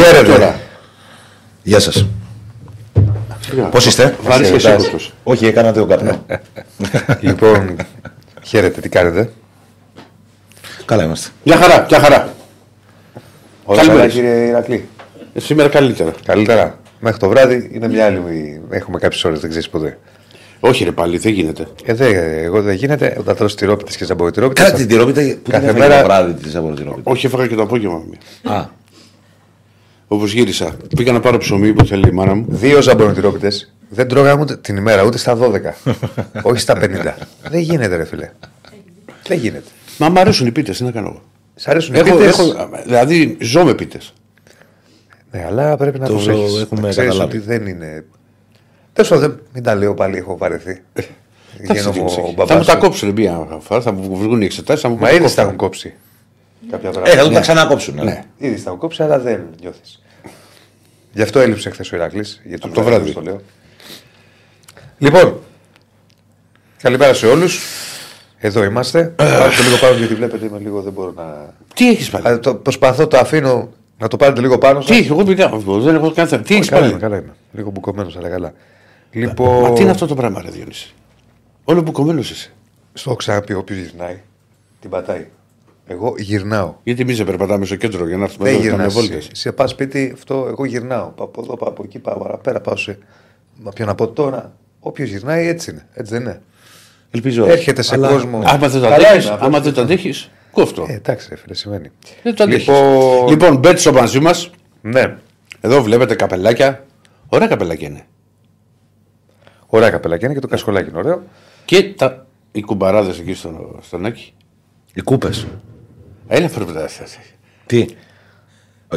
είστε Χαίρετε. τώρα. Γεια σας. Πώς είστε, Βάρης και σίγουρος. Όχι, έκανα το καπνό. λοιπόν, χαίρετε, τι κάνετε; Καλά είμαστε. Μια χαρά, μια χαρά. Όλα Καλημέρα. καλά, κύριε Ηρακλή. Ε, Σήμερα καλύτερα. Καλύτερα. Μέχρι το βράδυ είναι μια άλλη. Έχουμε κάποιες ώρες, δεν ξέρεις ποτέ. Όχι ρε πάλι, δεν γίνεται. Ε, δε, εγώ δεν γίνεται όταν τρώω τυρόπιτες και ζαμποριτυρόπιτες. Καλά την τυρόπιτα που Κάθε την έφαγε μέρα- το βράδυ τη από την τυρόπιτα. Όχι, έφαγα και το απόγευμα μία. Α, Όπως γύρισα. Πήγα να πάρω ψωμί που θέλει η μάνα μου. Δύο ζαμποριτυρόπιτε δεν τρώγαμε ούτε την ημέρα, ούτε στα 12. όχι στα 50. δεν γίνεται, ρε φίλε. δεν γίνεται. Μα μ' αρέσουν οι πίτες, τι να κάνω εγώ. Σ' αρέσουν οι Έχω, πίτες; έχω, δηλαδή, ζω με πίτες. Ναι, αλλά πρέπει να Το το προσέχεις. έχουμε Να ξέρεις καταλάβει. ότι δεν είναι. Τέλος πάντων, μην τα λέω πάλι, έχω βαρεθεί. Γίνομαι ο Θα μπαμπάς μου τα σου. κόψουν μία φορά, θα μου βγουν οι εξετάσεις. Θα μου Μα πούν, ήδη κόψτε. τα έχουν κόψει. Κάποια ε, θα πράγματα. το τα ξανακόψουν. Ναι. Ήδη τα έχουν κόψει, αλλά δεν νιώθεις. Γι' αυτό έλειψε χθες ο Ηρακλή. Για το βράδυ. Το λέω. Λοιπόν, καλημέρα σε όλους. Εδώ είμαστε. Πάρτε λίγο πάνω γιατί βλέπετε είμαι λίγο δεν μπορώ να. Τι έχεις πάλι; Α, το προσπαθώ, το αφήνω να το πάρετε λίγο πάνω σας. Τι έχεις, εγώ πήγα. Δεν έχω καν θέμα. Τι Όχι, έχεις καλά πάλι; είμαι, καλά είμαι. Λίγο μπουκωμένος, αλλά καλά. Λοιπόν, Μα τι είναι αυτό το πράγμα, ρε Διονύση; Όλο που κομμένο είσαι. Στο έχω ξαναπεί, όποιος γυρνάει, την πατάει. Εγώ γυρνάω. Γιατί εμείς δεν περπατάμε στο κέντρο για να έρθουμε Δεν εδώ να γυρνά. κάνουμε βόλτες. Σε πας σπίτι, αυτό εγώ γυρνάω. Πάω από εδώ, πάω από εκεί, πάω παραπέρα, πάω σε. Μα ποιο να πω τώρα; Όποιος γυρνάει έτσι είναι. Έτσι δεν είναι. Ελπίζω. Έρχεται σε Αλλά- κόσμο. Άμα δεν το Καλά αντέχεις, είναι, άμα αυτό. δεν το αντέχεις, κόφτο. Ε, εντάξει, ρε φίλε, σημαίνει. Δεν το αντέχεις. Λοιπόν- Λοιπόν, μπέτσο μαζί μας. Ναι. Εδώ βλέπετε καπελάκια. Ωραία καπελάκια είναι. Ωραία καπελάκια είναι και το κασκολάκι είναι ωραίο. Και τα... οι κουμπαράδες εκεί στο, στον Άκη. Οι κούπες. Έλα πρέπει να Τι;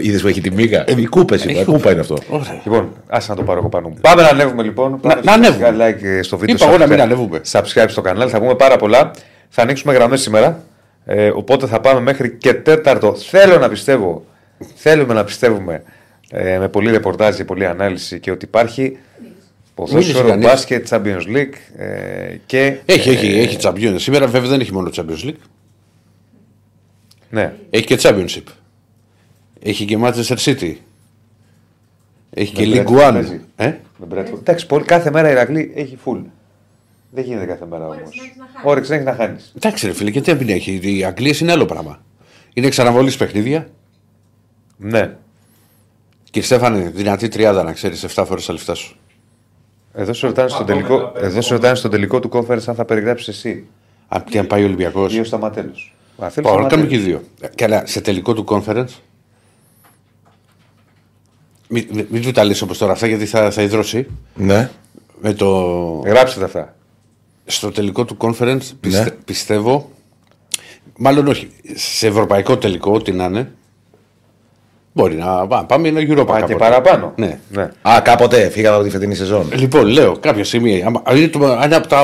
Είδες που έχει τη μίγα. Οι κούπε είναι. Κούπα είναι αυτό. Ωραία. Λοιπόν, άσε να το πάρω εγώ πάνω μου. Πάμε να ανέβουμε λοιπόν. Πάμε να ανέβουμε. Like στο βίντεο. Είπα εγώ να μην subscribe- ανέβουμε. Subscribe στο κανάλι, θα πούμε πάρα πολλά. Θα ανοίξουμε γραμμές σήμερα. Ε, οπότε θα πάμε μέχρι και τέταρτο. Θέλω να πιστεύω, θέλουμε να πιστεύουμε ε, με πολλή ρεπορτάζ και πολλή ανάλυση και ότι υπάρχει Μίλησε ποδόσφαιρο, κανείς. μπάσκετ, Champions League ε, και. Έχει, ε, έχει, έχει Champions. Σήμερα βέβαια δεν έχει μόνο Champions League. Ναι. Έχει και Championship. Έχει και Manchester City. Έχει και Με League Brentford One. παίζει. Ε; Με Bradford. Εντάξει, πολύ, κάθε μέρα η Ηρακλή έχει full. Δεν γίνεται κάθε μέρα όμως. Όρεξη να έχεις να χάνεις. Εντάξει, ρε φίλε, γιατί δεν έχει. Οι Αγγλίε είναι άλλο πράγμα. Είναι ξαναβολής παιχνίδια. Ναι. Και Στέφανε, δυνατή τριάδα να ξέρεις 7 φορές τα λεφτά σου. Εδώ σε ρωτάνε στο τελικό, εδώ σε ρωτάνε στο τελικό του conference αν θα περιγράψεις εσύ Αν και αν πάει ο Ολυμπιακός. ή ο Σταματέλος. Πάω να κάνουμε και οι δύο. Ε, Και αλλά σε τελικό του conference; Μην, μην, μην του τα λες όπως τώρα αυτά γιατί θα, θα υδρώσει. Ναι. Με το, Γράψτε τα αυτά. στο τελικό του conference πιστε, Ναι. πιστεύω. Μάλλον όχι. Σε ευρωπαϊκό τελικό, ό,τι να είναι. Μπορεί να πά- πάμε ένα Europa. Α, και κάποτε. παραπάνω. Ναι. ναι. Α, κάποτε φύγαμε από τη φετινή σεζόν. Λοιπόν, λέω κάποια στιγμή. άμα- αν Είναι, το, αν είναι από τα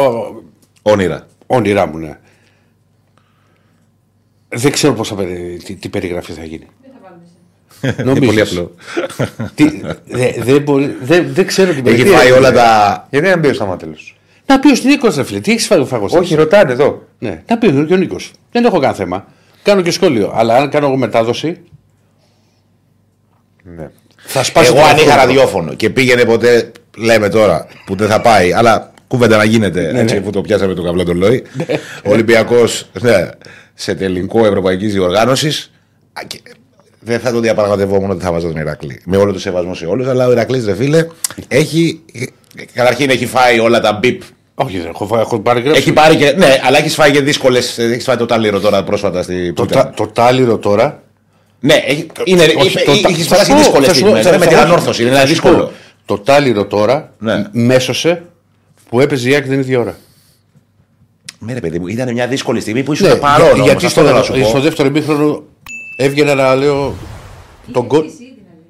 Όνειρα. όνειρά μου, ναι. Δεν ξέρω πώς θα, περι- τι, τι περιγραφή θα γίνει. Είναι Νομίζεις; πολύ απλό. Τι- δε- Δεν μπορεί- δεν- δεν ξέρω την Έχει περιγραφή. φάει όλα τα. Γιατί δεν μπει ο Σταματέλο. Να πει ο Νίκος, ρε φίλε, τι έχεις φάει ο φαγός. Όχι, ρωτάνε εδώ. Ναι, να πει και ο Νίκος. Δεν έχω καν θέμα. Κάνω και σχόλιο. Αλλά αν κάνω εγώ μετάδοση, Ναι. θα σπάσει. Εγώ το αν είχα αυτό. ραδιόφωνο και πήγαινε ποτέ, λέμε τώρα, που δεν θα πάει, αλλά κουβέντα να γίνεται, έτσι που το πιάσαμε το καβλό τον Λόι. Ο Ολυμπιακός ναι, σε τελικό ευρωπαϊκή διοργάνωση. Δεν θα το διαπραγματευόμουν ότι θα βάζω τον Ηρακλή. Με όλο το σεβασμό σε όλου, αλλά ο Ηρακλή, ρε φίλε, έχει. Καταρχήν έχει φάει όλα τα μπιπ. Όχι, δεν έχω, φάει- έχω πάρει γράψει. Έχει πάρει και. Ναι, αλλά έχει φάει και δύσκολε. Έχει φάει το τάλιρο τώρα πρόσφατα στη. το, που ήταν. τα, το τάλιρο τώρα. Ναι, έχει, είναι, Όχι, έχει, το τα- έχεις θα περάσει σου πω, δύσκολε θα σου πω, στιγμές. θα- Είναι με θα- την θα- ανόρθωση, είναι θα ένα σου πω, δύσκολο. Το τάλιρο τώρα Ναι. μέσωσε που έπαιζε η Άκη την ίδια ώρα. Ναι, ρε παιδί μου, ήταν μια δύσκολη στιγμή που ήσουν Ναι, παρόν. για- όμως, γιατί αυτό στο, θέλω να σου πω. στο δεύτερο ημίχρονο έβγαινε να λέω τον γκολ.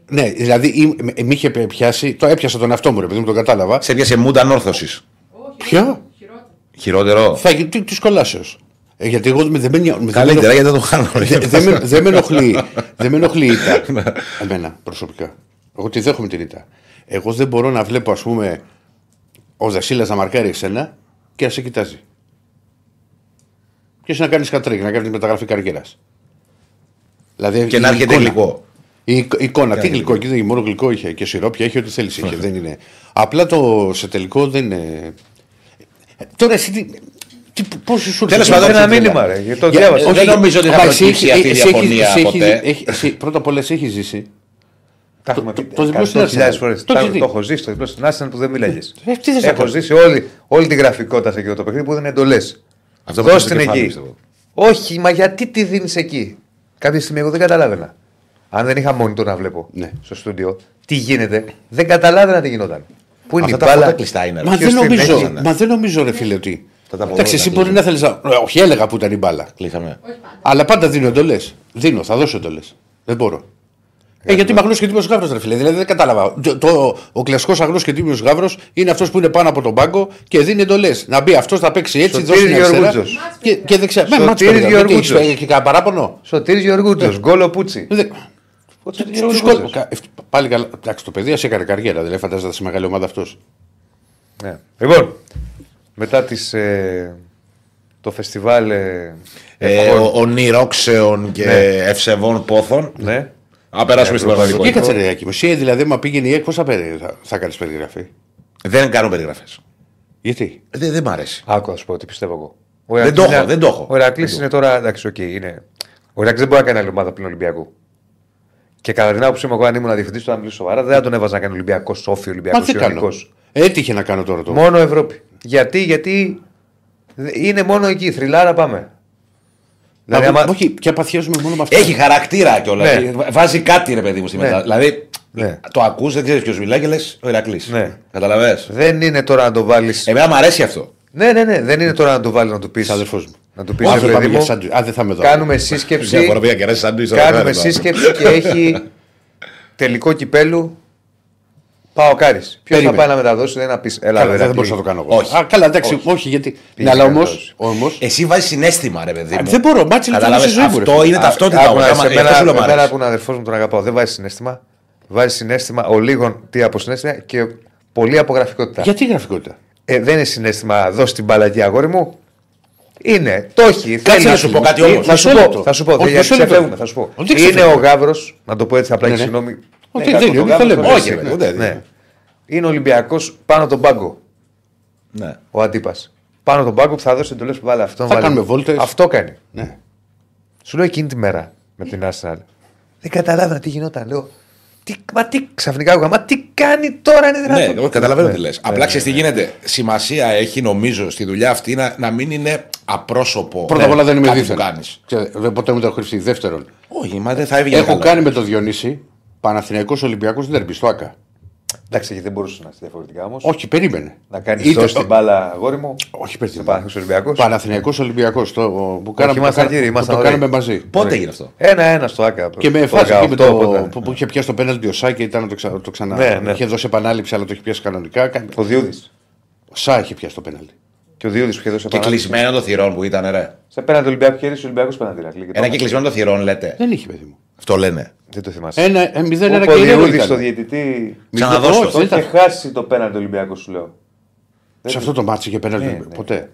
Ναι, δηλαδή ή- με- με είχε πιάσει. Το έπιασα τον εαυτό μου, ρε παιδί μου, τον κατάλαβα. Σε πιάσε μούντα ανόρθωσης. Ποια; Χειρότερο. Θα γίνει τη κολάσεω. Ε, γιατί εγώ με- δεν με, νοιάζει- δεν με Καλύτερα γιατί δεν το χάνω. Δε- Δεν με, δεν με ενοχλεί. δεν με ενοχλεί η ήττα. Εμένα προσωπικά. Εγώ τη δέχομαι την ήττα. Εγώ δεν μπορώ να βλέπω, ας πούμε, ο Δασίλας να μαρκάρει εσένα και να σε κοιτάζει. Και εσύ να κάνει χατρίκ, να κάνει μεταγραφή καριέρας; Δηλαδή, Και η να έρχεται εικόνα. υλικό. Η εικ- εικόνα, τι γλυκό, εκεί δεν- μόνο γλυκό είχε και σιρόπια, είχε ό,τι θέλεις. Είχε, δεν είναι. Απλά το σε τελικό δεν είναι. Ε, Τώρα εσύ τι. τι Πώς σου Τέλος έρχεται πάντων, αυτό, ένα φίλε; μήνυμα, ρε. γιατί Το Για- διάβασα. όχι, δεν νομίζω ότι θα εντάξει, προκύψει έχει- αυτή η εσύ έχεις- διαφωνία εσύ έχεις- ποτέ. έχει- εσύ- Πρώτα απ' όλα, εσύ έχεις ζήσει. Τα έχουμε το- πει το διπλό στην χιλιάδες Arsenal. φορές. Το Τα- έχεις δει. Το έχω ζήσει το διπλό στην Arsenal που δεν μιλάγες. Ε, τι θες να Έχω κάνεις; ζήσει όλη, όλη τη γραφικότητα σε εκείνο το παιχνίδι που δεν είναι εντολές. Αυτό Δώσ' που την είναι στο εκεί. κεφάλι, Όχι, μα γιατί τη δίνεις εκεί; Κάποια στιγμή εγώ δεν καταλάβαινα. Αν δεν είχα monitor να βλέπω Ναι. στο στούντιο τι γίνεται, δεν καταλάβαινα τι γινόταν. Πού είναι Αυτά η τα μπάλα; φώτα κλειστά είναι. ρε. Μα Ποιος δεν, την νομίζω, έχει, ναι. μα δεν νομίζω, ρε φίλε, ότι. Θα τα πω Εντάξει, εγώ, εσύ θα μπορεί κλείσω. να θέλεις να. Ε, Όχι, έλεγα που ήταν η μπάλα. Κλείσαμε. Αλλά πάντα δίνω εντολές. Δίνω, θα δώσω εντολές. Δεν μπορώ. Ε, γιατί είμαι αγνό και τίμιος γάβρο, ρε φίλε. Δηλαδή δεν κατάλαβα. Το, το- ο κλασικός αγνό και τίμιος γάβρο είναι αυτός που είναι πάνω από τον πάγκο και δίνει εντολές. Να μπει αυτός, θα παίξει έτσι, Σωτήρης δώσει την αριστερά. Γεωργούτσος. Και, και δεξιά. Με Σωτήρης μάτς παιδιά, γιατί Γεωργούτσος. έχεις- Έχει κανένα παράπονο; Σωτήρης Γεωργούτσος, γκολ ο Πούτσι. Δεν- Σωτήρης Τους Γεωργούτσος. κο- κα- ε, Πάλι καλά. Εντάξει, το παιδί ας έκανε καριέρα. Δηλαδή φαντάζεται σε μεγάλη ομάδα αυτός. Ναι. Λοιπόν, μετά τις, ε, το φεστιβάλ. Ε, Ε, εποχών, ο- Ονειρόξεων και Ναι. ευσεβών πόθων. ναι. Α περάσουμε στην Ε, Και πραγματικότητα. κάτσε ρε Άκη μου. Εσύ δηλαδή, μα πήγαινε η ΕΚ, πώ θα, περι- θα, θα κάνεις περιγραφή; Δεν κάνω περιγραφές. Γιατί; Δεν, δεν μ' αρέσει. Άκου να σου πω τι πιστεύω εγώ. Ο Δεν Ηρακλής το έχω, είναι- δεν το έχω. Ο Ηρακλής Δεν το είναι τώρα. Εντάξει, οκ, είναι. Ο Ηρακλής δεν μπορεί να κάνει άλλη ομάδα πλην Ολυμπιακού. Και κατά την άποψή μου, εγώ αν ήμουν διευθυντής του, να μιλήσω σοβαρά, δεν θα τον έβαζα να κάνει Ολυμπιακός Σόφι, Μα Ολυμπιακό δεν κάνω; Ιωνικός. Έτυχε να κάνω τώρα το. Μόνο Ευρώπη. Γιατί, γιατί είναι μόνο εκεί. Θρυλάρα πάμε. Μα, Δηλαδή, άμα- Όχι, και απαθιάζουμε μόνο με αυτό. Έχει χαρακτήρα κιόλας. Ναι. Βάζει κάτι ρε παιδί μου στη Ναι. μετά. Δηλαδή Ναι. το ακούς, δεν ξέρεις ποιος μιλάει και λες ο Ηρακλής. Ναι. Καταλαβέ. Δεν είναι τώρα να το βάλει. Εμένα μου αρέσει αυτό. Ναι, ναι, ναι. Δεν είναι τώρα να το βάλει να του πει. Αδερφός μου. Να του πεις Όχι, ρε πάμε παιδί για μου. σάντουιτ. Α, δεν θα είμαι εδώ. Κάνουμε σύσκεψη. Μια φορά και σάντουιτ. Κάνουμε σύσκεψη και έχει τελικό κυπέλου. Πάω Κάρις. Ποιος θα Περίμενε. πάει να μεταδώσει, δεν να πεις. Έλα, Καλά, βέβαια, δεν μπορούσα να το κάνω εγώ. Όχι. Α, καλά, εντάξει, όχι, γιατί. Πήγε Ναι, αλλά όμω. μεταδόση. Όμως, Εσύ βάζεις συνέστημα, ρε παιδί. Α, μου. δεν μπορώ, μάτσε λεπτό Κατάλαβες, στη ζωή μου, ρε Αυτό φίλε. είναι ταυτότητα. Άκου όμως. να- Άμα- σε γι' αυτό μένα, σου λέω μ' εμένα αρέσει. που είναι αδερφός μου τον αγαπάω, δεν βάζεις συνέστημα; Βάζεις συνέστημα ο λίγων τι από συνέστημα και πολύ απογραφικότητα. Γιατί γραφικότητα; Ε, δεν είναι συνέστημα, δώσει την μπαλακή αγόρι μου. Είναι, το έχει. Κάτσε θέλει. να σου πω κάτι Ε, όμως. Θα σου Μισό πω, λεπτό. θα σου πω. Όχι, δεν- μισό γιατί λεπτό. ξεφεύγουμε, θα σου πω. Όχι, δεν Είναι ξεφεύγουμε. ο Γάβρος, να το πω έτσι απλά Ναι, και ναι. συγγνώμη. Όχι, Ναι, δεν κακό είναι, το δεν Γάβρο, λέμε. το Όχι, λέμε. ρε, ούτε, Ναι. Είναι Ολυμπιακός πάνω τον πάγκο. Ναι. Ο αντίπας. Πάνω τον πάγκο που θα δώσει εντολές που βάλει αυτό. Θα κάνουμε βόλτες. Αυτό κάνει. Ναι. Σου λέω εκείνη τη μέρα με την Arsenal. Δεν καταλάβαινα τι γινόταν. Λέω. Τι, μα τι ξαφνικά άκουγα, μα τι κάνει τώρα είναι Ναι, δυνατόν. εγώ καταλαβαίνω Ναι, τι λες. ναι, Απλά ναι, ξέρει τι ναι. γίνεται. Σημασία έχει νομίζω στη δουλειά αυτή να, να μην είναι απρόσωπο. Πρώτα απ' όλα δεν είμαι κάτι δίθεν. που κάνεις. Ξέρετε, Δεν ποτέ μου το έχω χρηστεί. Δεύτερον, Όχι, μα δεν θα έβγαινε. έχω καλά. κάνει με το Διονύση Παναθηναϊκός Ολυμπιακός Δέρμπι στο ΑΚΑ. Εντάξει, γιατί δεν μπορούσε να είσαι διαφορετικά όμως. Όχι, περίμενε. Να κάνει Είτε- δώσει την μπάλα, αγόρι μου. Όχι, Σε περίμενε. Παναθηναϊκός Ολυμπιακός. Παναθηναϊκός Ολυμπιακός. Το, που κάναμε, ήμασταν το, κάνα- κύριοι, που ήμασταν το ωραίοι. κάναμε μαζί. Πότε έγινε αυτό; Ένα-ένα στο ΑΚΑ. Και με Το φάση εκεί με 18 το, πότε. που, που είχε πιάσει το πέναλτι ο Σάκη ήταν να το, ξα, το ξανά. Ναι, ναι. Είχε δώσει επανάληψη, αλλά το είχε πιάσει κανονικά. Κα- Ο Διούδης. Ο Σά είχε πιάσει το πέναλτι. Και ο Διούδης που είχε δώσει Και επανάληψη. κλεισμένο το θυρών που ήταν, ρε. Σε πέναντι Ολυμπιακός και ο Ολυμπιακός πέναντι. Ηρακλή, και Ένα το- και κλεισμένο το θυρών, λέτε. Δεν είχε, παιδί μου. Αυτό λένε. Δεν το θυμάσαι; Ένα, ε, μηδέν, ένα Όπου ο και Διούδη ήταν. στο διαιτητή; Ξαναδώσ' το. Όχι, Το δεν είχε ήταν. χάσει το πέναντι Ολυμπιακό, σου λέω. Σε αυτό το μάτσο είχε πέναλτι. Ναι, ναι. Ποτέ.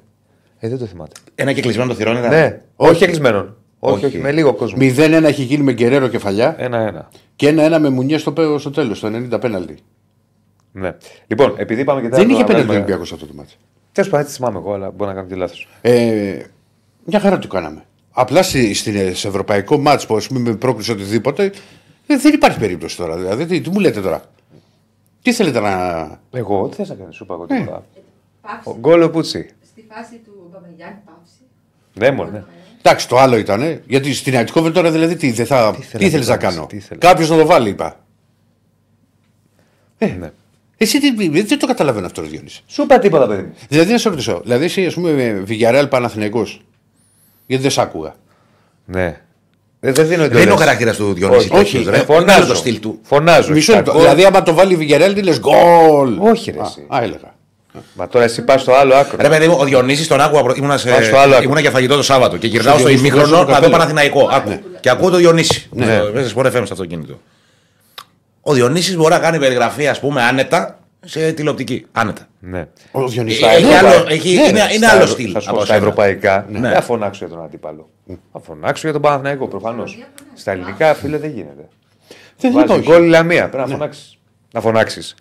Ε, δεν το θυμάται. Ένα και κλεισμένο το θυρών ήταν. Ναι, όχι κλεισμένον. Όχι, Όχι. όχι, με λίγο κόσμο. 0-1 έχει γίνει με γκερέρο κεφαλιά Ένα-ένα. και ένα-ένα με μουνιές στο, πέ- στο τέλος, στο 90 πέναλτι. Ναι. Λοιπόν, επειδή πάμε και Δεν είχε πέναλτι ο Ολυμπιακός αυτό το μάτσο. Τέλος πάντων, έτσι θυμάμαι εγώ, αλλά μπορεί να κάνω και λάθος. Ε, μια χαρά του κάναμε. Απλά στη, στην, σε ευρωπαϊκό μάτς που ας πούμε με πρόκληση οτιδήποτε ε, δεν υπάρχει περίπτωση τώρα. Δηλαδή, τι, τι μου λέτε τώρα; Τι θέλετε να. Εγώ, τι θες να κάνεις, σου είπα εγώ Ναι. τίποτα. Παύση. Ο Γκόλ ο Πούτσι. Στη φάση του Μπαμπαγιάννη παύση. Ναι, μόνο. Ναι. Εντάξει, το άλλο ήταν. Γιατί στην Αττικόβεν τώρα δηλαδή τι, δεν θα... Τι τι, ήθελα να θέλεις να κάνεις, κάνω; τι ήθελα. Κάποιος να το βάλει, είπα. ναι. Εσύ τι- δεν το καταλαβαίνω αυτό, ρε Διόνυση. Σου είπα τίποτα, παιδί μου. Δηλαδή να σε ρωτήσω, δηλαδή εσύ ας πούμε Βιγιαρέλ Παναθηναϊκός γιατί δεν σ' άκουγα. Ναι. Ε, δεν δίνω Δεν είναι ο εντολές. χαρακτήρας του Διονύσης. Όχι, τέτοιος, ε, ρε. φωνάζω. Είναι το στυλ του. Φωνάζω. Μισό λεπτό. Κακό. Δηλαδή άμα το βάλει η Βιγιαρέλ τι λες γκολ. Όχι, ρε, Α, εσύ. α, έλεγα. Μα τώρα εσύ πας στο άλλο άκρο. Ρε παιδί μου, ο Διονύσης τον άκουγα. προ- Ήμουνα, σε... Πας στο άλλο άκρο. ήμουνα για φαγητό το Σάββατο και γυρνάω στο Διονύση, ημίχρονο δώσω το να δω καπέλο. Παναθηναϊκό. Άκου. Και ακούω το Διονύση. Ναι. Ναι. Μέσα σε Sport FM στο αυτοκίνητο. Ο Διονύσης μπορεί να κάνει περιγραφή, ας πούμε, άνετα σε τηλεοπτική. Άνετα. Ναι. Ο Διονύσης. Ε, έχει Ναι, άλλο- ναι, έχει- ναι, είναι- ναι. είναι Στα άλλο ευρω- στυλ Θα σου από πω στα σένα. ευρωπαϊκά. Ναι. Δεν θα φωνάξω για τον αντίπαλο. Θα φωνάξω για τον Παναθηναϊκό προφανώς. Στα ελληνικά, φίλε, δεν γίνεται. Δεν Βάζεις είπα όχι. γκολ η Λαμία. Πρέπει να φωνάξεις. Να φωνάξεις.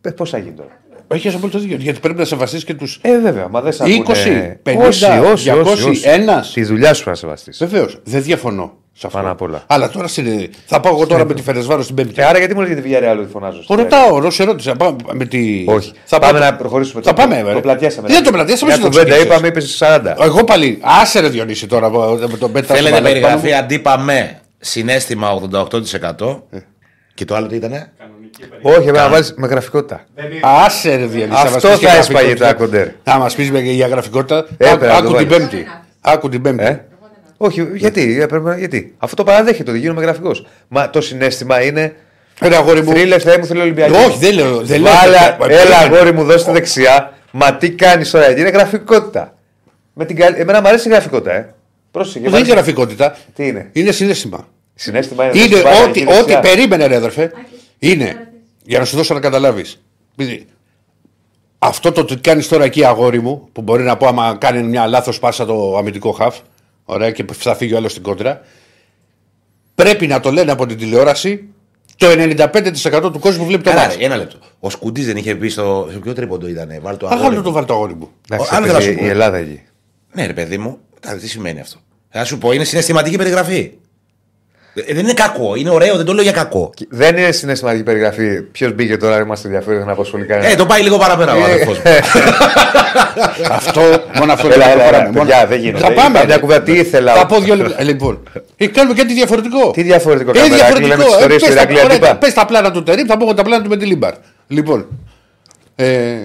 Ε, Πώς θα γίνει τώρα; Έχεις απόλυτο δίκιο. Γιατί πρέπει να σεβαστεί και τους. Ε, βέβαια, μα δεν σε 20, ακούνε. 50, όσοι, όσοι, 200, όσοι, όσοι. ένας. Τη δουλειά σου να σεβαστεί. Βεβαίως. Δεν διαφωνώ σε αυτό. Πάνω απ' όλα. Αλλά τώρα στην... θα πάω εγώ τώρα με τη Φερεσβάρο στην Πέμπτη. Ε, άρα γιατί μου λέγεται τη Villarreal ότι φωνάζω. Ο ρωτάω, ρωτάω, ερώτηση. Θα πάω με τη... Όχι. Θα πάμε πάω- να προχωρήσουμε. Θα πάμε. Το ρε. πλατιάσαμε. Δεν το πλατιάσαμε. Μια εσύ το κουβέντα ξεκίνησες. είπαμε, είπες 40. Εγώ πάλι. Άσε ρε Διονύση τώρα με τον πέτα. Θέλετε περιγραφή αντίπα με συνέστημα 88% και το άλλο τι ήτανε; Όχι, πρέπει να βάλεις με γραφικότητα. Άσε ρε Διονύση. Αυτό μας πεις και θα έσπαγε γραφικότητα. τα κοντέρ. Θα μας πεις για γραφικότητα. Ε, Άκου- πρέπει να το Άκου την βάλεις. Πέμπτη. Άκου την Πέμπτη. Ε; Όχι, γιατί, ε, πρέπει να- γιατί. Αυτό το παραδέχεται ότι γίνομαι γραφικός. Μα το συνέστημα είναι. Ρε αγόρι μου. Θρύλες, Θεέ μου, θέλω Ολυμπιακής. Όχι, δεν λέω. Δεν λέω. Βάλε, Ε, έλα, περίμενε. αγόρι μου, δώστε δεξιά. Μα τι κάνεις τώρα, γιατί είναι γραφικότητα. Με την καλ... Εμένα μου αρέσει η γραφικότητα, ε. Πρόσεχε. Δεν μ' είναι αρέσει. γραφικότητα. Τι είναι; Είναι συνέστημα. Συνέστημα είναι. Είναι δώσεις βάλε ό,τι, εκεί δεξιά. ό,τι περίμενε, ρε αδερφέ. Είναι. Για να σου δώσω να καταλάβεις. Αυτό το ότι κάνεις τώρα εκεί, αγόρι μου, που μπορεί να πω άμα κάνει μια λάθος πάσα το αμυντικό χαφ, ωραία, και θα φύγει ο άλλος στην κόντρα, πρέπει να το λένε από την τηλεόραση το 95% του κόσμου που βλέπει το Καλά, μάτι. ρε, ένα λεπτό. Ο Σκουντής δεν είχε πει στο. Σε ποιο τρίποντο ήταν, βάλει το αγόρι. Αγάλο μου. το βάλει το αγόρι μου. Εντάξει, Άλλο έπαιζε θα σου πω. η Ελλάδα εκεί. Ναι, ρε παιδί μου, Κοίτα, τι σημαίνει αυτό. Θα σου πω, είναι συναισθηματική περιγραφή. Ε, δεν είναι κακό, είναι ωραίο, δεν το λέω για κακό. Δεν είναι συναισθηματική περιγραφή. Ποιος μπήκε τώρα, είμαστε ενδιαφέρον να απασχολεί κανένα. Ε, το πάει λίγο παραπέρα ο αδερφός μου. αυτό, μόνο αυτό Έλα, δεν έλα, το έλα, κάναμε. παιδιά, Μόνο- δεν γίνεται. Θα πάμε. Είπα μια ρε. κουβέντα, τι ήθελα. Θα πω δύο λεπτά. Ε, Λοιπόν, ε, κάνουμε κάτι διαφορετικό. Τι διαφορετικό Ε, κάνουμε, Ηράκλειο, λέμε τις ιστορίες του πες τα- Ηράκλειο ωραία, αντίπα. Πες τα πλάνα του Τερήμ, θα πω εγώ τα πλάνα του με τη Λίμπαρ. Λοιπόν, ε,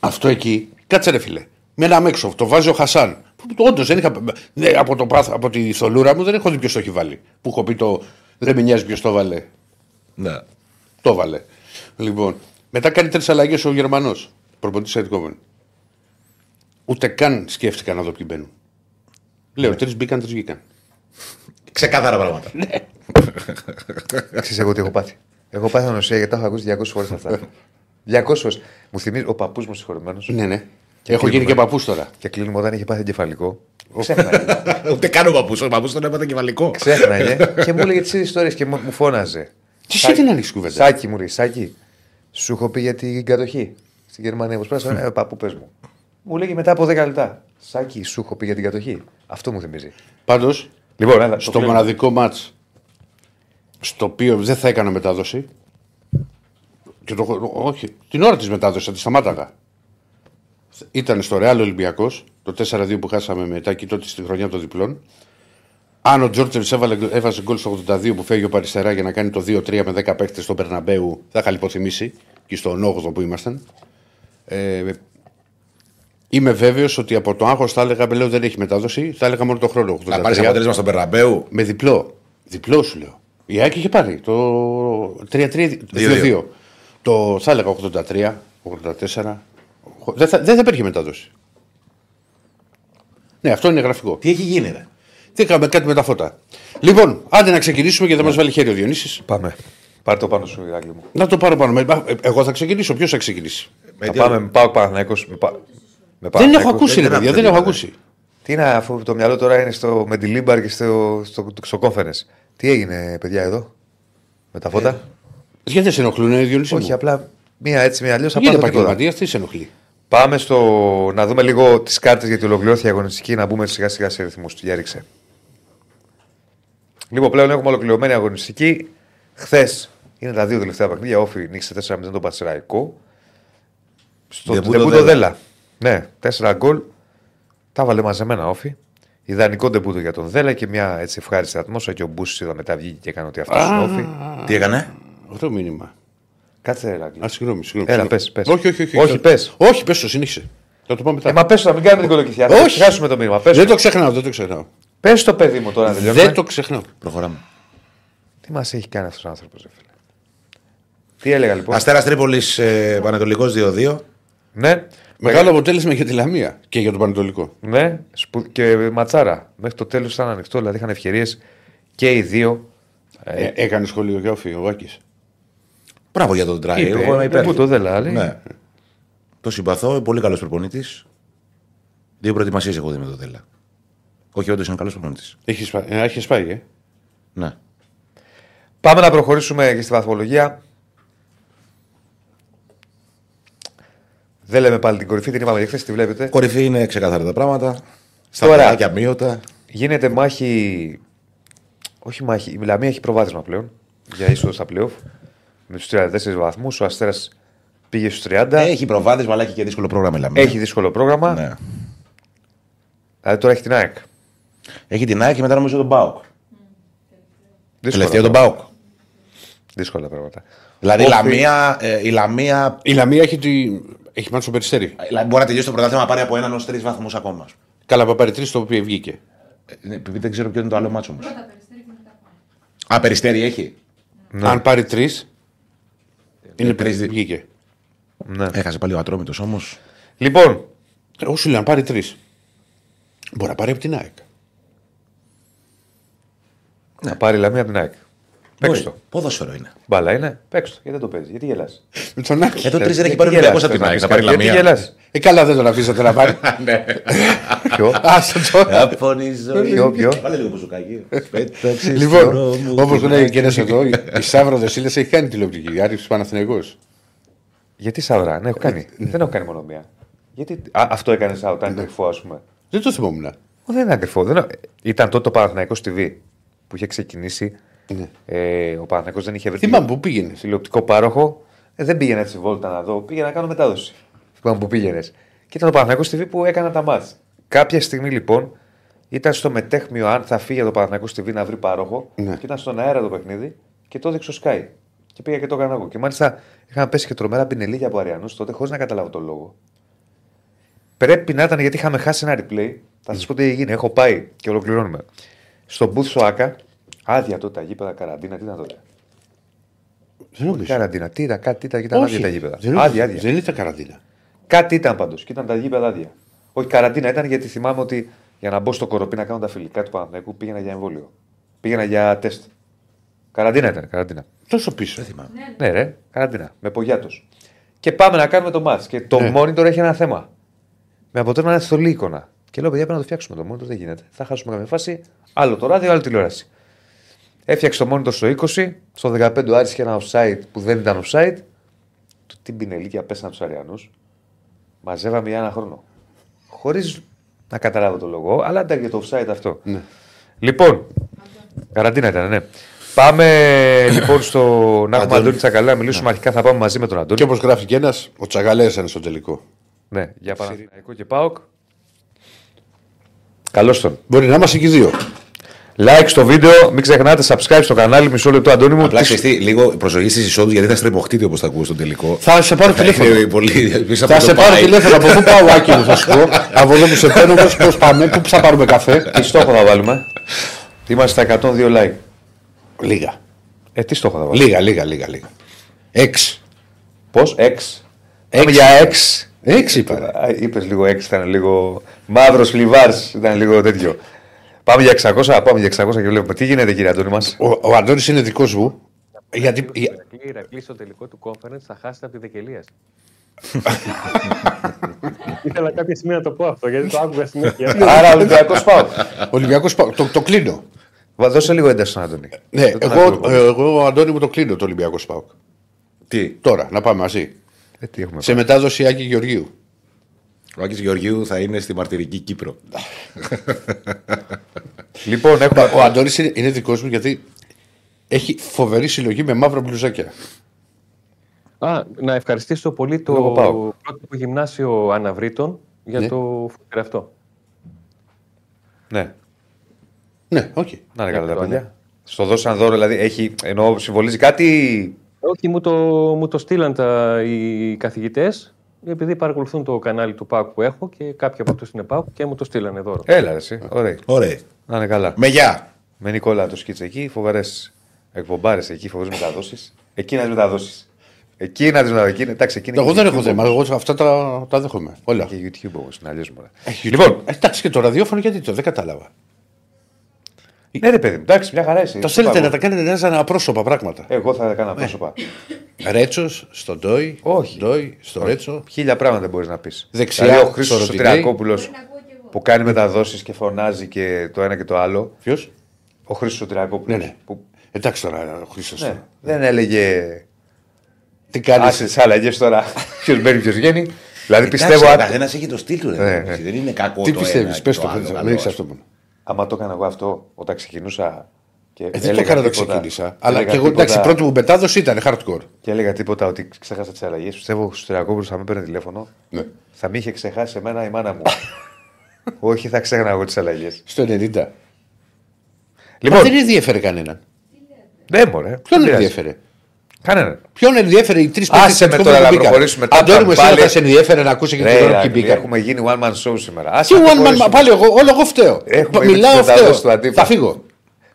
αυτό εκεί, κάτσε ρε φίλε. Με ένα μέξο, το βάζει ο Χασάν. Όντως δεν είχα. ναι, από, το, πάθ- από τη θολούρα μου δεν έχω δει ποιος το έχει βάλει. Που έχω πει το. Δεν με νοιάζει ποιος το βάλε. Ναι. Το βάλε. Λοιπόν, μετά κάνει τρεις αλλαγές ο Γερμανός. Προποντή Αιτικόβεν. Ούτε καν σκέφτηκα να δω ποιοι μπαίνουν. Λέω, Ναι. τρεις μπήκαν, τρεις βγήκαν. Ξεκάθαρα πράγματα. Ξέρεις εγώ τι έχω πάθει. Έχω πάθει ανοσία γιατί τα έχω ακούσει 200 φορές αυτά. 200 φορές. Μου θυμίζει ο παππούς μου συγχωρημένο. Ναι, ναι. Και έχω γίνει κλείνουμε. και παππούς τώρα. Και κλείνουμε όταν είχε πάθει εγκεφαλικό. Ξέχναγε. Ούτε καν ο παππούς. Ο παππούς τον έπαθε κεφαλικό. Ξέχναγε. και μου έλεγε τις ιστορίες και μου μου φώναζε. Τι εσύ την ανοίξει κουβέντα. Σάκη μου λέει, Σάκη, σου έχω πει για την κατοχή στην Γερμανία. Μου σπάσα, ε, παππού πες μου. Μου λέγει μετά από 10 λεπτά. Σάκη, σου έχω πει για την κατοχή. Αυτό μου θυμίζει. Πάντως, Λοιπόν, έλα, το στο κλείνουμε. μοναδικό μάτς στο οποίο δεν θα έκανα μετάδοση. Και το, έχω- όχι, την ώρα της μετάδοσης θα τη σταμάταγα. Ήταν στο Ρεάλ Ολυμπιακός, το 4-2 που χάσαμε μετά και τότε στη χρονιά των διπλών. Αν ο Τζόρτζεβ έβαζε γκολ στο 82 που φεύγει ο Παριστερά για να κάνει το 2-3 με 10 παίχτε στον Περναμπέου, θα είχα λιποθυμήσει και στον 8ο που ήμασταν. Ε, είμαι βέβαιος ότι από το άγχος θα έλεγα, λέω δεν έχει μετάδοση, θα έλεγα μόνο το χρόνο. Να 83. πάρει αποτέλεσμα στον Περραμπέου. Με διπλό. Διπλό σου λέω. Η Άκη είχε πάρει το 3-3. 2-2. Το θα έλεγα 83, 84. Δεν θα, δεν θα υπήρχε μετάδοση. Ναι, αυτό είναι γραφικό. Τι έχει γίνει, ρε; Δεν κάνουμε κάτι με τα φώτα. Λοιπόν, άντε να ξεκινήσουμε γιατί θα μας βάλει χέρι ο Διονύσης. Πάμε. Πάρε το πάνω σου, Ηράκλειο μου. Να το πάρω πάνω. Με- ε, Εγώ θα ξεκινήσω. Ποιος θα ξεκινήσει; Με Θα τι πάμε άλλο. με πάω Παναθηναϊκός, με πα- με Δεν Παναθηναϊκό. έχω ακούσει, ρε δεν παιδιά. άκουσα Δεν έχω τίποτα. ακούσει. Τι είναι αφού το μυαλό τώρα είναι στο, Μεντιλίμπαρ και στο, στο, στο conference. Τι έγινε, παιδιά, εδώ, με τα φώτα; Γιατί δεν σε ενοχλούν, ε, Διονύση. Όχι, μου; απλά μία έτσι, μία αλλιώς. Είναι επαγγελματίας, τι σε ενοχλεί; Πάμε στο να δούμε λίγο τις κάρτες γιατί ολοκληρώθηκε η αγωνιστική να μπούμε σιγά σιγά σε ρυθμούς. Για ρίξε. Λοιπόν, πλέον έχουμε ολοκληρωμένη αγωνιστική. Χθες είναι τα δύο τελευταία παιχνίδια. Όφη νίξε 4-0 τον Πατσεραϊκό. Στο Ντεμπούτο ντεμπούτο Δέλα. Δέλα. Ναι, 4 γκολ. Τα βάλε μαζεμένα όφη. Ιδανικό ντεμπούτο για τον Δέλα και μια έτσι ευχάριστη ατμόσφαιρα. Και ο Μπούσης είδα μετά βγήκε και έκανε ότι αυτός είναι όφη. Τι έκανε; Αυτό μήνυμα. Κάτσε, ρε, Ηράκλειο. Α, συγγνώμη, συγγνώμη. Έλα, συγγνώμη. πες, πες. Όχι, όχι, όχι. Όχι, πες. Όχι, πες το, συνέχισε. Θα το πω μετά. Ε, μα πες το, να μην κάνουμε την κολοκυθιά. Θα Όχι. χάσουμε το μήνυμα. Πες, δεν το ξεχνάω, δεν το ξεχνάω. πες το παιδί μου τώρα να τελειώσουμε. Δεν το ξεχνάω. Προχωράμε. Τι μας έχει κάνει αυτός ο άνθρωπος, ρε φίλε. Τι έλεγα λοιπόν; Αστέρας Τρίπολης ε, Πανετολικός 2-2. Ναι, Μεγάλο αποτέλεσμα για τη Λαμία και για τον Πανετολικό. ναι, σπου... και ματσάρα. Μέχρι το τέλος ήταν ανοιχτό, δηλαδή είχαν ευκαιρίες και οι δύο. Ε, έκανε σχολείο για όφη, ο Βάκης. Μπράβο για τον Τράι. Είπε, Εγώ είμαι ε, υπέρ. πού το δεν λέει. Ναι. Το συμπαθώ, πολύ καλός προπονητής. Δύο προετοιμασίες έχω δει με τον Δέλα. Όχι, όντως είναι καλός προπονητής. Έχει πάει, ε, έχεις πάει, ε. Ναι. Πάμε να προχωρήσουμε και στη βαθμολογία. Δεν λέμε πάλι την κορυφή, την είπαμε και χθες, τη βλέπετε. Κορυφή είναι ξεκάθαρα τα πράγματα. Στα Τώρα. παιδάκια μείωτα. Γίνεται μάχη. Όχι μάχη, η Μιλαμία έχει προβάδισμα πλέον για είσοδο στα playoff. Με τους 34 βαθμούς. Ο Αστέρας πήγε στους 30. Έχει προβάδισμα, αλλά έχει και δύσκολο πρόγραμμα. Μιλάμε. Έχει δύσκολο πρόγραμμα. Ναι. Δηλαδή τώρα έχει την ΑΕΚ. Έχει την ΑΕΚ και μετά νομίζω τον Μπάουκ. Δύσκολα Τελευταίο τον πράγματα. Μπάουκ. Δύσκολα πράγματα. Δηλαδή η Όφη- Λαμία, ε, η Λαμία Η Λαμία έχει, τη... έχει μάθει στο περιστέρι. ε, μπορεί να τελειώσει το πρωτάθλημα να πάρει από έναν ως τρεις βαθμούς ακόμα. Καλά, από πάρει τρει το οποίο βγήκε. Ε, επειδή δεν ξέρω ποιο είναι το άλλο μάτσο όμως. Πρώτα περιστέρι και μετά πάνω. Α, περιστέρι έχει. Αν πάρει τρεις. Είναι τρεις δι- βγήκε. Ναι. Έχασε πάλι ο Ατρόμητος όμως. Λοιπόν, Εγώ σου λέω να πάρει τρεις. Μπορεί να πάρει από την ΑΕΚ. να πάρει η Λαμία από την ΑΕΚ. Παίξ' το. Ποδόσφαιρο είναι. Μπάλα είναι. Παίξ' το. Γιατί δεν το παίζεις, γιατί γελάς. Με τον Άκη. Εδώ τρεις δεν Γιατί έχει πάρει ο γελάς, Ολυμπιακό από την θες να ΑΕΚ. πεις Θα πάρει κάτι, Γιατί Λαμία. γελάς. Ε, καλά, δεν τον αφήσατε να πάρει. Ποιο; Άστο τώρα. Από τη ζωή. Ποιο, ποιο. Βάλε λίγο μπουζουκάκι. Πέταξες Λοιπόν, όπως λέει και ένα εδώ, η Σάβρο Δεσίλε έχει κάνει τηλεοπτική. Άρης Παναθυνεγό. Γιατί Σαβρά, ναι, έχω κάνει. δεν έχω κάνει μόνο μία. Γιατί α, αυτό έκανες σαν όταν ήταν κρυφό, ας πούμε. Δεν το θυμόμουν. Ω, δεν ήταν κρυφό. Δεν... Ήταν τότε το Παναθηναϊκός TV που είχε ξεκινήσει. Ναι. Ε, ο Παναθηναϊκός δεν είχε βρει Θυμάμαι που πήγαινες. τηλεοπτικό πάροχο. Ε, δεν πήγαινε έτσι βόλτα να δω. Πήγαινα να κάνω μετάδοση. Θυμάμαι που πήγαινες. Και ήταν ο Παναθηναϊκός TV που έκανα τα μάτς. Κάποια στιγμή λοιπόν ήταν στο μετέχμιο αν θα φύγει από το Παναθηναϊκός TV να βρει πάροχο. Ναι. Και ήταν στον αέρα το παιχνίδι και το έδειξε ο Sky. Και πήγα και το έκανα εγώ. Και μάλιστα είχαν πέσει και τρομερά πινελίγια από Αριανούς τότε χωρίς να καταλάβω τον λόγο. Πρέπει να ήταν γιατί είχαμε χάσει ένα replay. Θα σας πω τι έγινε. Έχω πάει και ολοκληρώνουμε. Στο booth στο ΑΚΑ, άδεια τότε τα γήπεδα καραντίνα, τι ήταν τότε; Δεν νομίζω. Καραντίνα, τι ήταν, κάτι ήταν και ήταν άδεια τα γήπεδα. δεν, Άδεια, άδεια. δεν ήταν καραντίνα. Κάτι ήταν πάντως και ήταν τα γήπεδα άδεια. Όχι καραντίνα ήταν γιατί θυμάμαι ότι για να μπω στο κοροπή να κάνω τα φιλικά του Παναθηναϊκού πήγαινα για εμβόλιο. Πήγαινα για τεστ. Καραντίνα ήταν, καραντίνα. Τόσο πίσω. Ναι, ρε, καραντίνα. Με πογιάτος. Και πάμε να κάνουμε το μάτς. Και το Ναι. monitor έχει ένα θέμα. Με αποτέλεσμα να είναι θολή εικόνα. Και λέω, παιδιά, πρέπει να το φτιάξουμε το monitor, δεν γίνεται. Θα χάσουμε καμία φάση. Άλλο το ράδιο, άλλο τηλεόραση. Έφτιαξε το monitor στο 20, στο 15 ο Άρης είχε ένα offside που δεν ήταν offside. Του τι πινελίκια πέσανε τους Αριανούς. Μαζεύαμε για ένα χρόνο. Χωρίς να καταλάβω το λόγο, αλλά ήταν και το offside αυτό. Ναι. Λοιπόν, καραντίνα ήταν, ναι. Πάμε λοιπόν στο να έχουμε Αντώνη. Αντώνη Τσακαλά να μιλήσουμε αρχικά. Θα πάμε μαζί με τον Αντώνη. Και όπως γράφει και ένας, ο Τσαγαλέα είναι στο τελικό. Ναι, για Παναθηναϊκό και ΠΑΟΚ. Καλώς τον. Μπορεί να είμαστε και οι δύο. Like στο βίντεο, μην ξεχνάτε subscribe στο κανάλι. Μισό λεπτό, Αντώνη μου. Απλά Τι- ξέρεις τι, λίγο προσοχή στις εισόδους γιατί θα στριμωχτείτε όπως θα ακούω στο τελικό. Θα σε πάρω τηλέφωνο. Είναι πολύ πίσω από Θα το σε πάρω πάει. τηλέφωνο. Από πού πάω, Άκη μου, θα σου πω. Από εδώ που σε παίρνω, πώ πάμε, πού θα πάρουμε καφέ. Τι στόχο θα βάλουμε. Είμαστε στα 102 like. Λίγα. Ε, τι στόχο θα βάλουμε; Λίγα, λίγα, λίγα. λίγα. Έξι. Πώς, 6. Πάμε για 6. Έξι είπα. ρε. Είπες λίγο 6, ήταν λίγο. Μαύρος λιβάρ, ήταν λίγο τέτοιο. Πάμε για 600, πάμε για 600 και βλέπουμε. Τι γίνεται, κύριε Αντώνη μας; Ο, ο Αντώνης είναι δικός μου. Γιατί. για- Ηρακλή, Ηρακλή στο τελικό του conference θα χάσετε από τη Δεκελίας. Ήθελα κάποια στιγμή να το πω αυτό γιατί το άκουγα συνέχεια. Άρα Ολυμπιακός πάω. Ολυμπιακός πάω. Το, το κλείνω. Δώσε λίγο ένταση στον Αντώνη. Ναι, Δεν τον εγώ, ακούω ε, πολύ. εγώ, Αντώνη μου το κλείνω το Ολυμπιακός Σπάουκ. Τι, Τώρα, να πάμε μαζί. Ε, τι έχουμε Σε μετάδοση Άκη Γεωργίου. Ο Άκης Γεωργίου θα είναι στη μαρτυρική Κύπρο. Λοιπόν, έχουμε. Ο Αντώνης είναι, είναι δικός μου γιατί έχει φοβερή συλλογή με μαύρα μπλουζάκια. Α, να ευχαριστήσω πολύ το Λόγω ΠΑΟΚ. πρώτο γυμνάσιο Αναβρύτων για Ναι. το φούτερ αυτό. Ναι, Ναι, οκ. να είναι καλά τα Ναι. παιδιά. Στο δώσαν δώρο, δηλαδή έχει. Εννοώ, συμβολίζει κάτι. Όχι, μου το, μου το στείλαν τα, οι καθηγητές επειδή παρακολουθούν το κανάλι του ΠΑΟΚ που έχω και κάποιοι από αυτούς είναι ΠΑΟΚ και μου το στείλανε δώρο. Έλα, ρε, εσύ. Ωραία. Ωραία. Να είναι καλά. Με γεια. Με Νικόλα το σκίτσε εκεί, φοβερές εκπομπάρες εκεί, φοβερές μεταδόσεις. Εκεί να τις μεταδώσεις. Εκεί να τις μεταδώσει. Εντάξει, εκεί είναι Εγώ και δεν YouTube έχω θέμα. Εγώ αυτά τα, τα δέχομαι. Όλα. Και YouTube όμως, είναι αλλιώς μόνο. Έχει Λοιπόν, YouTube. Ε, Εντάξει και το ραδιόφωνο γιατί το δεν κατάλαβα. Ναι, ρε παιδί μου, εντάξει, μια χαρά είσαι. Τα Τι θέλετε πάω. να τα κάνετε ένα σαν απρόσωπα πράγματα. Εγώ θα τα κάνω πρόσωπα. Ρέτσος, στον Ντόι. Όχι. Ντόι, στο Ρέτσο. Χίλια πράγματα μπορείς να πεις. Δεξιά, Δηλαδή, ο Χρήστος στο Σωτηριακόπουλο Μπορεί να ακούω κι εγώ. που κάνει μεταδόσεις και φωνάζει και το ένα και το άλλο. Ποιος; Ο Χρήστος Σωτηριακόπουλο. Ναι, ναι. Που Εντάξει τώρα, ο Χρήστος. Ναι. Δεν έλεγε. Τι κάνεις; Άσε τις αλλαγές τώρα. Ποιος μπαίνει, ποιος βγαίνει. Δηλαδή Εντάξει, πιστεύω. ο αν- καθένας έχει το στυλ του. ρε, Ναι, εντάξει, ναι. Δεν είναι κακό Τι το πιστεύεις, ένα πες και το. άλλο, Δεν καλό. έχει αυτό μόνο. Άμα το έκανα εγώ αυτό όταν ξεκινούσα. Και Ε, δεν το έλεγα έκανα να το τίποτα- ξεκίνησα. και Αλλά έλεγα και εγώ τίποτα- εντάξει, η πρώτη μου μετάδοση ήταν hardcore. Και έλεγα τίποτα ότι ξέχασα τις αλλαγές. Πιστεύω ο Στριακόπουλο θα με παίρνει τηλέφωνο. Ναι. Θα με είχε ξεχάσει εμένα η μάνα μου. Όχι, θα ξέχανα εγώ τις αλλαγές. Στο 90. Λοιπόν, Μα δεν ενδιαφέρε κανέναν. ναι, μωρέ. Ποιον δεν πειράζει. ενδιαφέρε. Κανέναν. Ποιον ενδιαφέρε οι τρεις Άσε με τώρα να προχωρήσουμε μετά, Αντώνη μου, εσύ πάλι- θα σε ενδιαφέρε να ακούσεις και Ρε, την ώρα Ηρακλή, ποιοι μπήκαν; έχουμε γίνει one man show σήμερα. Τι Άσε να one man, προχωρήσουμε. πάλι εγώ, όλο εγώ φταίω. Έχουμε Πα- ήδη Μιλάω τις μετάδοσεις του φταίω. αντίπαλου. Θα φύγω.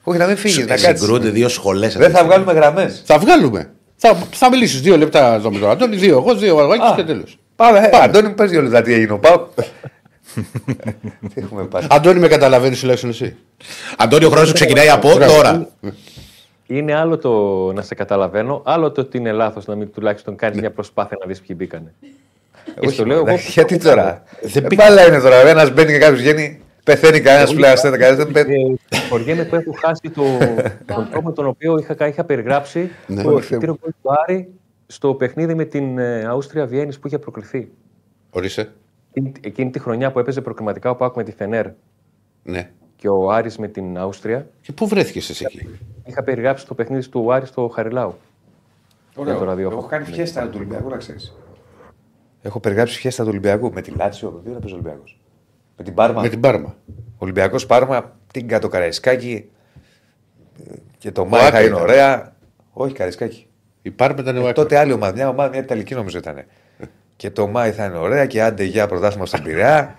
Όχι, να μην φύγεις, να κάτσεις. Συγκρούνται δύο σχολές. Δεν θα βγάλουμε γραμμές. Θα βγάλουμε. Θα, θα μιλήσεις δύο λεπτά εδώ με τον Αντώνη, δύο εγώ, δύο ο Αργάκης και τέλος. Πάμε. Ε, Αντώνη, μου πες δύο λεπτά τι έγινε ο Πάου. Τι έχουμε πάει. Αντώνη, με καταλαβαίνεις τουλάχιστον εσύ. Αντώνιο, ο χρόνος σου ξεκινάει από τώρα. Είναι άλλο το να σε καταλαβαίνω, άλλο το ότι είναι λάθος να μην τουλάχιστον κάνεις μια προσπάθεια να δεις ποιοι μπήκανε. Και Όχι, στο λέω εγώ. εντάξει, Γιατί τώρα; Δεν Δεν πήγα. μπάλα είναι τώρα. Ένας μπαίνει και κάποιος βγαίνει. Πεθαίνει κανένας πλέον. Κανένας δεν πεθαίνει. Ε, Χωριέμαι που έχω χάσει το, τον τρόπο με τον οποίο είχα, είχα περιγράψει Ναι. το ευχητήριο γκολ του Άρη στο παιχνίδι με την ε, Αούστρια Βιέννη που είχε προκληθεί. Ορίστε. Εκείνη, εκείνη τη χρονιά που έπαιζε προκριματικά ο Πάκ με τη Φενέρ Ναι. και ο Άρης με την Αούστρια, Και πού βρέθηκες εσύ εκεί; Είχα περιγράψει το παιχνίδι του Άρη στο Χαριλάου. Για το ραδιόφωνο. Έχω κάνει φιέστα του Ολυμπιακού, να ξέρεις. Έχω περιγράψει φιέστα του Ολυμπιακού με τη Λάτσιο. Δεν έπαιζε Ολυμπιακός. Με την Πάρμα. Με την Πάρμα. Ολυμπιακός Πάρμα, την κάτω Καραϊσκάκη. Και το Μάη θα Άκρη είναι ήταν. ωραία. Όχι, Καραϊσκάκη. Η Πάρμα ήταν ο Άκη. Ε, Τότε άλλη ομάδα, μια ομάδα, μια Ιταλική νομίζω ήταν. και το Μάη θα είναι ωραία και άντε για πρωτάθλημα στον Πειραιά.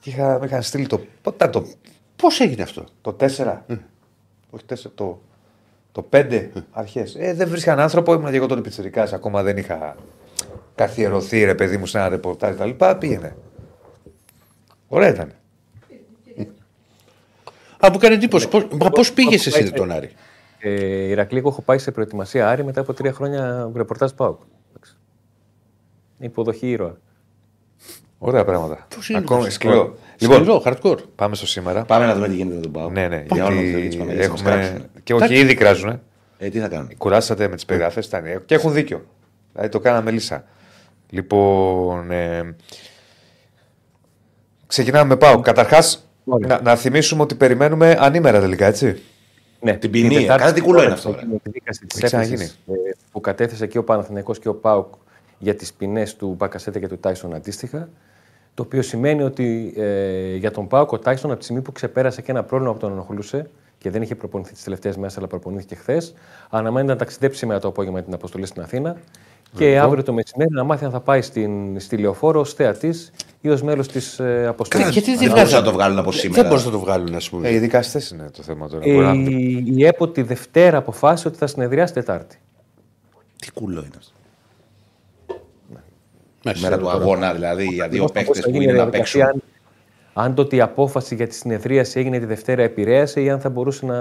Και είχα, με είχαν στείλει το. Πότε ήταν το, Πώς έγινε αυτό; το 4. Όχι 4, το, το 5 αρχές. Ε, δεν βρίσκαν άνθρωπο, ήμουν και εγώ τότε πιτσερικά. Ακόμα δεν είχα καθιερωθεί ρε παιδί μου σε ένα ρεπορτάζ κτλ. Πήγαινε. Ωραία ήταν. Α, μου κάνει εντύπωση. Πώς- Μα πώς πήγες εσύ με τον Άρη; Ε, Ηρακλή, εγώ έχω πάει σε προετοιμασία Άρη μετά από τρία χρόνια ρεπορτάζ Πάουκ. Εντάξει. Υποδοχή ήρωα. Ωραία πράγματα. Πώς είναι Ακόμα αυτό; σκληρό. Λοιπόν, Σκληρό, hardcore. πάμε στο σήμερα. Πάμε να δούμε τι γίνεται με τον Πάο. Ναι, ναι. Για όλο Γιατί το Παναγίας μας έχουμε... κράξουν. Και όχι, ήδη κράζουν. Ε, τι θα κάνουμε; Κουράσατε με τις περιγραφές. Και έχουν δίκιο. Δηλαδή το κάναμε λύσα. Λοιπόν. Ε, ξεκινάμε με πάω. Καταρχάς, Ωραία. να, να θυμίσουμε ότι περιμένουμε ανήμερα τελικά, έτσι. Ναι, Την ποινή, η Τετάρτη κάτι τι κουλό είναι στην αυτό, ρε. εκδίκαση της Έχει ξαναγίνει. έπαιξης, ε, που κατέθεσε και ο Παναθηναϊκός και ο ΠΑΟΚ για τις ποινές του Μπακασέτα και του Τάισον αντίστοιχα. Το οποίο σημαίνει ότι ε, για τον ΠΑΟΚ ο Τάισον από τη στιγμή που ξεπέρασε και ένα πρόβλημα που τον ενοχλούσε και δεν είχε προπονηθεί τις τελευταίες μέρες, αλλά προπονήθηκε χθες, αναμένεται να ταξιδέψει σήμερα το απόγευμα την αποστολή στην Αθήνα. Και αύριο το μεσημέρι να μάθει αν θα πάει στην, στη Λεωφόρο ως θεατής ή ως μέλος της ε, αποστολής. Καλά, γιατί δεν Δεν βγάζουν μπορούσαν να το βγάλουν από Δεν σήμερα. μπορούσαν να το βγάλουν, ας πούμε. Ε, οι δικαστές είναι το θέμα τώρα. Ε, Μπορεί να- η, η ΕΠΟ τη Δευτέρα αποφάσισε ότι θα συνεδριάσει Τετάρτη. Τι κουλό είναι αυτό. Μάλιστα. Μέρα του αγώνα, δηλαδή, για δύο Πώς παίχτε θα που γίνει είναι η να διαδικασία, παίξουν. Αν, αν το ότι η απόφαση για τη συνεδρίαση έγινε τη Δευτέρα επηρέασε ή αν θα μπορούσε να.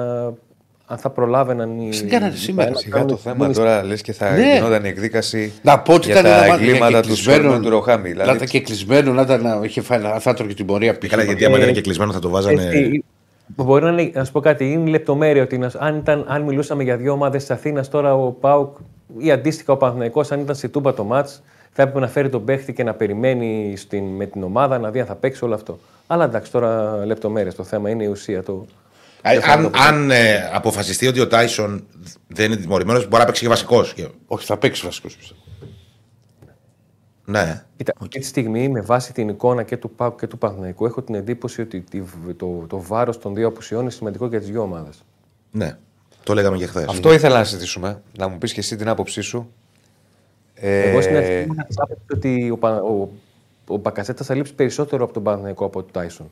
αν θα προλάβαιναν οι. Στην κάνανε σήμερα. να Σιγά κάνουν το τις θέμα μόνες- τώρα λες και θα Ναι. γινόταν η εκδίκαση Να πω ότι για ήταν τα ένα μάτι- εγκλήματα και του κλεισμένο- Σκόρπιου του Ροχάμι. Να Δηλαδή, ήταν και κλεισμένο, να ήταν να είχε φάει ένα θάτρο και την πορεία πίσω. Καλά, γιατί άμα ήταν και κλεισμένο θα το βάζανε. Έτσι, Μπορεί να είναι, να σου πω κάτι, είναι λεπτομέρεια ότι να- αν, ήταν, αν μιλούσαμε για δύο ομάδες της Αθήνας, τώρα ο Πάουκ ή αντίστοιχα ο Παναθηναϊκός αν ήταν σε τούμπα το μάτς, θα έπρεπε να φέρει τον παίχτη και να περιμένει στην, με την ομάδα να δει αν θα παίξει όλο αυτό. Αλλά εντάξει, τώρα λεπτομέρειες το θέμα είναι η ουσία. Το, Α, Αν, αν ε, αποφασιστεί ότι ο Τάισον δεν είναι τιμωρημένος, μπορεί να παίξει και βασικός. Όχι, θα παίξει βασικός. Ναι. Κοίτα, αυτή τη στιγμή, με βάση την εικόνα και του ΠΑΟΚ και του Παναθηναϊκού, έχω την εντύπωση ότι τη- το, το βάρος των δύο απουσιών είναι σημαντικό για τις δύο ομάδες. ναι. Το λέγαμε και χθες. Αυτό ήθελα να συζητήσουμε. Να μου πεις και εσύ την άποψή σου. Ε, Εγώ στην αρχή ήμουν της άποψης ότι ο, Πα- ο, ο Μπακασέτας θα λείψει περισσότερο από τον Παναθηναϊκό από τον Τάισον.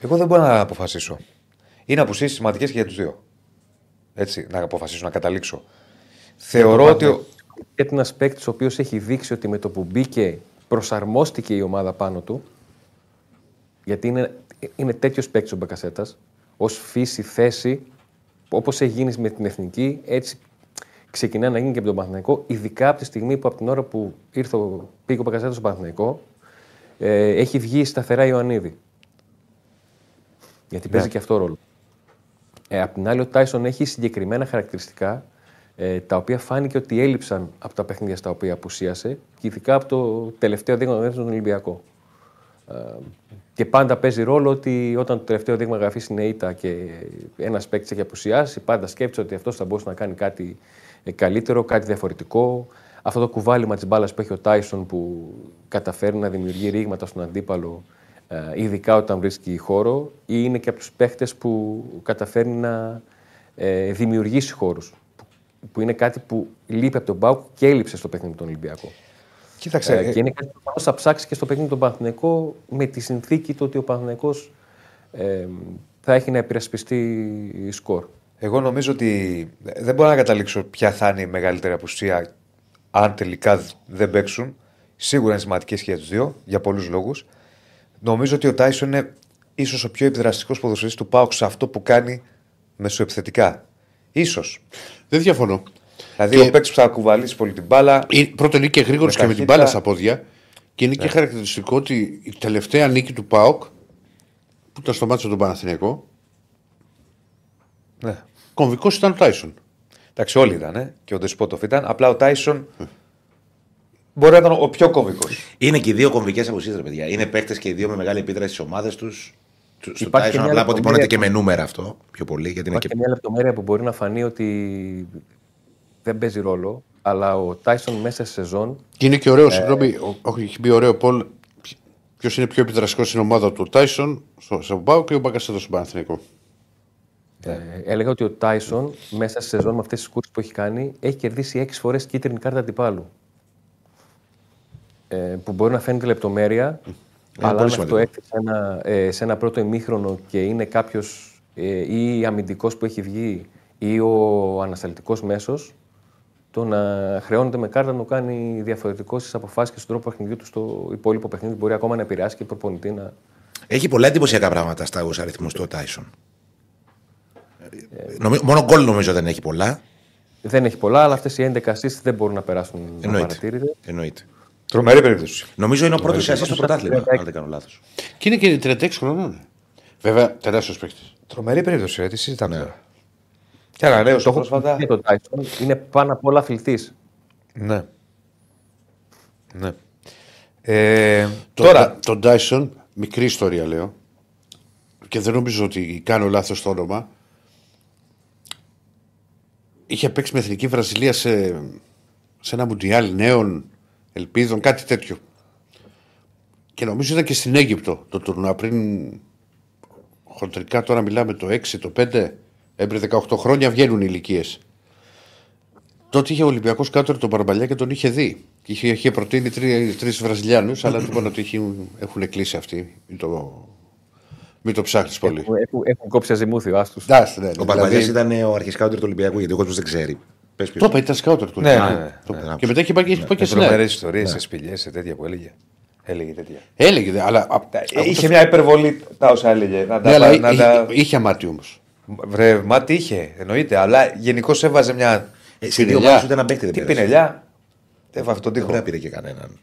Εγώ δεν μπορώ να αποφασίσω. Είναι απουσίε σημαντικές και για τους δύο. Έτσι, να αποφασίσω, να καταλήξω. Θεωρώ ότι. ο- Και ένας παίκτης ο οποίος έχει δείξει ότι με το που μπήκε προσαρμόστηκε η ομάδα πάνω του. Γιατί είναι, είναι τέτοιος παίκτης ο Μπακασέτας. Ω φύση, θέση, όπως έχει γίνει με την εθνική, έτσι ξεκινά να γίνει και από τον Παναθηναϊκό. Ειδικά από τη στιγμή που από την ώρα που ήρθε, ο- πήγε ο Μπακασέτα στον Παναθηναϊκό, ε, έχει βγει σταθερά Ιωαννίδη. Γιατί παίζει και αυτό ρόλο. Ε, απ' την άλλη, ο Τάισον έχει συγκεκριμένα χαρακτηριστικά ε, τα οποία φάνηκε ότι έλειψαν από τα παιχνίδια στα οποία απουσίασε και ειδικά από το τελευταίο δείγμα γραφή στον Ολυμπιακό. Ε, και πάντα παίζει ρόλο ότι όταν το τελευταίο δείγμα γραφής είναι ήττα και ένας παίκτης έχει απουσιάσει, πάντα σκέφτεται ότι αυτός θα μπορούσε να κάνει κάτι ε, καλύτερο, κάτι διαφορετικό. Αυτό το κουβάλιμα της μπάλας που έχει ο Τάισον που καταφέρει να δημιουργεί ρήγματα στον αντίπαλο, ε, ειδικά όταν βρίσκει χώρο, ή είναι και από τους παίχτες που καταφέρνει να ε, δημιουργήσει χώρους. Που, που είναι κάτι που λείπει από τον Μπάουκ και έλειψε στο παιχνίδι του Ολυμπιακού. Κοίταξε. Ε, και είναι κάτι που θα ψάξει και στο παιχνίδι του Παναθηναϊκό με τη συνθήκη του ότι ο Παναθηναϊκός ε, θα έχει να υπερασπιστεί σκορ. Εγώ νομίζω ότι δεν μπορώ να καταλήξω ποια θα είναι η μεγαλύτερη απουσία αν τελικά δεν παίξουν. Σίγουρα είναι σημαντική και για τους δύο, για πολλούς λόγους. Νομίζω ότι ο Τάισον είναι ίσως ο πιο επιδραστικός ποδοσφαιριστής του Πάουκ σε αυτό που κάνει μεσοεπιθετικά. σω. Δεν διαφωνώ. Δηλαδή Και- ο παίκτης που θα κουβαλήσει πολύ την μπάλα. Ε, Πρώτον είναι και γρήγορος Με και με την ταχύτητα. μπάλα στα πόδια. Και είναι και χαρακτηριστικό ότι η τελευταία νίκη του ΠΑΟΚ που ήταν στο μάτσο του Παναθηναϊκό, Ναι. Κομβικός ήταν ο Τάισον. Εντάξει, όλοι ήταν ε, και ο Ντεσπότοφ ήταν. Απλά ο Τάισον μπορεί να ήταν ο πιο κομβικός. Είναι και οι δύο κομβικές αποσύσει, ρε παιδιά. Είναι παίκτες και οι δύο με μεγάλη επίδραση στις ομάδες τους. Στο Υπάρχει Τάισον και μια απλά αποτυπώνεται και λεπτομέρεια. με νούμερα αυτό πιο πολύ. Γιατί είναι Υπάρχει και... και μια λεπτομέρεια που μπορεί να φανεί ότι δεν παίζει ρόλο, αλλά ο Τάισον μέσα σε σεζόν Και είναι και ωραίος, συγγνώμη, ο- όχι, έχει πει ωραίο Πολ, ποιος είναι πιο επιδραστικός στην ομάδα του, ο Τάισον στο, στο ΠΑΟΚ και ο Μπακασέτο στον Παναθηναϊκό. ε, έλεγα ότι ο Τάισον μέσα σε σεζόν με αυτές τις κούρσε που έχει κάνει έχει κερδίσει έξι φορές κίτρινη κάρτα αντιπάλου. Ε, που μπορεί να φαίνεται λεπτομέρεια, αλλά αν πολύ αυτό σημαντικό. έρθει σε ένα, ε, σε ένα πρώτο ημίχρονο και είναι κάποιος ε, ή αμυντικός που έχει βγει ή ο ανασταλτικός μέσος, το να χρεώνεται με κάρτα να το κάνει διαφορετικό στις αποφάσεις και στον τρόπο παιχνιδιού του στο υπόλοιπο παιχνίδι. Μπορεί ακόμα να επηρεάσει και προπονητή να. Έχει πολλά εντυπωσιακά πράγματα στα αριθμού του ο Τάισον. Νομι- Μόνο γκολ νομίζω δεν έχει πολλά. Δεν έχει πολλά, αλλά αυτές οι 11 assists δεν μπορούν να περάσουν Εννοείται. παρατήρητε. Εννοείται. Τρομερή περίπτωση. Νομίζω είναι ο πρώτος σε στο πρωτάθλημα, αν δεν κάνω λάθος. Και είναι και 36 χρονών. ε. Βέβαια, τεράστιος παίκτης. Τρομερή περίπτωση, ε, τι συζητάμε τώρα. Και ένα νέο πρόσφατα. Και το Tyson είναι πάνω απ' όλα αθλητής. Ναι. Ναι. Ε, Το- τώρα, Τον Τάισον, μικρή ιστορία λέω, και δεν νομίζω ότι κάνω λάθος το όνομα. Είχε παίξει με εθνική Βραζιλία σε, σε ένα μουντιάλ νέων ελπίδων, κάτι τέτοιο. Και νομίζω ήταν και στην Αίγυπτο το τουρνουά πριν. Χοντρικά τώρα μιλάμε το 6, το 5, έμπρε 18 χρόνια βγαίνουν οι ηλικίες. Τότε είχε ο Ολυμπιακός κάτω τον Παρμπαλιά και τον είχε δει. Και είχε, είχε προτείνει τρει τρεις Βραζιλιάνους, αλλά του είπαν ότι έχουν, έχουν κλείσει αυτοί. Μην το, μην το ψάχνεις πολύ. Έχουν, έχουν, έχουν κόψει αζημούθιο, άστου. Εντάξει, ναι, ναι, Ο Παπαδιά δηλαδή, ήταν ο αρχισκάουτερ του Ολυμπιακού, γιατί ο κόσμος δεν ξέρει. Πες ποιος Το είπα, ήταν σκάουτερ του. Ναι, Ολυμπιακού. ναι, ναι. Το- Ναι, Και μετά είχε πάει, είχε πάει και στην τρομερές ΑΕΚ. ιστορίες σε σπηλιές, σε τέτοια που έλεγε. Έλεγε τέτοια. Έλεγε, δε, αλλά. απ- Ε, από είχε το- μια υπερβολή τα όσα έλεγε. Να Ναι, τα, αλλά να είχε, τα... είχε αμάτι όμως. Βρε, μάτι είχε, εννοείται. Αλλά γενικώς έβαζε μια. Ε, σε δύο Πινελιά. μάτια ούτε ένα παίκτη δεν Τι πήρε. πινελιά; Δεν βάφει τον Δεν τοίχο. πρέπει να πήρε και κανέναν.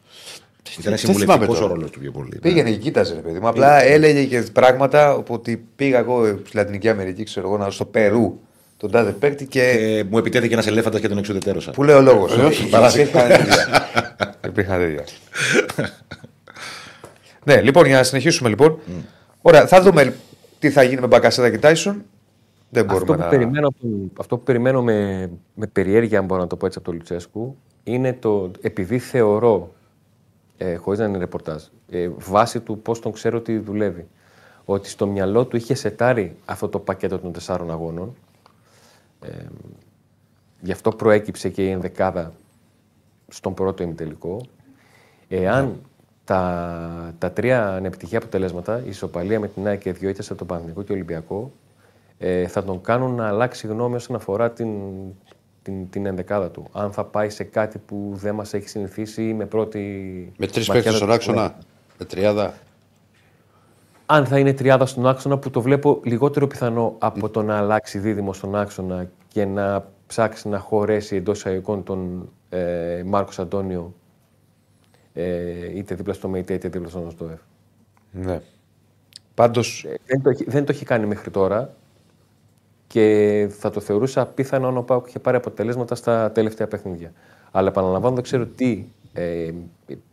Ήταν δεν συμβουλευτικός θυμάμαι ο τώρα. ρόλος του πιο πολύ. ναι. Πήγαινε και κοίταζε, ρε παιδί μου. Απλά έλεγε και πράγματα ότι πήγα εγώ στη Λατινική Αμερική, ξέρω εγώ, να- στο Περού τον τάδε παίκτη και. Ε, μου επιτέθηκε ένας ελέφαντας και τον εξουδετερώσα. Πού λέει ο λόγο. όχι. Υπήρχαν τέτοια. Υπήρχαν τέτοια. Ναι, λοιπόν, για να συνεχίσουμε λοιπόν. Ωραία, θα δούμε τι θα γίνει με Μπακασέτα και Τάισον. Δεν Αυτό μπορούμε που, να. περιμένω, από- αυτό που περιμένω με, με περιέργεια, αν μπορώ να το πω έτσι από τον Λουτσέσκου, είναι το επειδή θεωρώ, ε, χωρίς να είναι ρεπορτάζ, ε, βάσει του πώς τον ξέρω ότι δουλεύει, ότι στο μυαλό του είχε σετάρει αυτό το πακέτο των τεσσάρων αγώνων. Ε, γι' αυτό προέκυψε και η ενδεκάδα στον πρώτο ημιτελικό. Εάν τα, τα τρία ανεπτυχία αποτελέσματα, η ισοπαλία με την ΑΕΚ και δύο ήττες από τον Παναθηνικό και Ολυμπιακό, ε, θα τον κάνουν να αλλάξει γνώμη όσον αφορά την, την, την ενδεκάδα του. Αν θα πάει σε κάτι που δεν μας έχει συνηθίσει ή με πρώτη... Με τρεις ματιά παίκτε θα στον το άξονα. Με τριάδα. αν θα είναι τριάδα στον άξονα που το βλέπω λιγότερο πιθανό από το να αλλάξει δίδυμο στον άξονα και να ψάξει να χωρέσει εντός εισαγωγικών τον ε, Μάρκος Αντώνιο ε, είτε δίπλα στο ΜΕΙΤΕ είτε δίπλα στον Οστόεφ. Ε, Ναι. Πάντω. δεν, το, έχει- δεν το έχει κάνει μέχρι τώρα. Και να ψάξει να χωρέσει εντό εισαγωγικών τον ε, Μάρκο Αντώνιο είτε δίπλα στο ΜΕΙΤΕ είτε δίπλα στον Οστόεφ. Ναι. Πάντω. και θα το θεωρούσα απίθανο αν ο Πάουκ είχε πάρει αποτελέσματα στα τελευταία παιχνίδια. Αλλά επαναλαμβάνω, δεν ξέρω τι, ε,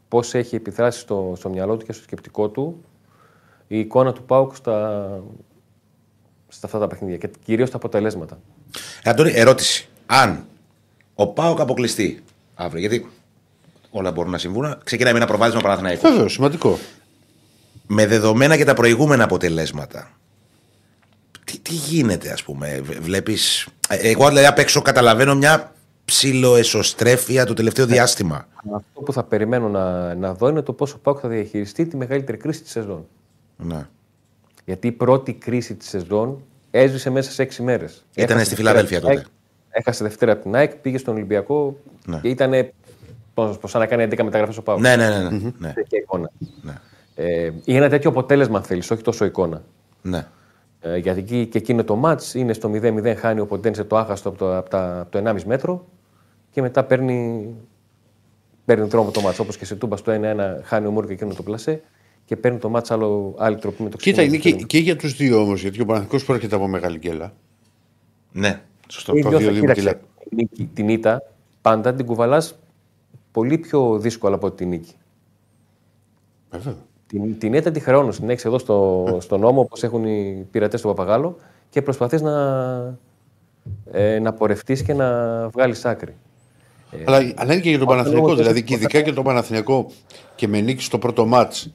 πώς έχει επιδράσει στο, στο μυαλό του και στο σκεπτικό του η εικόνα του Πάουκ στα, στα αυτά τα παιχνίδια και κυρίως τα αποτελέσματα. Ε, Αντώνη, ερώτηση. Αν ο Πάοκ αποκλειστεί αύριο, γιατί όλα μπορούν να συμβούν, ξεκινάει με ένα προβάδισμα Παναθηναϊκού. Βέβαιο, σημαντικό. Με δεδομένα και τα προηγούμενα αποτελέσματα. Τι, τι γίνεται, ας πούμε, βλέπεις. Εγώ δηλαδή απ' έξω καταλαβαίνω μια ψιλοεσωστρέφεια το τελευταίο διάστημα. Αυτό που θα περιμένω να, να δω είναι το πόσο ο Πάουκ θα διαχειριστεί τη μεγαλύτερη κρίση της σεζόν. Ναι. Γιατί η πρώτη κρίση της σεζόν έζησε μέσα σε έξι μέρες. Ήταν στη Φιλαδέλφια τότε. Έχασε Δευτέρα από την ΑΕΚ, πήγε στον Ολυμπιακό Ναι. και ήταν. Πώς σαν να κάνει 11 μεταγραφές ο Πάουκ. Ναι, ναι, ναι. ναι, ναι. Και εικόνα. ναι. Ε, ή ένα τέτοιο αποτέλεσμα, αν θέλεις, όχι τόσο εικόνα. ναι. Ε, γιατί εκεί και εκείνο το μάτς είναι στο 0-0, χάνει ο Ποντένσε το άχαστο από το, από τα, από το 1,5 μέτρο και μετά παίρνει, παίρνει δρόμο το μάτς. Όπως και σε Τούμπας στο 1-1 χάνει ο Μούρ και εκείνο το πλασέ και παίρνει το μάτς άλλο, άλλη τροπή με το Κοίτα, είναι ξεκίνημα και, του και για τους δύο όμως, γιατί ο Παναθηναϊκός προέρχεται από μεγάλη γκέλα. ναι. Σωστό. Και οι το δυο δύο θα- δίμου κοίταξε, κιλά. η νίκη- την ήττα πάντα την κουβαλάς πολύ πιο δύσκολα από την νίκη. Βέβαια. Την, την ήττα τη χρεώνω, την έχεις εδώ στο, στον νόμο όπως έχουν οι πειρατές του Παπαγάλο και προσπαθείς να, ε, να πορευτείς και να βγάλεις άκρη. Αλλά, αλλά είναι και για τον Παναθηναϊκό. όμως Δηλαδή, δεν και ειδικά για τον Παναθηναϊκό και με νίκη στο πρώτο μάτς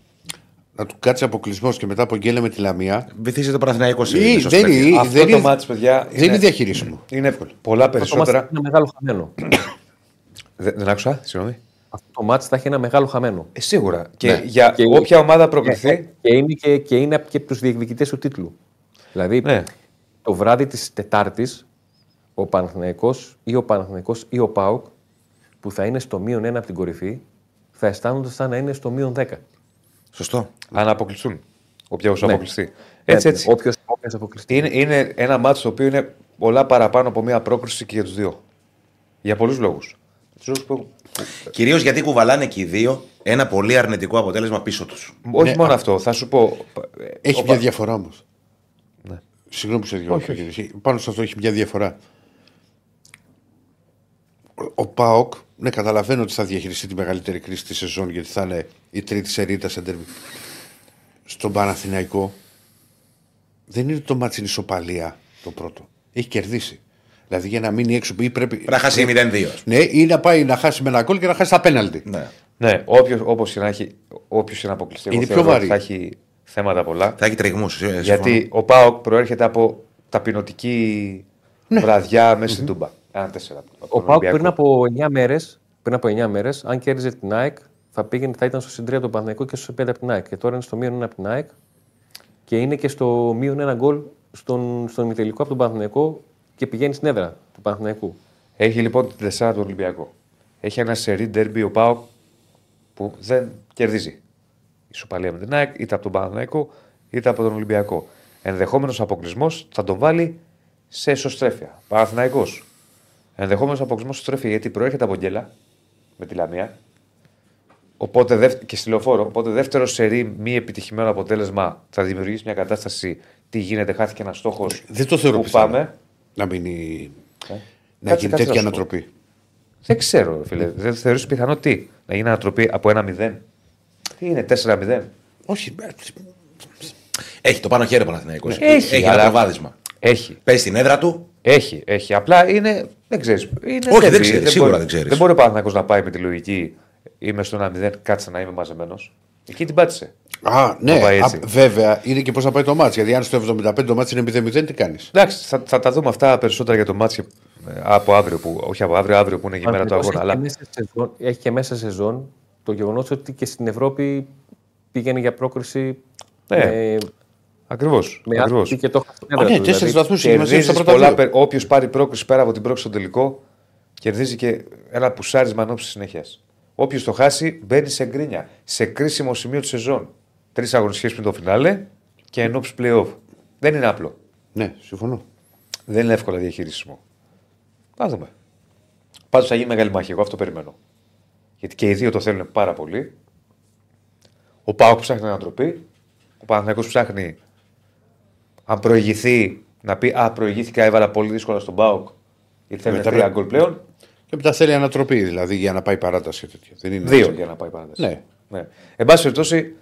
να του κάτσει αποκλεισμός και μετά από γκέλα με τη Λαμία. Βυθίζει το Παναθηναϊκό σε Ή, δεν ισοσπρέπεια. είναι, Αυτό δεν το είναι, μάτς, παιδιά, δεν είναι διαχειρίσιμο. Είναι πολλά Αυτό το μάτς θα περισσότερα. έχει ένα μεγάλο χαμένο. Δεν, δεν άκουσα, συγγνώμη. Αυτό το μάτς θα έχει ένα μεγάλο χαμένο. Ε, σίγουρα. Και Ναι. για Και- όποια ομάδα προκληθεί. Και είναι και, και, είναι και από τους διεκδικητές του τίτλου. Δηλαδή, Ναι. το βράδυ της Τετάρτης, ο Παναθηναϊκός ή ο Παναθηναϊκός ή ο Πάουκ, που θα είναι στο μείον 1 από την κορυφή, θα αισθάνονται σαν να είναι στο μείον 10. Σωστό. Αν αποκλειστούν. Όποια Ναι. αποκλειστεί. Έτσι, έτσι. Όποιο αποκλειστεί. Είναι, είναι ένα μάτσο το οποίο είναι πολλά παραπάνω από μια πρόκριση και για τους δύο. Για πολλούς λόγους. Που... Κυρίως γιατί κουβαλάνε και οι δύο ένα πολύ αρνητικό αποτέλεσμα πίσω τους. Όχι μόνο αυτό, θα σου πω. Έχει ο μια Πα- διαφορά όμως. Ναι. Συγγνώμη που σε διώχνω. κύριε. Πάνω σε αυτό έχει μια διαφορά. Ο- Ο ΠΑΟΚ, ναι, καταλαβαίνω ότι θα διαχειριστεί τη μεγαλύτερη κρίση της σεζόν γιατί θα είναι η τρίτη σερί ήττα σε ντέρμπι. Στον Παναθηναϊκό δεν είναι το ματς ή ισοπαλία το πρώτο. Έχει κερδίσει. Δηλαδή για να μείνει έξω ή πρέπει. Πρέπει να χάσει 0-2. ας πούμε. Ναι, ή να πάει να χάσει με ένα γκολ και να χάσει τα πέναλτι. Ναι. Ναι, όποιο όπως και να έχει, όποιος και να αποκλειστεί, Είναι εγώ πιο θεωρώ βαρύ. ότι θα έχει θέματα πολλά. Θα έχει τριγμούς. Γιατί ο Πάοκ προέρχεται από ταπεινωτική βραδιά μέσα στην Τούμπα. Ένα τέσσερα. από Ο τον Πάουκ Ολυμπιακό. πριν από 9 μέρε, πριν από 9 μέρες, αν κέρδιζε την ΑΕΚ, θα, πήγαινε, θα ήταν στο συντρία του Παναθηναϊκού και στο 5 από την ΑΕΚ. Και τώρα είναι στο μείον 1 από την ΑΕΚ και είναι και στο μείον 1 γκολ στον, στον ημιτελικό από τον Παναθηναϊκό και πηγαίνει στην έδρα του Παναθηναϊκού. Έχει λοιπόν την τεσσάρα του Ολυμπιακού. Έχει ένα σερί ντέρμπι ο Πάοκ που δεν κερδίζει. Ισοπαλία με την ΑΕΚ, είτε από τον Παναθηναϊκό είτε από τον Ολυμπιακό. Ενδεχόμενος αποκλεισμός θα τον βάλει σε εσωστρέφεια. Παναθηναϊκός. Ενδεχόμενος αποκλεισμός σε εσωστρέφεια γιατί προέρχεται από γκέλα με τη Λαμία. Οπότε, δεύ- και στη λεωφόρο. Οπότε δεύτερο σερί μη επιτυχημένο αποτέλεσμα θα δημιουργήσει μια κατάσταση. Τι γίνεται, χάθηκε ένας στόχος. Δεν το θεωρώ Πού πιθανό. πάμε. Να μείνει. Να Κάτσε, γίνει κάτσε τέτοια να σου πω. ανατροπή. Δεν ξέρω, ρε φίλε. Δεν θεωρείς πιθανό τι. Να γίνει ανατροπή από ένα 0. Τι είναι, 4-0. Όχι. ε, Έχει το πάνω χέρι ο Παναθηναϊκός. Έχει, Έχει αλλά- ένα προβάδισμα. Έχει. Παίζει στην έδρα του. Έχει, έχει. Απλά είναι. Δεν ξέρεις. Όχι, δεν ξέρεις, σίγουρα δεν ξέρεις. Δεν μπορεί ο Παναθηναϊκός να πάει με τη λογική. Είμαι στο 1-0, κάτσε να είμαι μαζεμένο. Εκεί την πάτησε. Α, ναι, Να πάει έτσι. α, βέβαια είναι και πώς θα πάει το μάτς. Γιατί αν στο 75 το μάτς είναι 0-0, τι κάνεις; Εντάξει, θα, θα τα δούμε αυτά περισσότερα για το μάτσο από αύριο. Που, όχι από αύριο, αύριο που είναι και η μέρα του Παναθηναϊκός αγώνα. έχει, Αλλά και μέσα σεζόν, έχει και μέσα σεζόν το γεγονός ότι και στην Ευρώπη πήγαινε για πρόκριση Ναι, με, ακριβώς. με άθληση και το έχασε στην έδρα Α, ναι, τους, τέσσερι δηλαδή. βαθμούς σημασία στα πρώτα δύο. Όποιος πάρει πρόκριση πέρα από την πρόκριση στο τελικό, κερδίζει και ένα πουσάρισμα εν ώψη συνέχειας. Όποιος το χάσει, μπαίνει σε γκρίνια. Σε κρίσιμο σημείο της σεζόν. Τρεις αγωνιστικές πριν το φινάλε και εν ώψη playoff. Δεν είναι απλό. Ναι, συμφωνώ. Δεν είναι εύκολα διαχειρίσιμο. Θα δούμε. Πάντως θα γίνει μεγάλη μάχη. Εγώ αυτό περιμένω. Γιατί και οι δύο το θέλουν πάρα πολύ. Ο Πάοκ ψάχνει ανατροπή. Ο Παναθηναϊκός ψάχνει, αν προηγηθεί, να πει Α, προηγήθηκα, έβαλα πολύ δύσκολα στον Μπάουκ. Ήρθε με Μετά τρία πρέπει- γκολ πλέον. Και μετά θέλει ανατροπή δηλαδή για να πάει παράταση. και τέτοια. Δεν είναι Δύο έτσι. για να πάει παράταση. Ναι. ναι. Εν πάση περιπτώσει, εντάξει,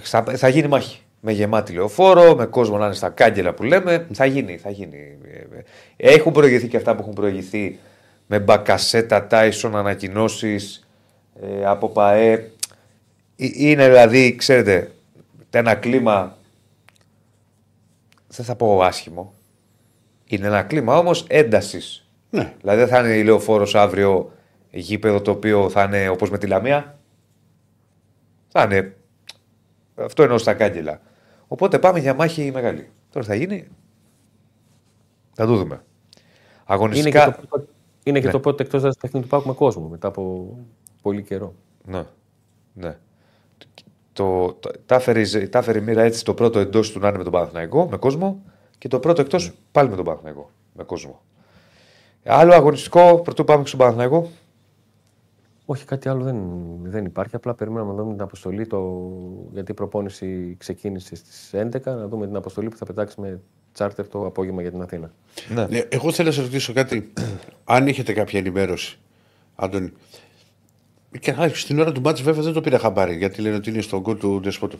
θα, θα γίνει μάχη. Με γεμάτη λεωφόρο, με κόσμο να είναι στα κάγκελα που λέμε. Θα γίνει, θα γίνει. Ε, Έχουν προηγηθεί και αυτά που έχουν προηγηθεί με μπακασέτα, Τάισον, ανακοινώσεις ε, από ΠαΕ. Ε, Είναι δηλαδή, ξέρετε, ένα κλίμα. Δεν θα πω άσχημο. Είναι ένα κλίμα όμως έντασης. Ναι. Δηλαδή δεν θα είναι η λεωφόρος αύριο γήπεδο το οποίο θα είναι όπως με τη Λαμία. Θα είναι. Αυτό εννοώ στα κάγκελα. Οπότε πάμε για μάχη μεγάλη. Τώρα θα γίνει. Θα το δούμε. Είναι και Αγωνιστικά. το, πρώτο- είναι και Ναι. το πρώτο εκτός έδρα παιχνίδι του Πάουκ με κόσμο μετά από πολύ καιρό. Ναι. ναι. Το, το, τα, έφερε, η Ζε- τα έφερε η μοίρα έτσι το πρώτο εντός του να είναι με τον Παναθηναϊκό, με κόσμο, και το πρώτο εκτός πάλι με τον Παναθηναϊκό, με κόσμο. Άλλο αγωνιστικό, πρωτού πάμε στον Παναθηναϊκό. Όχι, κάτι άλλο δεν, δεν υπάρχει. Απλά περιμένουμε να δούμε την αποστολή. Το... Γιατί η προπόνηση ξεκίνησε στις 11. Να δούμε την αποστολή που θα πετάξει με τσάρτερ το απόγευμα για την Αθήνα. Ναι. Ναι, εγώ θέλω να σας ρωτήσω κάτι. Αν έχετε κάποια ενημέρωση, Άντωνη. Και α, στην ώρα του μάτς βέβαια δεν το πήρα χαμπάρι γιατί λένε ότι είναι στον γκολ του Ντεσπότου.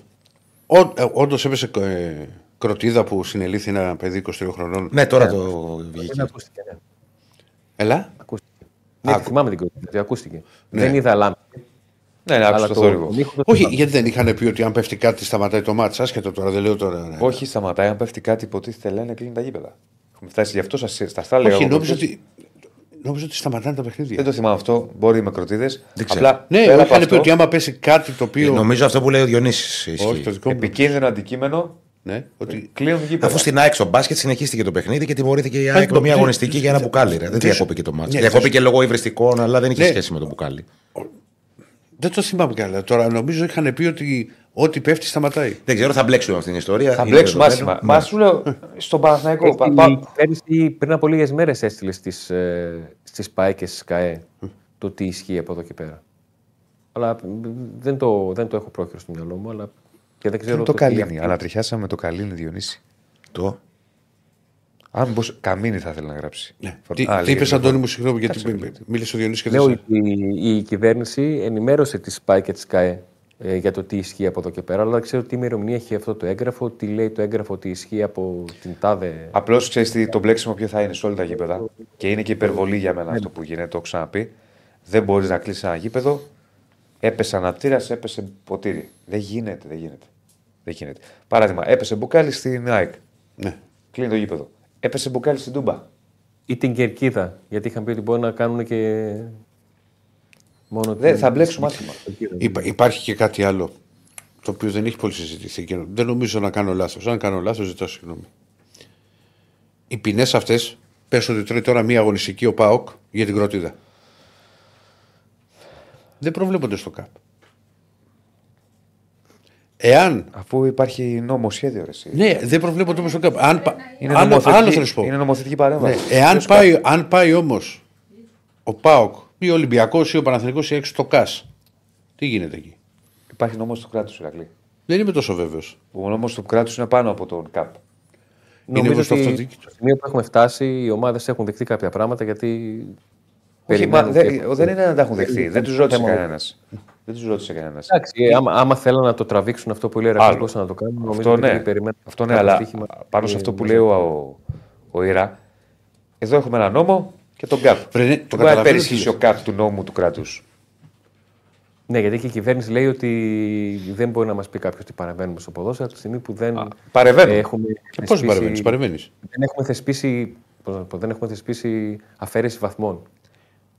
Όντως έπεσε ε, κροτίδα που συνελήφθη ένα παιδί 23 χρονών. Ναι, τώρα το βγήκε. Δεν ακούστηκε. Ναι. Ελά. ακούστηκε. Ναι, Άκου. θυμάμαι την κολλή, γιατί ακούστηκε. Ναι. Δεν είδα λάμπη. Ναι, ναι, άκουσα το θόρυβο. τον ήχο το Όχι, θυμάμαι. γιατί δεν είχαν πει ότι αν πέφτει κάτι σταματάει το μάτς. Άσχετο τώρα, δεν λέω τώρα. ναι. Όχι, σταματάει. Αν πέφτει κάτι, υποτίθεται λένε κλείνει τα γήπεδα. Έχουμε φτάσει γι' αυτό σας, στα στα έλεγα. Όχι, εγώ νόμιζα προχθές. ότι, νόμιζα ότι σταματάνε τα παιχνίδια. Δεν το θυμάμαι αυτό. Μπορεί με κροτίδες. Δεν ξέρω. Απλά Ναι, πέρα από είχαν πει αυτό, ότι άμα πέσει κάτι το οποίο. Ε, Νομίζω αυτό που λέει ο Διονύσης ισχύει. Όχι, το δικό μου. επικίνδυνο αντικείμενο Ναι, ότι κλείνουν γήπεδα. Αφού στην ΑΕΚ στο μπάσκετ συνεχίστηκε το παιχνίδι και τιμωρήθηκε η ΑΕΚ με μια ναι, αγωνιστική για ένα μπουκάλι. ρε. Δεν ναι, διακόπηκε το μάτι. ναι, Διακόπηκε λόγω υβριστικών, αλλά δεν είχε Ναι. σχέση με το μπουκάλι. δεν το θυμάμαι καλά. Τώρα νομίζω είχαν πει ότι ό,τι πέφτει σταματάει. Δεν ξέρω, θα μπλέξουμε αυτήν την ιστορία. Θα Είναι μπλέξουμε δεδομένο. άσχημα. Μα σου λέω στον Παναθηναϊκό. Ε, πα- η πα- κυβέρνηση πριν από λίγες μέρες έστειλες στις ε, στις ΠΑΕ και στις ΚΑΕ το τι ισχύει από εδώ και πέρα. Αλλά μ, δεν το, δεν το έχω πρόχειρο στο μυαλό μου. Αλλά και δεν ξέρω Το τι καλίνι. αυτή- Ανατριχιάσαμε το καλίνι Διονύση. Το; Αν μπορούσε. Καμίνι θα ήθελε να γράψει. Ναι. Φω- Τι, Α, τι λέει, είπες, λοιπόν. Αντώνη μου, συγγνώμη, γιατί Κάτσε, μ- μίλησε ο Διονύσης και Λέω δεν σε- η, η κυβέρνηση ενημέρωσε τι ΠΑΕ και τι ΚΑΕ ε, για το τι ισχύει από εδώ και πέρα, αλλά δεν ξέρω τι ημερομηνία έχει αυτό το έγγραφο, τι λέει το έγγραφο ότι ισχύει από την τάδε. Απλώς ξέρεις το μπλέξιμο ποιο θα είναι σε όλα τα γήπεδα. Και είναι και υπερβολή για μένα αυτό που γίνεται, το έχω ξαναπεί. Δεν μπορείς να κλείσει ένα γήπεδο. Έπεσε αναπτήρα, έπεσε ποτήρι. Δεν γίνεται, δεν γίνεται. Δεν γίνεται. Παράδειγμα, έπεσε μπουκάλι στην ΑΕΚ. Ναι. Κλείνει το γήπεδο. Έπεσε μπουκάλι στην Τούμπα. ή την κερκίδα, γιατί είχαν πει ότι μπορεί να κάνουν και. Μόνο Δεν την- θα μπλέξουμε άσχημα. Υπά- υπάρχει και κάτι άλλο το οποίο δεν έχει πολύ συζητηθεί. Και δεν νομίζω να κάνω λάθος. Αν κάνω λάθος, ζητώ συγγνώμη. Οι ποινές αυτές πες ότι τρώει τώρα μία αγωνιστική ο Πάοκ για την κροτίδα. Δεν προβλέπονται στο ΚΑΠ. Εάν. Αφού υπάρχει νομοσχέδιο, ρε, εσύ. Ναι, δεν προβλέπονται όμω στο ΚΑΠ. Αν, πα- Είναι, άλλο, νομοθετική, άλλο θέλω να σου πω. είναι νομοθετική Ναι, παρέμβαση. εάν, Ποιος πάει, αν πάει όμως ο ΠΑΟΚ ή ο Ολυμπιακός ή ο Παναθηναϊκός ή έξω στο ΚΑΣ, τι γίνεται εκεί; Υπάρχει νόμος του κράτους, Ηρακλή. Δεν είμαι τόσο βέβαιος. Ο νόμος του κράτους είναι πάνω από τον ΚΑΠ. Νομίζω όπως το ότι αυτοδίκητο. στο σημείο που έχουμε φτάσει, οι ομάδες έχουν δεχτεί κάποια πράγματα γιατί. Όχι, μα, περιμένουν δεν, και- δεν είναι να τα έχουν δεχτεί. Δεν τους ρώτησε θέμα- κανένας. Δεν τους ρώτησε κανένας. Εντάξει, ε, άμα, άμα θέλουν να το τραβήξουν αυτό που λέει ο Άλλο. Ρακλή, μπορούσαν να το κάνουν. Νομίζω Αυτό ότι ναι, επειδή περιμένουν αυτό ναι κάποιο αλλά στοίχημα, πάνω σε ε, αυτό που μέσα. λέει ο, ο Ήρα, εδώ έχουμε ένα νόμο και τον ΚΑΠ. Βρε, ναι, το Δεν μπορεί να καταλαβαίνω υπερισχύσει τι ο λες. ΚΑΠ του νόμου του κράτους. Ναι, γιατί και η κυβέρνηση λέει ότι δεν μπορεί να μας πει κάποιος τι παρεμβαίνουμε στο ποδόσφαιρο από τη στιγμή που δεν παρεμβαίνουν. έχουμε. Και πώς θεσπίσει- παρεμβαίνεις, παρεμβαίνεις. Δεν έχουμε θεσπίσει, πώς να το πω, δεν έχουμε θεσπίσει αφαίρεση βαθμών.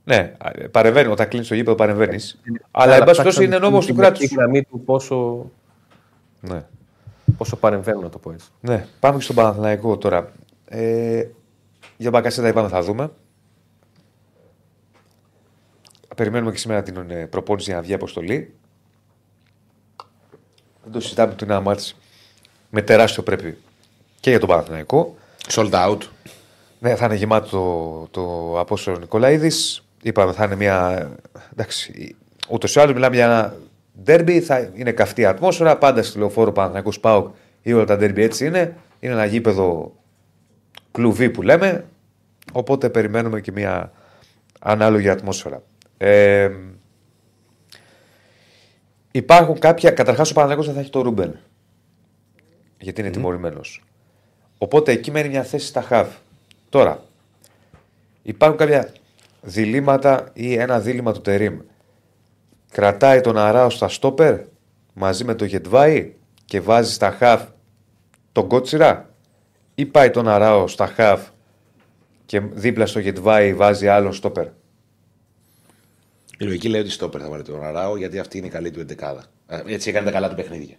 Ναι, παρεμβαίνεις. Όταν κλείνεις το γήπεδο, παρεμβαίνεις. Αλλά, Ναι, εν πάση ψάξαμε περιπτώσει, είναι νόμος την του κράτους. μερική γραμμή του πόσο, Ναι. πόσο παρεμβαίνουν, να το πω έτσι. ναι, πάμε και στον Παναθηναϊκό τώρα. Ε, για Μπακασέτα είπαμε θα δούμε. Περιμένουμε και σήμερα την ε, προπόνηση για να βγει αποστολή. Δεν το συζητάμε ότι είναι ένα μάτς με τεράστιο πρέπει και για τον Παναθηναϊκό. Sold out. Ναι, θα είναι γεμάτο το, το Απόστολο Νικολαίδης. Είπαμε θα είναι μια. Εντάξει, ούτως ή άλλως μιλάμε για ένα ντέρμπι. Θα είναι καυτή η ατμόσφαιρα. Πάντα στη λεωφόρο Παναθηναϊκός Πάοκ ή όλα τα ντέρμπι έτσι είναι. Είναι ένα γήπεδο κλουβί που λέμε. Οπότε περιμένουμε και μια ανάλογη ατμόσφαιρα. Ε, υπάρχουν κάποια. Καταρχάς ο Παναγιώτο δεν θα έχει το Ρούμπεν. Γιατί είναι τιμωρημένος. Οπότε εκεί μένει μια θέση στα χαβ. Τώρα, υπάρχουν κάποια διλήμματα ή ένα δίλημα του Τερίμ. Κρατάει τον Αράο στα στόπερ μαζί με το Γετβάη και βάζει στα χαβ τον Κότσιρα; Ή πάει τον Αράο στα χαβ και δίπλα στο Γετβάη βάζει άλλον στόπερ; Η λογική λέει ότι στόπερ θα βάλει τον Αράο γιατί αυτή είναι η καλή του εντεκάδα. Ε, Έτσι έκανε τα καλά του παιχνίδια.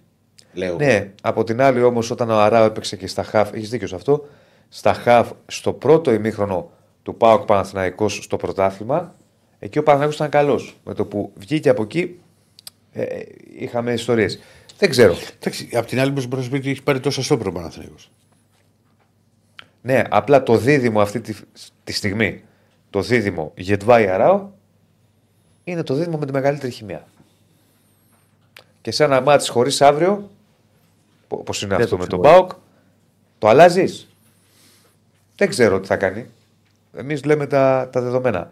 Λέω. Ναι, από την άλλη όμως, όταν ο Αράο έπαιξε και στα χαφ, έχεις δίκιο σε αυτό, στα χαφ στο πρώτο ημίχρονο του Πάοκ Παναθηναϊκός στο πρωτάθλημα, εκεί ο Παναθηναϊκός ήταν καλός. Με το που βγήκε από εκεί, ε, ε, είχαμε ιστορίες. Δεν ξέρω. Εντάξει, απ' την άλλη μπορείς να πεις ότι έχει πάρει τόσα στόπερ ο Παναθηναϊκός. Ναι, απλά το δίδυμο αυτή τη, τη στιγμή, το δίδυμο Γετβάη Αράο, είναι το δίδυμο με τη μεγαλύτερη χημεία. Και σε ένα μάτι χωρίς αύριο, όπως είναι Δεν αυτό το με τον ψηφίζω. ΠΑΟΚ, το αλλάζεις. Δεν ξέρω τι θα κάνει. Εμείς λέμε τα, τα δεδομένα.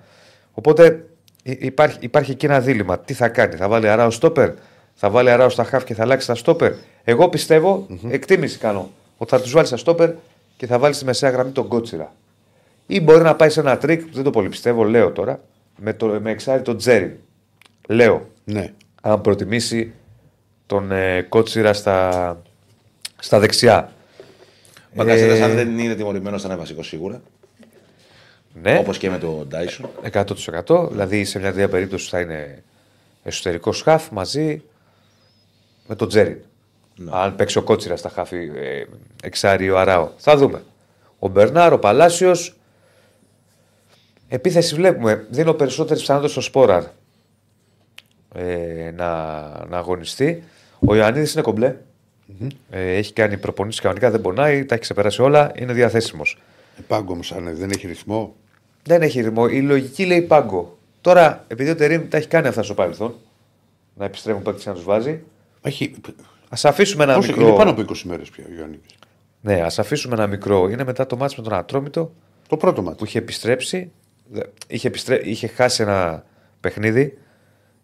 Οπότε υ- υπάρχει, υπάρχει εκεί ένα δίλημμα. Τι θα κάνει, θα βάλει Αράο στόπερ, θα βάλει Αράο στα χαφ και θα αλλάξει τα στόπερ. Εγώ πιστεύω, εκτίμηση κάνω, ότι θα τους βάλει στα στόπερ και θα βάλει στη μεσαία γραμμή τον Κότσιρα. Ή μπορεί να πάει σε ένα τρικ, που δεν το πολύ πιστεύω, λέω τώρα, με, το, με εξάρι τον Τζέρι. Λέω, Ναι. αν προτιμήσει τον ε, Κότσιρα στα, στα δεξιά. Ο Μπακασέτα, Ε, αν δεν είναι τιμωρημένος, θα είναι βασικός σίγουρα. Ναι. Όπως και με τον Ντάισον. 100%. Δηλαδή σε μια τέτοια περίπτωση θα είναι εσωτερικό χαφ μαζί με τον Τζέριν. Αν παίξει ο Κότσιρας στα χάφη ε, εξάρι ο Αράο. Θα δούμε. Ο Μπερνάρ, ο Παλάσιος. Επίθεση βλέπουμε. Δίνω περισσότερες πιθανότητες στο Σπόραρ ε, να, να αγωνιστεί. Ο Ιωαννίδης είναι κομπλέ. Ε, έχει κάνει προπονήσεις κανονικά, δεν πονάει, τα έχει ξεπεράσει όλα, είναι διαθέσιμος. Ε, Πάγκο όμω, αν δεν έχει ρυθμό. Δεν έχει ρυθμό. Η λογική λέει πάγκο. Τώρα, επειδή ο Τερήμ τα έχει κάνει αυτά στο παρελθόν, να επιστρέφουν παίκτες να τους βάζει, Έχει... ας αφήσουμε ένα Πόσο, μικρό. Είναι πάνω από 20 μέρες πια ο Γιάννης. Ναι, ας αφήσουμε ένα μικρό. Είναι μετά το μάτσο με τον Ατρόμητο Το πρώτο μάτι. που είχε επιστρέψει. Δε- Είχε, επιστρέ... είχε χάσει ένα παιχνίδι.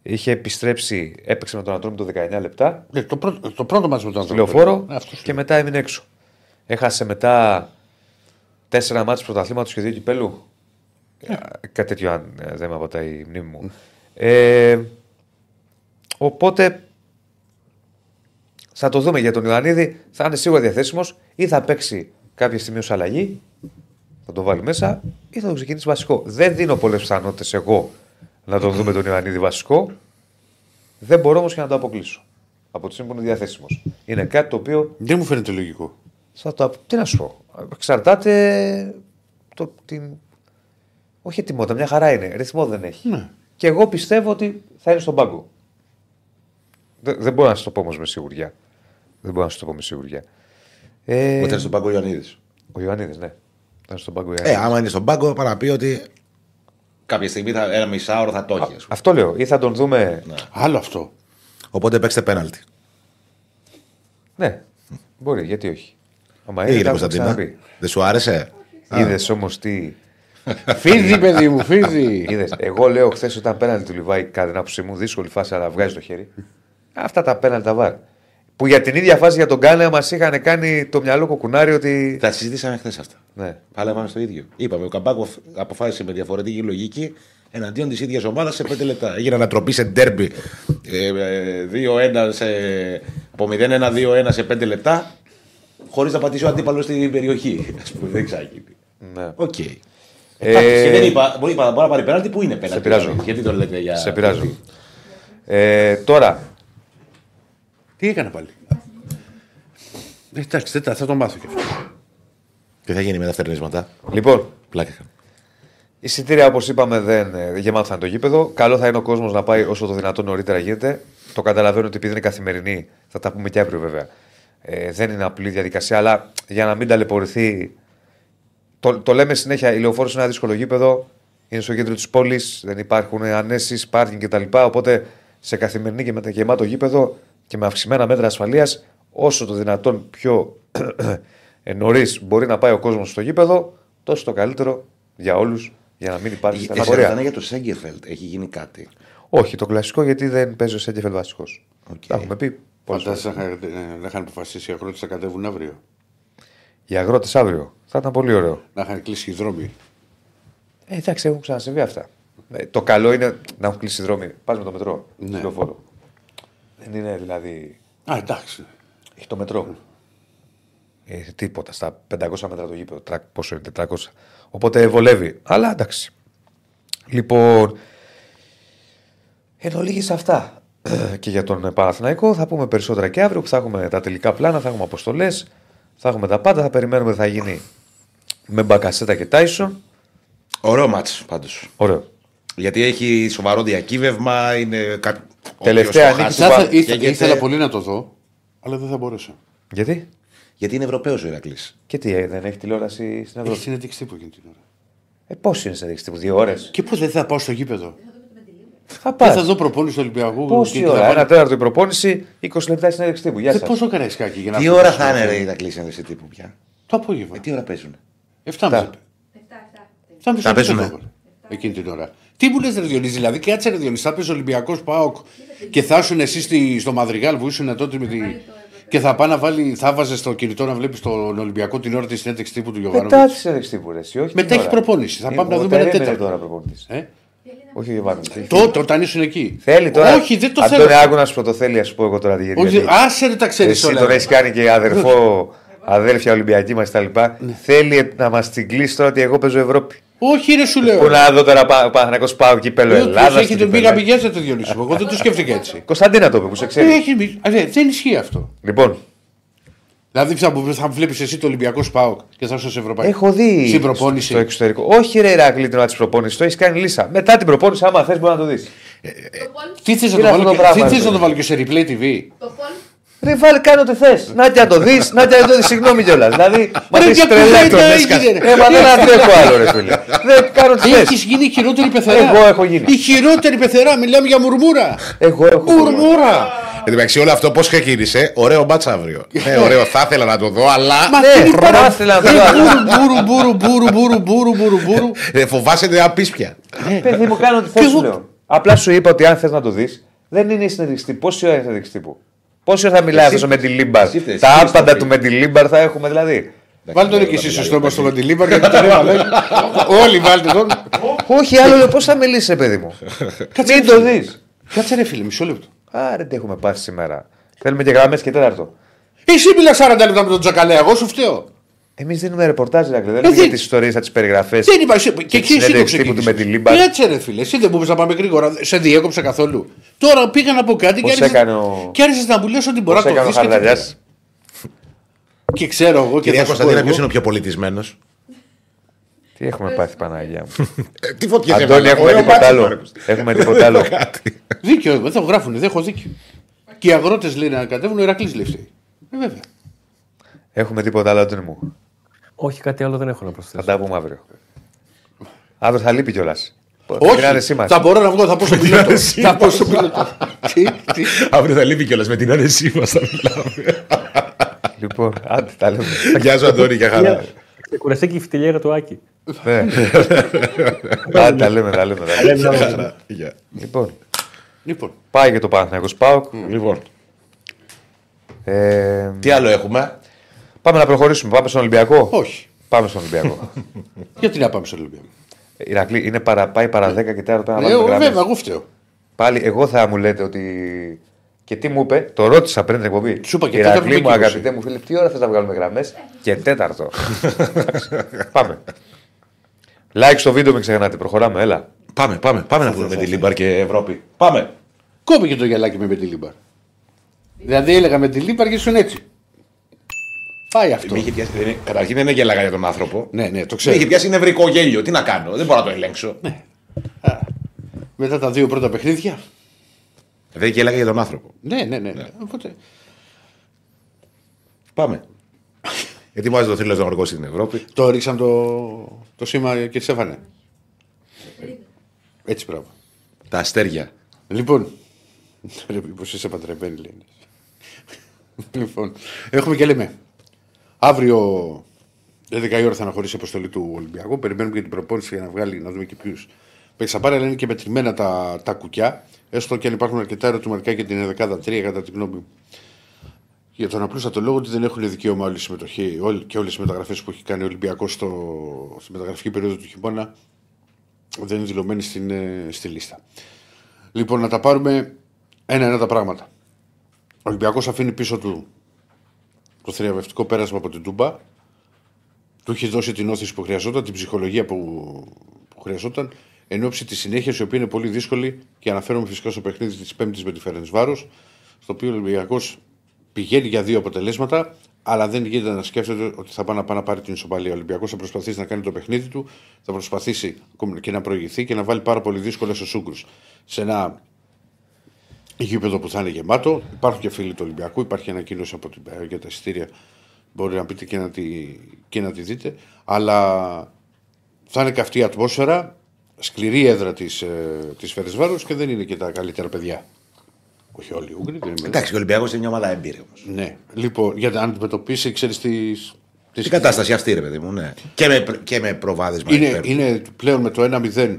Είχε επιστρέψει, έπαιξε με τον Ατρόμητο 19 λεπτά. Ναι, το, πρώτο, το πρώτο μάτι με τον στη λεωφόρο Ναι, αυτός σου και λέω. μετά έμεινε έξω. Έχασε μετά τέσσερα μάτια πρωταθλήματος και δύο κυπέλου. Ε, Κάτι τέτοιο, αν ε, δεν με αποτάει η μνήμη μου. Ε, οπότε θα το δούμε για τον Ιωαννίδη. Θα είναι σίγουρα διαθέσιμος ή θα παίξει κάποια στιγμή ως αλλαγή. Θα το βάλει μέσα ή θα το ξεκινήσει βασικό. Δεν δίνω πολλές πιθανότητες εγώ να τον δούμε τον Ιωαννίδη βασικό. Δεν μπορώ όμως και να το αποκλείσω. Από τη στιγμή που είναι διαθέσιμος. Είναι κάτι το οποίο Δεν μου φαίνεται λογικό. θα το. Τι να σου πω. Εξαρτάται. Το, την... Όχι ετοιμότητα, μια χαρά είναι. Ρυθμό δεν έχει. Ναι. Και εγώ πιστεύω ότι θα είναι στον πάγκο. Δεν, δεν μπορώ να σου το πω όμως με σιγουριά. Δεν μπορώ να σου το πω με σιγουριά. Ε, Που θέλει στον πάγκο Ιωαννίδης. ο Ιωαννίδης, ναι. Θα είναι στον πάγκο. Ε, Ιωαννίδης. άμα είναι στον πάγκο, πάει να πει ότι κάποια στιγμή θα, ένα μισάωρο θα το έχει. ας πούμε. Αυτό λέω. Ή θα τον δούμε. Ναι. Άλλο αυτό. Οπότε παίξτε πέναλτι. μπορεί, γιατί όχι. Άμα Έγινε τα έχουμε Κωνσταντίνα. ξαναπεί. Δεν σου άρεσε; Είδες όμως τι. Φίδι, παιδί μου, φίδι. Είδες, εγώ λέω χθες όταν πέναλτι του Λιβάη, κατά την άποψή μου, δύσκολη φάση, αλλά βγάζει το χέρι. Αυτά τα πέναλτι τα VAR. Που για την ίδια φάση για τον Γκάνε μας είχαν κάνει το μυαλό κουκουνάρι ότι. Τα συζητήσαμε χθες αυτά. Ναι. Πάλι πάμε στο ίδιο. Είπαμε, ο Καμπάκο αποφάσισε με διαφορετική λογική εναντίον της ίδιας ομάδας σε 5 λεπτά. Έγινε ανατροπή σε ντέρμπι ε, ε, 2-1 σε, από 0-1-2-1 σε 5 λεπτά χωρίς να πατήσει ο αντίπαλος στην περιοχή. Α πούμε, δεν ξάγει. ναι. Οκ. Ε, Εντάξει, και δεν είπα, μπορεί, είπα, μπορεί να πάρει πέναλτι που είναι πέναλτι. πειράζω. Γιατί το λέτε για. Σε πειράζω. Ε, τώρα, Τι έκανε πάλι; Ε, Εντάξει, δεν τα- θα το μάθω κι αυτό. Τι θα γίνει με τα φτερνίσματα. λοιπόν, Πλάκα. κάνω. εισιτήρια όπως είπαμε δεν ε, γεμάτο θα είναι το γήπεδο. Καλό θα είναι ο κόσμος να πάει όσο το δυνατόν νωρίτερα γίνεται. Το καταλαβαίνω ότι επειδή είναι καθημερινή, θα τα πούμε και αύριο βέβαια. Ε, δεν είναι απλή διαδικασία, αλλά για να μην ταλαιπωρηθεί. Το, το λέμε συνέχεια, η λεωφόρος είναι ένα δύσκολο γήπεδο. Είναι στο κέντρο της πόλης, δεν υπάρχουν ανέσεις, πάρκινγκ κτλ. Οπότε σε καθημερινή και με γεμάτο γήπεδο και με αυξημένα μέτρα ασφαλείας, όσο το δυνατόν πιο ε, νωρίς μπορεί να πάει ο κόσμος στο γήπεδο, τόσο το καλύτερο για όλους για να μην υπάρχει Εσύ στεναχωρία. ρωτάνε για το Σένκεφελντ. Έχει γίνει κάτι; Όχι, το κλασικό γιατί δεν παίζει ο Σένκεφελντ βασικός. Οκ. Τα έχουμε πει. πολλές φορές. Φαντάζεσαι να είχαν- να είχαν αποφασίσει οι αγρότες να κατέβουν αύριο. Οι αγρότες αύριο. Θα ήταν πολύ ωραίο. Να είχαν κλείσει οι δρόμοι. Ε, εντάξει, έχουν ξανασυμβεί αυτά. Ε, το καλό είναι να έχουν κλείσει οι δρόμοι. Πας με το μετρό. Ναι. Ναι. Δεν είναι δηλαδή. Α, εντάξει. Έχει το μετρό. Ε, τίποτα. Στα 500 μέτρα το γήπεδο. Τρα- Πόσο είναι, 400. Οπότε βολεύει. Αλλά εντάξει. Λοιπόν. Εν ολίγης αυτά. και για τον Παναθηναϊκό θα πούμε περισσότερα και αύριο που θα έχουμε τα τελικά πλάνα, θα έχουμε αποστολές, θα έχουμε τα πάντα. Θα περιμένουμε τι θα γίνει με Μπακασέτα και Τάισον. Ωραίο μάτς πάντως. Ωραίο. Γιατί έχει σοβαρό διακύβευμα. Είναι κάτι. Τελευταία όποιος το νίκη χάσει, Θα, ήθελα, καίγεται. ήθελα πολύ να το δω, αλλά δεν θα μπορούσα. Γιατί; Γιατί είναι Ευρωπαίος ο Ηρακλής. Και τι, ε, δεν έχει τηλεόραση στην Έχει Ευρώπη; συνέντευξη τύπου εκείνη την ώρα. Ε, πώς είναι συνέντευξη τύπου, δύο ώρες; Και πού δεν θα πάω στο γήπεδο; Θα Δεν θα πας. δω προπόνηση του Ολυμπιακού. και Πόση τι θα ώρα, βάλω. ένα τέταρτο η προπόνηση, 20 λεπτά η συνέντευξη τύπου. Γεια Δεν σας. πόσο καραϊσκάκι για να Τι φύγω ώρα στο θα είναι γήπεδο. ρε, η Ηρακλή συνέντευξη τύπου πια; Το απόγευμα. Ε, τι ώρα παίζουν. 7.30. 7.30 Θα παίζουνε. Εκείνη την ώρα. Τι μου λες, Ρε Διονύση, δηλαδή, κάτσε Ρε Διονύση, θα παίζει Ολυμπιακός Πάοκ και θα ήσουν εσύ στη- στο Μαδριγάλ που ήσουν τότε με τη. Και θα πάει να βάλει, θα βάζε στο κινητό να βλέπεις τον Ολυμπιακό την ώρα της συνέντευξης τύπου του Μετά Γιωβάνοβιτ. τη συνέντευξη τύπου, ρε, εσύ, όχι. Μετά την έχει ώρα. προπόνηση. Θα Ε, πάμε να ο δούμε ένα περίμενε τέταρτο. τώρα προπονητής. Ε; Όχι ο Γιωβάνοβιτ. Τότε, όταν ήσουν εκεί. Θέλει τώρα. Όχι, δεν το Αντώνη, θέλω. άκου να σου πω το θέλει, ας πω εγώ τώρα τη γιατί. Όχι, άσε ρε τα ξέρεις Εσύ όλα. τον έχεις κάνει και αδερφό, αδέλφια Ολυμπιακή μας κτλ. Ναι. Θέλει να μας την κλείσει τώρα ότι εγώ παίζω Ευρώπη. Όχι, ρε σου λέω. Πού να δω τώρα πα- Παναθηναϊκός πάω κύπελο Ποιος Ελλάδα. έχει τον πήγα πηγαίνετε το Διονύση. μου. Εγώ δεν το σκέφτηκα έτσι. Κωνσταντίνα το είπε που σε Ε, ξέρεις. έχει μπει- Α, δε- Δεν ισχύει αυτό. Λοιπόν, Δηλαδή θα, θα βλέπεις εσύ το Ολυμπιακό Σπάοκ και θα είσαι σε Ευρωπαϊκό. έχω δει Στην προπόνηση. στο εξωτερικό. Όχι, ρε Ηρακλή, την ώρα της προπόνησης. Το έχεις κάνει λύσα. Μετά την προπόνηση, άμα θες, μπορεί να το δεις. Τι θες να, Είναι το αυτό βάλω το και- πράγμα, τι θες ρε; να το βάλω και σε replay TV; Το φων Ρε, βάλει, κάνε ό,τι θες. Να και να το δεις, να και να το δεις. Συγγνώμη κιόλας. Δηλαδή, μα Ρε, τι για τρελά κουβέντα τον έγινε, έσκασε. ρε. Ε, μα δεν αντέχω άλλο, ρε φίλε. Δεν κάνω τι Έχεις θε. γίνει η χειρότερη πεθερά. Εγώ έχω γίνει. Η χειρότερη πεθερά, μιλάμε για μουρμούρα. Εγώ έχω. Μουρμούρα. Εν τω μεταξύ, όλο αυτό πώς ξεκίνησε, ωραίο ματς αύριο. Ναι, ωραίο, θα ήθελα να το δω, αλλά. Μα Ναι, τι θα παρά- ήθελα να το Ε, δω, αλλά- Μπούρου, μπούρου, μπούρου, μπούρου, μπούρου, μπούρου, μπούρου. Ε, φοβάσαι να πεις πια. Παιδί μου, κάνω ό,τι θες. Και σου εγώ- λέω. Απλά σου είπα ότι αν θες να το δεις, δεν είναι η συνέντευξη τύπου. Πόση ώρα είναι η συνέντευξη τύπου. Πόση ώρα θα μιλάει Εσύ αυτό Μεντιλίμπαρ; εσύ θες, Τα εσύ άπαντα θες. του Μεντιλίμπαρ θα έχουμε δηλαδή. Βάλτε τον και εσύ στο στόμα στο Μεντιλίμπαρ γιατί τον έβαλε. Όλοι βάλτε τον. Όχι, άλλο λέω πώς θα μιλήσεις, παιδί μου; Μην το δεις. Κάτσε ρε φίλε, μισό λεπτό. Άρε, τι έχουμε πάθει σήμερα. Θέλουμε και γραμμές και τέταρτο. Εσύ μιλάς 40 λεπτά με τον Τζακαλέα, εγώ σου φταίω. Εμείς δίνουμε ρεπορτάζ, Ηρακλή. Δεν Ε, λέμε για δεν- τις ιστορίες, θα τις περιγραφές. Δεν είπα, εσύ- και εκεί εσύ το συνέντευξη τύπου του με τη ξεκίνησες. Λίμπαρ. Κάτσε ρε φίλε, εσύ δεν μου είπες να πάμε γρήγορα, σε διέκοψε καθόλου. Τώρα πήγα να πω κάτι και Πώς άρχισες- έκανε ο- και άρχισες να μου λες ότι μπορείς Πώς να το έκανε ο δεις και Χαρδαλιάς; τίποτα. Και ξέρω εγώ και Κυρία θα σου πω Κωνσταντίνα, ποιος εγώ. είναι ο πιο πολιτισμένος; Τι έχουμε πάθει, Παναγία μου; Τι φωτιέ Αντώνη, έχουμε τίποτα άλλο. Έχουμε τίποτα άλλο. Δίκιο, δεν το γράφουν, δεν έχω δίκιο. Και οι αγρότες λέει να κατέβουν, ο Ηρακλή λέει φταίει. Ε, βέβαια. Έχουμε τίποτα άλλο, Αντώνη μου; Όχι, κάτι άλλο δεν έχω να Θα προσθέσω. τα πούμε αύριο. Αύριο θα λείπει κιόλας. Όχι, θα μπορώ να βγω, θα πω στο πιλότο. θα πω στο πιλότο. Τι, τι. Αύριο θα λείπει κιόλας με την άνεσή μας. Θα μιλάμε. Λοιπόν, άντε, τα λέμε. Γεια σου, Αντώνη, για χαρά. Ξεκουραστεί και η φτυλιέρα του Άκη. Ναι. Άντε, τα λέμε, τα λέμε. τα λέμε. Χαρά. Γεια. Λοιπόν, Λοιπόν, πάει και το Παναθηναϊκός ΠΑΟΚ. Λοιπόν, Ε, τι άλλο έχουμε; Πάμε να προχωρήσουμε. Πάμε στον Ολυμπιακό; όχι. Πάμε στον Ολυμπιακό. Γιατί να πάμε στο Ολυμπιακό; Ηρακλή, είναι παρα, πάει παρά 10 και 4 τώρα να Ε, βάλουμε γραμμές. βέβαια, εγώ φταίω. Πάλι εγώ θα μου λέτε ότι. Και τι μου είπε, το ρώτησα πριν την εκπομπή. Σου είπα και Ηρακλή τέταρτο μου, και αγαπητέ μου φίλε, τι ώρα θες να βγάλουμε γραμμές. Και τέταρτο. Πάμε. Like στο βίντεο, μην ξεχνάτε. Προχωράμε, έλα. Πάμε, πάμε, πάμε να πούμε Μεντιλίμπαρ και Ευρώπη. Πάμε. Κόβει και το γυαλάκι με, με τη Λίμπαρ. Δηλαδή έλεγα με τη Λίμπαρ και ήσουν έτσι. Πάει αυτό. Με είχε πιάσει, δεν είναι- καταρχήν δεν είναι γέλαγα για τον άνθρωπο. Ναι, ναι, το Με ξέρω. είχε πιάσει νευρικό γέλιο. Τι να κάνω, δεν μπορώ να το ελέγξω. Μετά τα δύο πρώτα παιχνίδια. Δεν γέλαγα για τον άνθρωπο. Ναι, ναι, ναι. ναι. Οπότε, Πάμε. Γιατί μου βάζει το θρύλος να οργώσεις στην Ευρώπη. το ρίξαν το, το σήμα και τη έφανε. Έτσι πράγμα. Τα αστέρια. Λοιπόν. Ρε, Μήπως είσαι παντρεμένη, λέει. λοιπόν, έχουμε και λέμε. Αύριο 11 η ώρα θα αναχωρήσει η αποστολή του Ολυμπιακού. Περιμένουμε και την προπόνηση για να βγάλει, να δούμε και ποιους παίξει θα πάρει, αλλά είναι και μετρημένα τα, τα κουκιά. Έστω και αν υπάρχουν αρκετά ερωτηματικά για την 13 3 κατά την γνώμη μου. Για τον απλούστατο λόγο ότι δεν έχουν δικαίωμα όλη η συμμετοχή όλη, και όλες οι μεταγραφές που έχει κάνει ο Ολυμπιακός στη μεταγραφική περίοδο του χειμώνα δεν είναι δηλωμένοι στην, ε, στη λίστα. Λοιπόν, να τα πάρουμε ένα-ένα τα πράγματα. Ο Ολυμπιακός αφήνει πίσω του το θριαβευτικό πέρασμα από την Τούμπα. Του έχεις δώσει την όθηση που χρειαζόταν, την ψυχολογία που, που χρειαζόταν, εν ώψη της συνέχειας, η οποία είναι πολύ δύσκολη και αναφέρομαι φυσικά στο παιχνίδι της Πέμπτης με τη Φέρεν Βάρο, στο οποίο ο Ολυμπιακός πηγαίνει για δύο αποτελέσματα, αλλά δεν γίνεται να σκέφτεται ότι θα πάει να, πάει να πάρει την ισοπαλία. Ο Ολυμπιακός θα προσπαθήσει να κάνει το παιχνίδι του, θα προσπαθήσει και να προηγηθεί και να βάλει πάρα πολύ δύσκολε ο Σούγκρου. Σε ένα γήπεδο που θα είναι γεμάτο. Υπάρχουν και φίλοι του Ολυμπιακού, υπάρχει ανακοίνωση από την για τα εισιτήρια. Μπορεί να πείτε και να, τη, και να τη δείτε. Αλλά θα είναι καυτή ατμόσφαιρα, σκληρή έδρα της της Φερεσβάρου και δεν είναι και τα καλύτερα παιδιά. Όχι όλοι οι Ούγγροι. δεν είναι- Εντάξει, ο Ολυμπιακός είναι μια ομάδα έμπειρη όμως. Ναι, λοιπόν, για να αντιμετωπίσει, ξέρεις τι. Την κατάσταση αυτή, ρε παιδί μου, ναι. Και με, και με προβάδισμα. Είναι, υπέρ. είναι πλέον με το 1-0.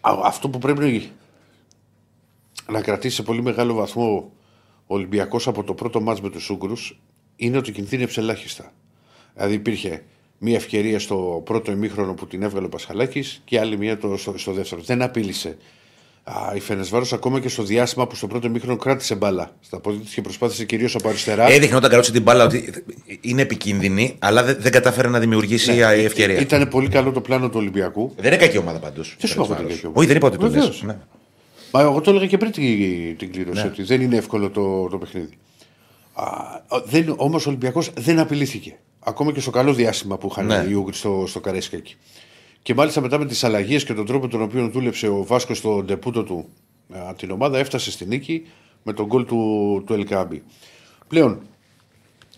Α, Αυτό που πρέπει να κρατήσει σε πολύ μεγάλο βαθμό ο Ολυμπιακός από το πρώτο μάτς με τους Ούγκρου είναι ότι κινδύνεψε ελάχιστα. Δηλαδή υπήρχε μία ευκαιρία στο πρώτο ημίχρονο που την έβγαλε ο Πασχαλάκης και άλλη μία το, στο, στο δεύτερο. Δεν απείλησε. Α, η Φενεσβάρος ακόμα και στο διάστημα που στο πρώτο ημίχρονο κράτησε μπάλα στα πόδια της και προσπάθησε κυρίως από αριστερά. Έδειχνε όταν κρατούσε την μπάλα ότι είναι επικίνδυνη, αλλά δεν, δεν κατάφερε να δημιουργήσει Ναι. η ευκαιρία. Ήταν πολύ καλό το πλάνο του Ολυμπιακού. Δεν είναι κακή ομάδα πάντω. Τι σου είπα ότι είναι κακή ομάδα. Όχι, δεν είπα ότι το λες. Βεβαίως. Ναι. Μα εγώ το έλεγα και πριν την, την κλήρωση Ναι. ότι δεν είναι εύκολο το, το παιχνίδι. Α, δεν, όμως ο Ολυμπιακός δεν απειλήθηκε. Ακόμα και στο καλό διάστημα που είχαν Ναι. οι Ούγγροι στο, στο Καρέσκακι. Και μάλιστα μετά με τις αλλαγές και τον τρόπο τον οποίο δούλεψε ο Βάσκος στο ντεπούτο του α, την ομάδα έφτασε στη νίκη με τον γκολ του, του Ελκάμπη. Πλέον,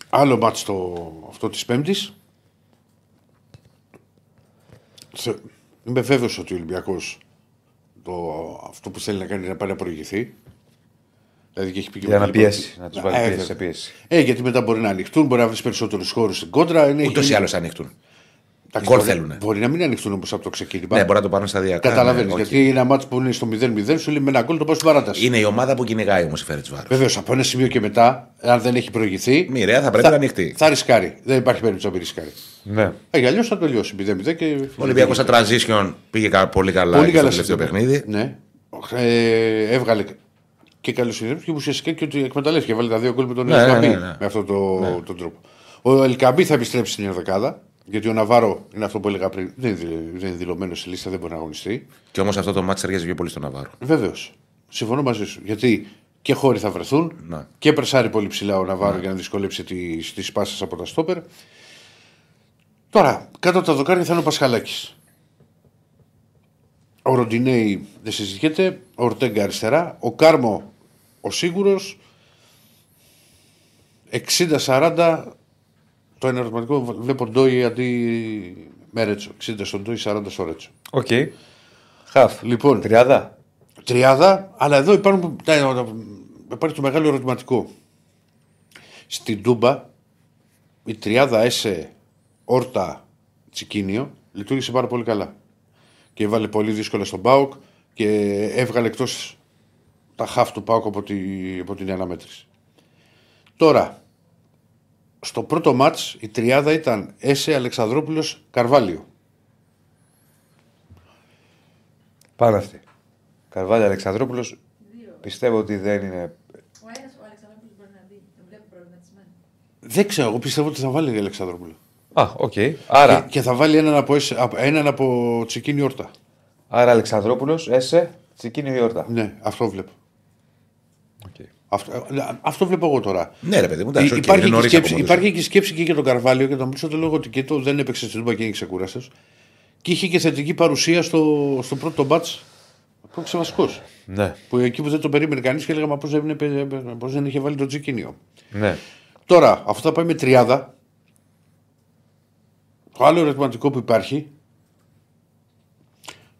άλλο μάτς το, αυτό της Πέμπτης. Θε- Είμαι βέβαιος ότι ο Ολυμπιακός το, αυτό που θέλει να κάνει είναι να πάει να προηγηθεί. Δηλαδή και έχει πει και Για να πολύ- πιέσει, να τους Ε, βάλει ε, πίεση σε πίεση. Ε, γιατί μετά μπορεί να ανοιχτούν, μπορεί να βρεις περισσότερους χώρους στην κόντρα. Είναι, Ούτως ή είναι- άλλως ανοιχτούν. Εντάξει, γκολ μπορεί- θέλουνε. Μπορεί να μην ανοιχτούν όμως από το ξεκίνημα. Ναι, μπορεί να το πάρουν σταδιακά. Καταλαβαίνεις. ναι, όχι. γιατί είναι ένα μάτσο που είναι στο 0-0, σου λέει με ένα γκολ το πάω στην παράταση. Είναι η ομάδα που κυνηγάει όμως η Φέρετ Βάρος. Βεβαίως, από ένα σημείο και μετά, αν δεν έχει προηγηθεί. Μοιραία θα πρέπει να ανοιχτεί. Θα ρισκάρει. Δεν υπάρχει περίπτωση να μην ρισκάρει. Ναι. Ε, για αλλιώς θα τελειώσει 0-0 και. Ο Ολυμπιακός στα transition πήγε κα- πολύ καλά Πολύ και στο καλά τελευταίο σε αυτό. παιχνίδι. Ναι. Ε, έβγαλε και καλούς και ουσιαστικά και ότι εκμεταλλεύτηκε. Βάλε τα δύο γκολ με τον Ναι, Ελκαμπή ναι, ναι. με αυτόν το, τον τρόπο. Ο Ελκαμπή θα επιστρέψει στην Ενδεκάδα. Γιατί ο Ναβάρο είναι αυτό που έλεγα πριν. Δεν είναι, δηλ- δεν είναι δηλωμένος στη λίστα, δεν μπορεί να αγωνιστεί. Και όμως αυτό το μάτι ταιριάζει πιο πολύ στον Ναβάρο. Βεβαίως. Συμφωνώ μαζί σου. Γιατί και χώροι θα βρεθούν Ναι. και πρεσάρει πολύ ψηλά ο Ναβάρο για να δυσκολέψει τι τις πάσει από τα στόπερ. Τώρα, κάτω από τα δοκάρια θα είναι ο Πασχαλάκης. Ο Ροντινέη δεν συζητιέται. Ο Ορτέγκα αριστερά. Ο Κάρμο Ο σίγουρος. 60-40 το ένα ερωτηματικό βλέπω Ντόι αντί με Ρέτσο. 60 στον Ντόι, 40 στο Ρέτσο. Οκ. Χαφ. Λοιπόν, Τριάδα. Τριάδα, αλλά εδώ υπάρχουν, τα- υπάρχει το μεγάλο ερωτηματικό. Στην Τούμπα η τριάδα Έσε, Όρτα, Τσικίνιο λειτούργησε πάρα πολύ καλά. Και έβαλε πολύ δύσκολα στον Πάοκ και έβγαλε εκτός τα χαφ του Πάοκ από, τη, από την αναμέτρηση. Τώρα, στο πρώτο μάτς η τριάδα ήταν Έσε, Αλεξανδρόπουλος, Καρβάλιο. Πάρα αυτή. Καρβάλιο Αλεξανδρόπουλος. Πιστεύω ότι δεν είναι. Ο ένας ο Αλεξανδρόπουλος μπορεί να μπει. Τον βλέπω προβληματισμένο. Δεν ξέρω, εγώ πιστεύω ότι θα βάλει Αλεξανδρόπουλο. Α, οκ. Άρα, Και, και θα βάλει έναν από, Έσε- από- έναν από Τσικίνιο Όρτα. άρα Αλεξανδρόπουλος, Έσε, Τσικίνιο ή Όρτα. Ναι, αυτό βλέπω. Οκ. Αυτό, ε, αυτό βλέπω εγώ τώρα. Ναι, ρε παιδί μου, εντάξει, Υ- οκ, υπάρχει, είναι και νωρίς σκέψη, ακόμα, υπάρχει και σκέψη και για τον Καρβάλιο και τον πλούσιο λόγο ότι και το δεν έπαιξε στην Τούμπα και είναι ξεκούραστος. Και είχε και θετική παρουσία στο, στο πρώτο ματς που έπαιξε βασικός. Ναι, Που εκεί που δεν το περίμενε κανείς και έλεγα Μα πώς δεν, έπαι- πώς δεν είχε βάλει τον Τσικίνιο. ναι. Τώρα, αυτό θα πάει με τριάδα. Το άλλο ερωτηματικό που υπάρχει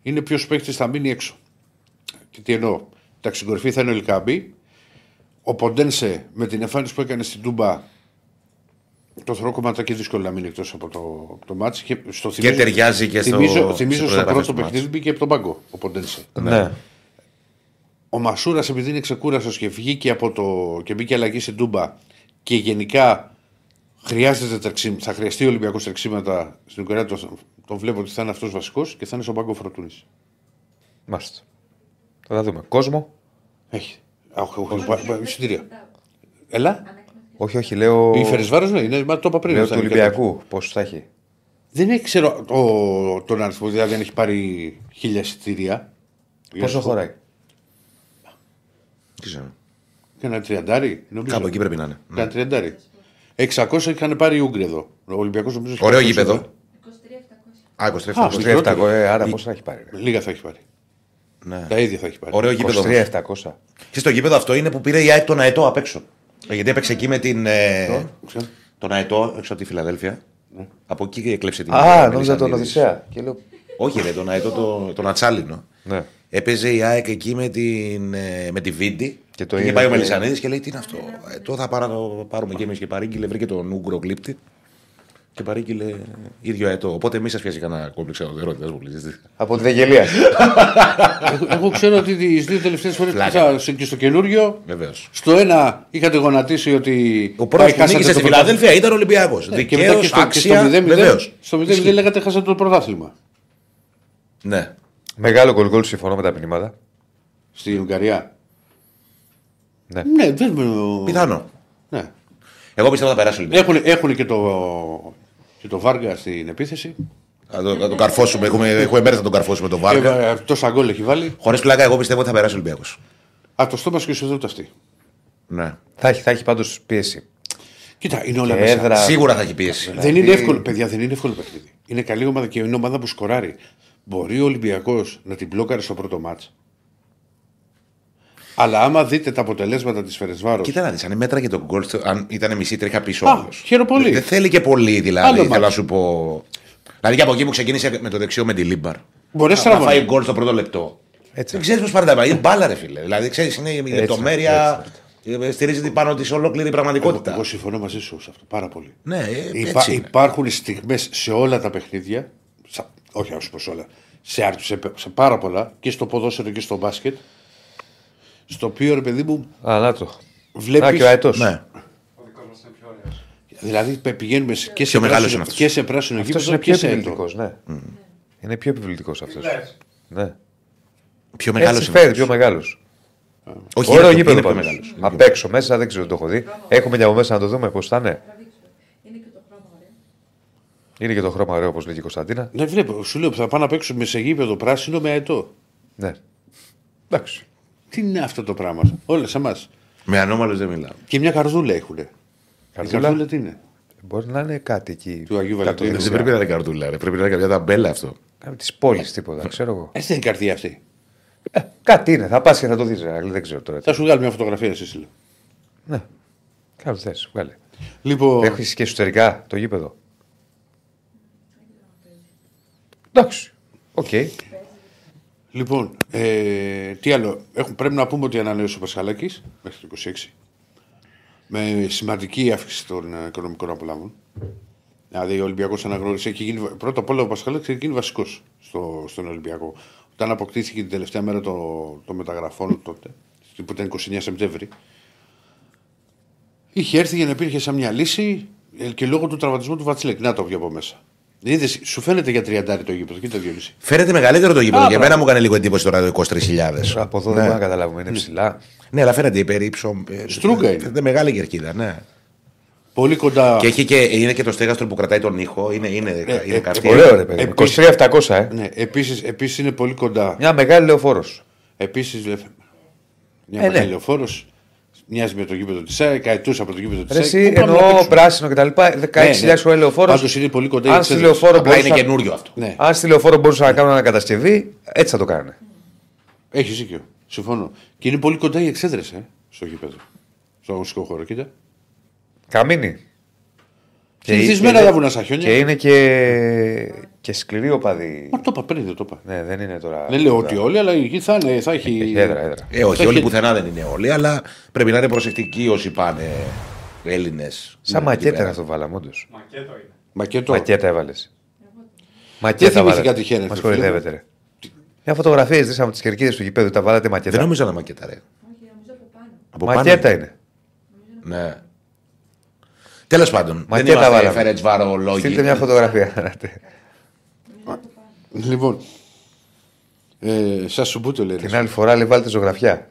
είναι ποιος παίκτης θα μείνει έξω. Και τι εννοώ. Εντάξει, στην κορυφή θα είναι ο Ελκάμπη. Ο Ποντένσε με την εμφάνιση που έκανε στην Τούμπα Το θεωρώ κομματάκι δύσκολο να μείνει εκτός από το, από το μάτς. Και, στο Και ταιριάζει και στο- θυμίζω, θυμίζω στις στο προδιαγραφές πρώτο του μάτς. παιχνίδι μπήκε από τον πάγκο ο Ποντένσε. Ναι. Ο Μασούρας, επειδή είναι ξεκούραστος και βγήκε από το. και μπήκε αλλαγή στην Τούμπα και γενικά χρειάζεται τρεξί, θα χρειαστεί ο Ολυμπιακός τρεξίματα στην Ουκρανία. Τον, τον βλέπω ότι θα είναι αυτός βασικός και θα είναι στον πάγκο Φροντούνη. Μάλιστα. Θα τα δούμε. Κόσμο. Έχει. Α, όχι, όχι, πα- πα- Εισιτήρια. Έλα. Όχι, όχι, λέω. Η Φερεσβάρο, ναι, είναι, μα το είπα πριν. Λέω θα του είναι Ολυμπιακού. Πόσους θα έχει. Δεν έχει, ξέρω το, τον αριθμό, δηλαδή δεν έχει πάρει χίλια εισιτήρια. Πόσο χωράει; Τι ξέρω. Και ένα τριαντάρι, νομίζω. Κάπου εκεί πρέπει να είναι. Και ένα τριαντάρι. 600 είχαν πάρει οι Ούγγροι εδώ. Ο Ολυμπιακός νομίζω. έχει Ωραίο πάρει γήπεδο. 23-700. Α, 27. Α, 23-700, ε, άρα πόσο θα έχει πάρει. ρε. Λίγα θα έχει πάρει. Ναι. Τα ίδια θα έχει πάρει. Ωραίο γήπεδο. όμως. 23-700. Και στο γήπεδο αυτό είναι που πήρε η ΑΕΚ τον Αετό απ' έξω. Ε, Γιατί έπαιξε εκεί με την. ε, Ξέρω. τον Αετό έξω από τη Φιλαδέλφια. Από εκεί έκλεψε την. Α, Μελισσανίδης. νόμιζα τον Οδυσσέα. Και λέω. Όχι, ρε, τον Αετό το- τον Ατσάλινο. Ναι. Έπαιζε η ΑΕΚ εκεί με, την, ε, με τη Βίντι. Και Και το το είχε είδε πάει ο και- Μελισανίδης και λέει: Τι είναι αυτό. Ε, το θα πάρω, το πάρουμε και εμείς και παρήγγειλε. Βρήκε τον Ούγκρο κλίπτη. Και παρήγγειλε ίδιο αετό. Οπότε μη σας πιάσει κανένα κόμπλεξ ερώτητα που πληθείτε. Από τη Δεγγελία. Εγώ, εγώ ξέρω ότι τις δύο τελευταίες φορές που Πλάκα. ήρθα σε- και στο καινούριο. Βεβαίως. Στο ένα είχατε γονατίσει ότι. Ο πρώτος που χάσατε νίκησε το στη πρωτάθλημα. Φιλαδέλφια ήταν Ολυμπιακός. Ναι, και μετά Δικαίω, και στο, και στο άξια. 0-0 Βεβαίως. στο 0-0 λέγατε χάσατε το πρωτάθλημα. Ναι. Μεγάλο γκολ γκολ συμφωνώ με τα μηνύματα. Στην Ουγγαρία. Ναι. Ναι, δεν. Πιθανό. Ναι. Εγώ πιστεύω θα περάσει ο Ολυμπιακός. Έχουν, έχουν και, το, και το Βάργα στην επίθεση. Θα το, θα το καρφώσουμε. Έχουμε, έχουμε μέρες να τον καρφώσουμε τον Ε, Βάρκα. ε, τόσα γκολ έχει βάλει. Χωρίς πλάκα, εγώ πιστεύω ότι θα περάσει ο Ολυμπιακός. Από το στόμα και σου δίνουν αυτή. Ναι. Θα έχει, θα έχει πάντως πίεση. Κοίτα, είναι όλα Και μέσα. έδρα. Σίγουρα θα έχει πίεση. Δεν είναι εύκολο, παιδιά, δεν είναι εύκολο παιχνίδι. Είναι καλή ομάδα και είναι ομάδα που σκοράρει. Μπορεί ο Ολυμπιακός να την μπλόκαρε στο πρώτο μάτς; Αλλά άμα δείτε τα αποτελέσματα της Φερεντσβάρος. Κοίτα να δεις, αν μέτραγε το γκολ, αν ήταν μισή τρίχα πίσω. Α, όλος. χαίρομαι πολύ. Δεν θέλει και πολύ δηλαδή. Άλλο θέλω μάτς. να σου πω. Δηλαδή και από εκεί που ξεκίνησε με το δεξιό με τη Λίμπαρ. Μπορείς να Να στραβώνεις. φάει γκολ στο πρώτο λεπτό. Έτσι. Δεν ξέρεις πώς θα πάρει τα πράγματα. Είναι μπάλα, ρε φίλε. Δηλαδή ξέρεις, είναι η λεπτομέρεια. ε, Στηρίζεται πάνω της ολόκληρη Εγώ, πραγματικότητα. εγώ συμφωνώ μαζί σου σε αυτό πάρα πολύ. Ναι, ε, Υπά, έτσι είναι. υπάρχουν στιγμές σε όλα τα παιχνίδια. σα- όχι, α σου πω σε όλα. Σε, άρ- σε, σε πάρα πολλά και στο ποδόσφαιρο και στο μπάσκετ. Στο οποίο ρε παιδί μου Α, να το. Βλέπεις- Α, και ο αετός. Ναι. Δηλαδή πε- πηγαίνουμε σε- και σε, Πιο μεγάλος πράσινο, είναι αυτός. και σε πράσινο Αυτός γήπεδο είναι και πιο σε έντο. επιβλητικό, ναι. Είναι πιο επιβλητικός αυτός. Ναι. Πιο μεγάλος Έτσι είναι. φέρει, πιο μεγάλος. Όχι, Ωραίο είναι, γήπεδο είναι πιο πάντως. μεγάλος. Απ' έξω μέσα δεν ξέρω, το έχω δει. Έχουμε και από μέσα να το δούμε πώς θα είναι. Είναι και το χρώμα ωραίο. Είναι και το χρώμα ωραίο όπως λέει και η Κωνσταντίνα. Ναι, βλέπω, σου λέω θα πάω να παίξουμε σε γήπεδο πράσινο με αετό. Ναι. Εντάξει. Τι είναι αυτό το πράγμα. Όλα σε εμάς. Με ανώμαλου δεν μιλάω. Και μια καρδούλα έχουν. Η Καρδούλα; καρδούλα τι είναι; Μπορεί να είναι κάτι εκεί. Του Αγίου κάτω Βαλεντίνου. δεξιά. Δεν πρέπει να είναι καρτούλα, ρε. πρέπει να είναι κάποια ταμπέλα αυτό. Κάτι τη πόλη, τίποτα, ξέρω εγώ. Ε, δεν είναι η καρδιά αυτή. Ε, κάτι είναι, θα πας και θα το δεις. Δεν ξέρω τώρα. τι. Θα σου βγάλω μια φωτογραφία εσύ. λέω. Ναι. Κάπου θες, βγάλε. Λοιπόν, Έχεις και εσωτερικά το γήπεδο; Εντάξει. Οκ. Λοιπόν ε, τι άλλο. Έχουν, πρέπει να πούμε ότι ανανέωσε ο Πασχαλάκης μέχρι το 26. Με σημαντική αύξηση των ε, οικονομικών απολαβών. Δηλαδή ο Ολυμπιακός αναγνώρισε. Έχει γίνει, πρώτα απ' όλα ο Πασχαλάκης έχει γίνει βασικός στο, στον Ολυμπιακό. Όταν αποκτήθηκε την τελευταία μέρα των το μεταγραφών τότε, που ήταν 29 Σεπτέμβρη, είχε έρθει για να υπήρχε σαν μια λύση ε, και λόγω του τραυματισμού του Βατσλεκ. Να το βγει από μέσα. Είδες, σου φαίνεται για τριαντάρι το γήπεδο, κοίτα Διονύση. Φαίνεται μεγαλύτερο το γήπεδο. Α, Για μπράβο. μένα μου έκανε λίγο εντύπωση τώρα το 23.000. Από εδώ Ναι. δεν μπορούμε να καταλάβουμε. Είναι ψηλά. Ναι, αλλά φαίνεται υπερήψο. ε, Στρούγκα είναι. Φαίνεται μεγάλη κερκίδα, ναι. Πολύ κοντά. Και, έχει και είναι και το στέγαστρο που κρατάει τον ήχο. Είναι, είναι, είναι ε, καρτί. Ωραίο ρε παιδί. μου. Επίσης- 23-700, ε. Ναι, επίσης, επίσης είναι πολύ κοντά. Μια μεγάλη λεωφόρος. Επίσης, λε- μια Ε, ναι. μεγάλη λεωφόρος. Μοιάζει με το γήπεδο της ΣΑΕ, καετούς από το γήπεδο της ΣΑΕ. Εσύ Πού πάμε να εννοώ παίξουμε; πράσινο κτλ. 16.000 ευρώ λεωφόρο. Πάντως είναι πολύ κοντά οι Αν στη εξέδρες. λεωφόρο Απλά είναι μπορούσαν- καινούριο αυτό. Ναι, Αν στη λεωφόρο μπορούσαν να κάνουν ανακατασκευή, έτσι θα το κάνανε. έχεις δίκιο. Συμφωνώ. Και είναι πολύ κοντά οι εξέδρε ε, στο γήπεδο. Στο αγωνιστικό χώρο, κοίτα. Καμίνι. Συνηθισμένα και- τα βουνά στα χιόνια. Και είναι και, και σκληρή οπαδή. Μα το είπα πριν, δεν το είπα. Ναι, δεν είναι τώρα. Δεν λέω ότι όλοι, αλλά εκεί θα, είναι, θα έχει. Έχει έδρα, έδρα. Ε, όχι, Θα όλοι έχει- πουθενά δεν είναι όλοι, αλλά πρέπει να είναι προσεκτικοί όσοι πάνε Έλληνες. Σαν μακέτα είναι αυτό που βάλαμε, όντως. Μακέτο. Μακέτα έβαλες. Δεν Μακέτα θυμήθηκα βάλε. τυχαία, ρε Μας φίλε. κορυδεύετε, ρε. Μια φωτογραφία ζήσαμε από τις κερκίδες του γηπέδου, τα βάλατε μακέτα; Δεν νομίζω να είναι μακέτα, ρε. Όχι, νομίζω από πάνω. Από Μακέτα πάνω. είναι. Ναι. Τέλος πάντων, δεν Μακέτα είμαστε βάλαμε. Φέρετ Βαρολόγοι. Στείλτε μια φωτογραφία. Λοιπόν. Ε, Σας σου το λέει. Την άλλη φορά λέει βάλτε ζωγραφιά.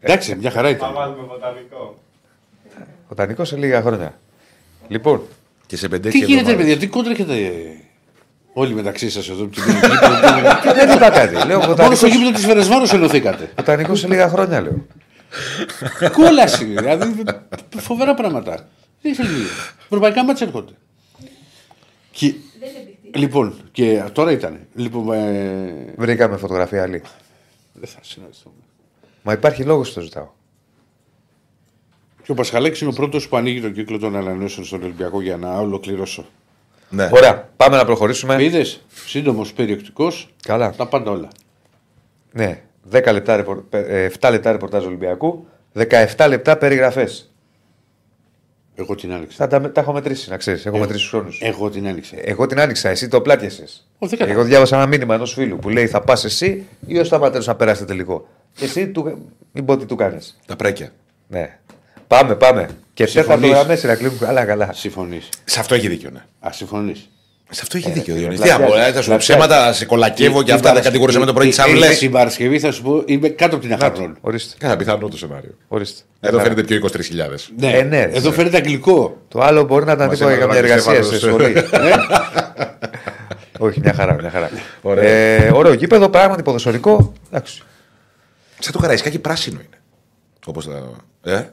Εντάξει, μια χαρά ήταν. βάλουμε βοτανικό. Ο Τανικό σε λίγα χρόνια. Λοιπόν, Και σε 5-6 Τι γίνεται, ρε εβδομάδες. παιδιά, τι κόντρα έχετε ε, όλοι μεταξύ σας εδώ. και μπαίνετε γήπεδο, δεν είπα κάτι. Λέω Μόνο Βοτανικό στο γήπεδο της Φερεσβάρο ενωθήκατε. Βοτανικό σε λίγα χρόνια, λέω. Κόλαση, δηλαδή φοβερά πράγματα. Τι θέλει. Ευρωπαϊκά μάτια έρχονται. Και, Δεν είναι μπιχτή. Λοιπόν, και τώρα ήταν. Λοιπόν, ε, Βρήκαμε φωτογραφία άλλη. δεν θα συναντηθούμε. Μα υπάρχει λόγος που το ζητάω. Και ο Πασχαλέξης είναι ο πρώτος που ανοίγει τον κύκλο των ανανεώσεων στον Ολυμπιακό για να ολοκληρώσω. Ναι. Ωραία, πάμε να προχωρήσουμε. Είδες, σύντομος, περιεκτικός, Καλά. τα πάντα όλα. Ναι, 10 λεπτά, ρεπορ- ε, 7 λεπτά ρεπορτάζ Ολυμπιακού, 17 λεπτά περιγραφές. Εγώ την άνοιξα. Θα τα, τα έχω μετρήσει, να ξέρεις. Έχω μετρήσει τους χρόνους. Εγώ την άνοιξα. Εγώ την άνοιξα, εσύ το πλάτιασε. Ω, δεν κατάλαβα. Εγώ διάβασα ένα μήνυμα ενός φίλου που λέει θα πας εσύ ή ο Σταματέλο να περάσετε τελικό. Και εσύ του, μην πω τι του κάνεις. Τα πρέκια. Ναι. Πάμε, πάμε. Και Συμφωνείς; τέταρτο γραμμέ Ηρακλείου. Καλά, καλά. Συμφωνείς. Σε αυτό έχει δίκιο, ναι. Α, συμφωνείς. Σε αυτό έχει δίκιο. φίλε, Διονύση. Τι πλατιάζει, να πω, ε, θα σου πω πλατιάζει. ψέματα, σε κολακεύω και αυτά δεν κατηγορούσαμε το πρωί τι αυλέ. Την Παρασκευή θα σου πω είμαι κάτω από την Αχαρνών. Ορίστε. Κάνα πιθανό το σενάριο. ορίστε. Εδώ Καλά. φαίνεται πιο 23.000. Ναι, Ε, ναι, εδώ ναι. φαίνεται αγγλικό. Το άλλο μπορεί να ήταν Μας τίποτα για έβαλε καμιά να εργασία πιστεύω, σε άλλος. σχολή. Όχι, μια χαρά, μια χαρά. Ωραία. Ε, ωραίο γήπεδο, πράγματι ποδοσφαιρικό. Εντάξει. Σαν το καραϊσκάκι πράσινο είναι. Όπω τα. Ε?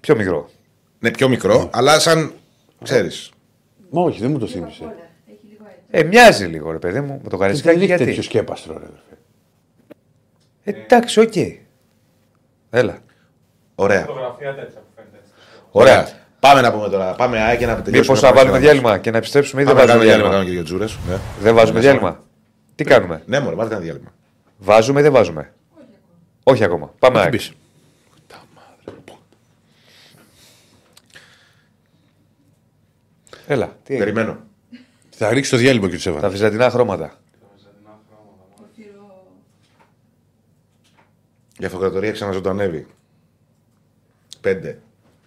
Πιο μικρό. Ναι, πιο μικρό, αλλά σαν. ξέρει. Μα όχι, δεν μου το θύμισε. Όλα. Έχει λίγο έτσι. Ε, μοιάζει λίγο, ρε παιδί μου, με το Δεν καρισκάκι. έχει Γιατί; τέτοιο σκέπαστρο, ρε. αδερφέ. Ε, Εντάξει, οκ. Έλα. Ωραία. Φωτογραφία τέτοια που φαίνεται. Ωραία. Πάμε να πούμε τώρα. Πάμε ΑΕΚ να τελειώσουμε. Μήπως θα βάλουμε διάλειμμα και να επιστρέψουμε ή δεν Πάμε να βάζουμε κάνουμε διάλειμμα; διάλειμμα. Κάνουμε και δύο τζούρε. Δεν βάζουμε διάλειμμα. Τι κάνουμε; Ναι, μωρέ, βάλτε ένα διάλειμμα. Βάζουμε ή δεν βάζουμε; Όχι ακόμα. Πάμε. Τι ΑΕΚ. πεις. Έλα. Τι έγινε; Περιμένω. Θα ρίξει το διάλειμμα και του Τα έβαλε. βυζαντινά χρώματα. Ορθυρό. Η αυτοκρατορία ξαναζωντανεύει. Πέντε.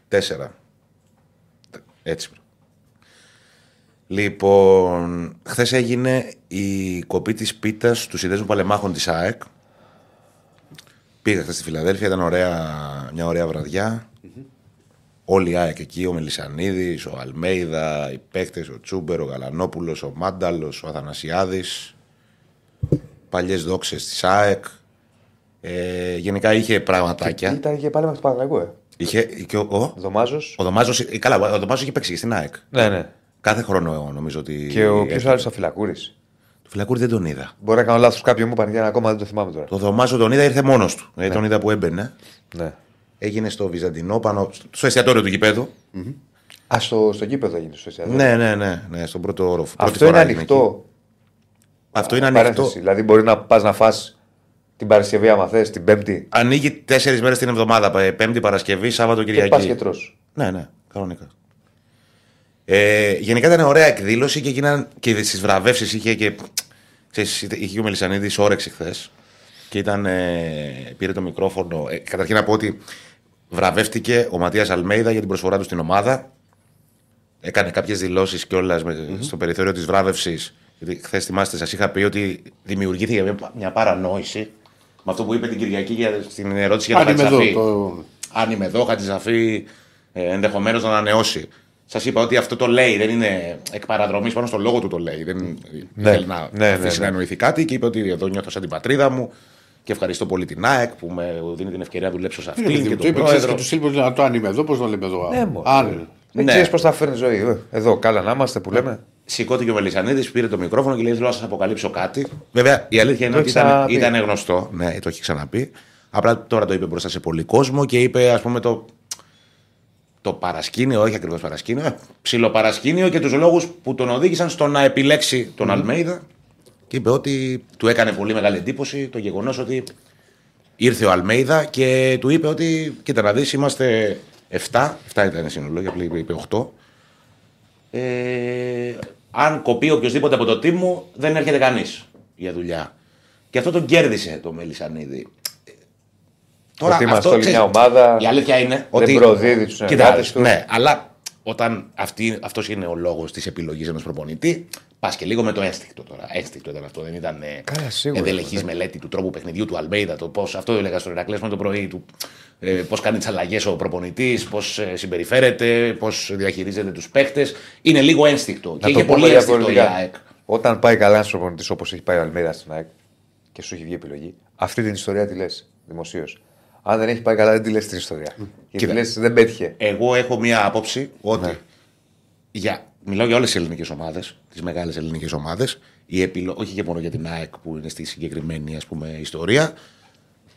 Τέσσερα. Έτσι. Λοιπόν, χθες έγινε η κοπή της πίτας του συνδέσμου παλεμάχων της ΑΕΚ. Πήγα χθες στη Φιλαδέλφια, ήταν ωραία, μια ωραία βραδιά. Όλοι οι ΑΕΚ εκεί, ο Μελισανίδης, ο Αλμέιδα, οι παίκτες, ο Τσούμπερ, ο Γαλανόπουλος, ο Μάνταλος, ο Αθανασιάδης. Παλιές δόξες της ΑΕΚ. Ε, γενικά είχε πραγματάκια. Ήταν και πάλι με το Παναγό, ε. Είχε και ο, ο, Δωμάζος. ο Δωμάζος, ε, καλά, ο Δωμάζος είχε παίξει και στην ΑΕΚ. Ναι, ναι. Κάθε χρόνο εγώ νομίζω ότι. Και ο έρχεται. ποιος άλλος ο Φυλακούρης. Το Φυλακούρη δεν τον είδα. Μπορεί να κάνω λάθος κάποιον μου είπαν για ακόμα δεν το θυμάμαι τώρα. Το Δωμάζο τον είδα, ήρθε μόνος του. Δηλαδή τον είδα που έμπαινε. Ναι. Έγινε στο Βυζαντινό, πάνω στο εστιατόριο του γηπέδου. Α, στο, στο γήπεδο έγινε στο εστιατόριο. Ναι, ναι, ναι, ναι, στον πρώτο όροφο. Πρώτη Αυτό είναι φορά έγινε ανοιχτό. εκεί. Αυτό είναι Παρένθεση. ανοιχτό. Δηλαδή μπορεί να πας να φας την Παρασκευή, άμα θες, την Πέμπτη. Ανοίγει τέσσερις μέρες την εβδομάδα. πε- Πέμπτη, Παρασκευή, Σάββατο, Και Κυριακή. πας και τρως. Ναι, ναι, κανονικά. Ε, γενικά ήταν ωραία εκδήλωση και έγιναν και στις βραβεύσεις είχε και. Ξέρεις, είχε και ο Μελισανίδης όρεξη χθες. Και ήταν. Ε, πήρε το μικρόφωνο. Ε, καταρχήν να πω ότι βραβεύτηκε ο Ματίας Αλμέιδα για την προσφορά του στην ομάδα. Έκανε κάποιες δηλώσεις κιόλας στο περιθώριο της βράβευσης. Γιατί χθες θυμάστε, σας είχα πει ότι δημιουργήθηκε μια, μια παρανόηση με αυτό που είπε την Κυριακή για, στην ερώτηση για Αν το είμαι εδώ. Χατζησαφή Το... αν είμαι εδώ, Χατζησαφή ε, ενδεχομένως να ανανεώσει. Σας είπα ότι αυτό το λέει, δεν είναι εκ παραδρομής, πάνω στο λόγο του το λέει. Δεν Ναι, θέλει να ναι, ναι, αφήσει ναι. να εννοηθεί κάτι και είπε ότι εδώ νιώθω σαν την πατρίδα μου και ευχαριστώ πολύ την ΑΕΚ που με δίνει την ευκαιρία να δουλέψω σε Είναι παιδί αυτήν μου, και το τον είπες ξέρεις, πρόεδρο. και τους Σύλλογου να το αν είμαι εδώ, πώς το λέμε εδώ. Ναι, μωρέ. Αν. Δεν Ναι. ξέρεις πώς θα φέρνει ζωή. ε. Εδώ, καλά να είμαστε που λέμε. Σηκώθηκε ο Μελισανίδη, πήρε το μικρόφωνο και λέει: Θέλω να σας αποκαλύψω κάτι. Βέβαια, η αλήθεια είναι Το ότι έχει ήταν, ξαναπεί. ήταν γνωστό. Ναι, το έχει ξαναπεί. Απλά τώρα το είπε μπροστά σε πολύ κόσμο και είπε, ας πούμε, το, το παρασκήνιο, όχι ακριβώς παρασκήνιο, ε, ψιλοπαρασκήνιο και τους λόγους που τον οδήγησαν στο να επιλέξει τον Αλμέιδα. Και είπε ότι του έκανε πολύ μεγάλη εντύπωση το γεγονός ότι ήρθε ο Αλμέιδα και του είπε ότι, κοίτα να δεις, είμαστε 7, 7 ήταν συνολόγια, απλά είπε, είπε 8. Ε, αν κοπεί οποιοδήποτε από το team μου, δεν έρχεται κανείς για δουλειά. Και αυτό τον κέρδισε το Μελισανίδη. Ότι είμαστε όλοι ξέρεις, μια ομάδα, Η αλήθεια είναι δεν ότι. προδίδει τους Κοιτάξτε, συνεργάτες τους. Ναι, αλλά όταν αυτή, αυτός είναι ο λόγος της επιλογής ενός προπονητή, πας και λίγο με το ένστικτο τώρα. Ένστικτο ήταν αυτό, δεν ήταν Καλά, σίγουρα. ενδελεχής μελέτη του τρόπου παιχνιδιού του Αλμπέιδα. Το πώς, αυτό έλεγα στον Ερακλέ με το πρωί του. Ε, πώς κάνει τις αλλαγές ο προπονητής, πώς συμπεριφέρεται, πώς διαχειρίζεται τους παίχτες. Είναι λίγο ένστικτο. Να και το είχε πούμε πολύ ένστικτο η διαφορετικά. ΑΕΚ. Όταν πάει καλά ένας προπονητής όπως έχει πάει ο Αλμίδα στην ΑΕΚ και σου έχει βγει επιλογή, αυτή την ιστορία τη λες δημοσίως. Αν δεν έχει πάει καλά, δεν τη λες την ιστορία. Γιατί Κοίτα. λες δεν πέτυχε. Εγώ έχω μία άποψη ότι. Ναι. Για, μιλάω για όλες τις ελληνικές ομάδες, τις μεγάλες ελληνικές ομάδες. Επιλο... Όχι και μόνο για την ΑΕΚ που είναι στη συγκεκριμένη ας πούμε, ιστορία.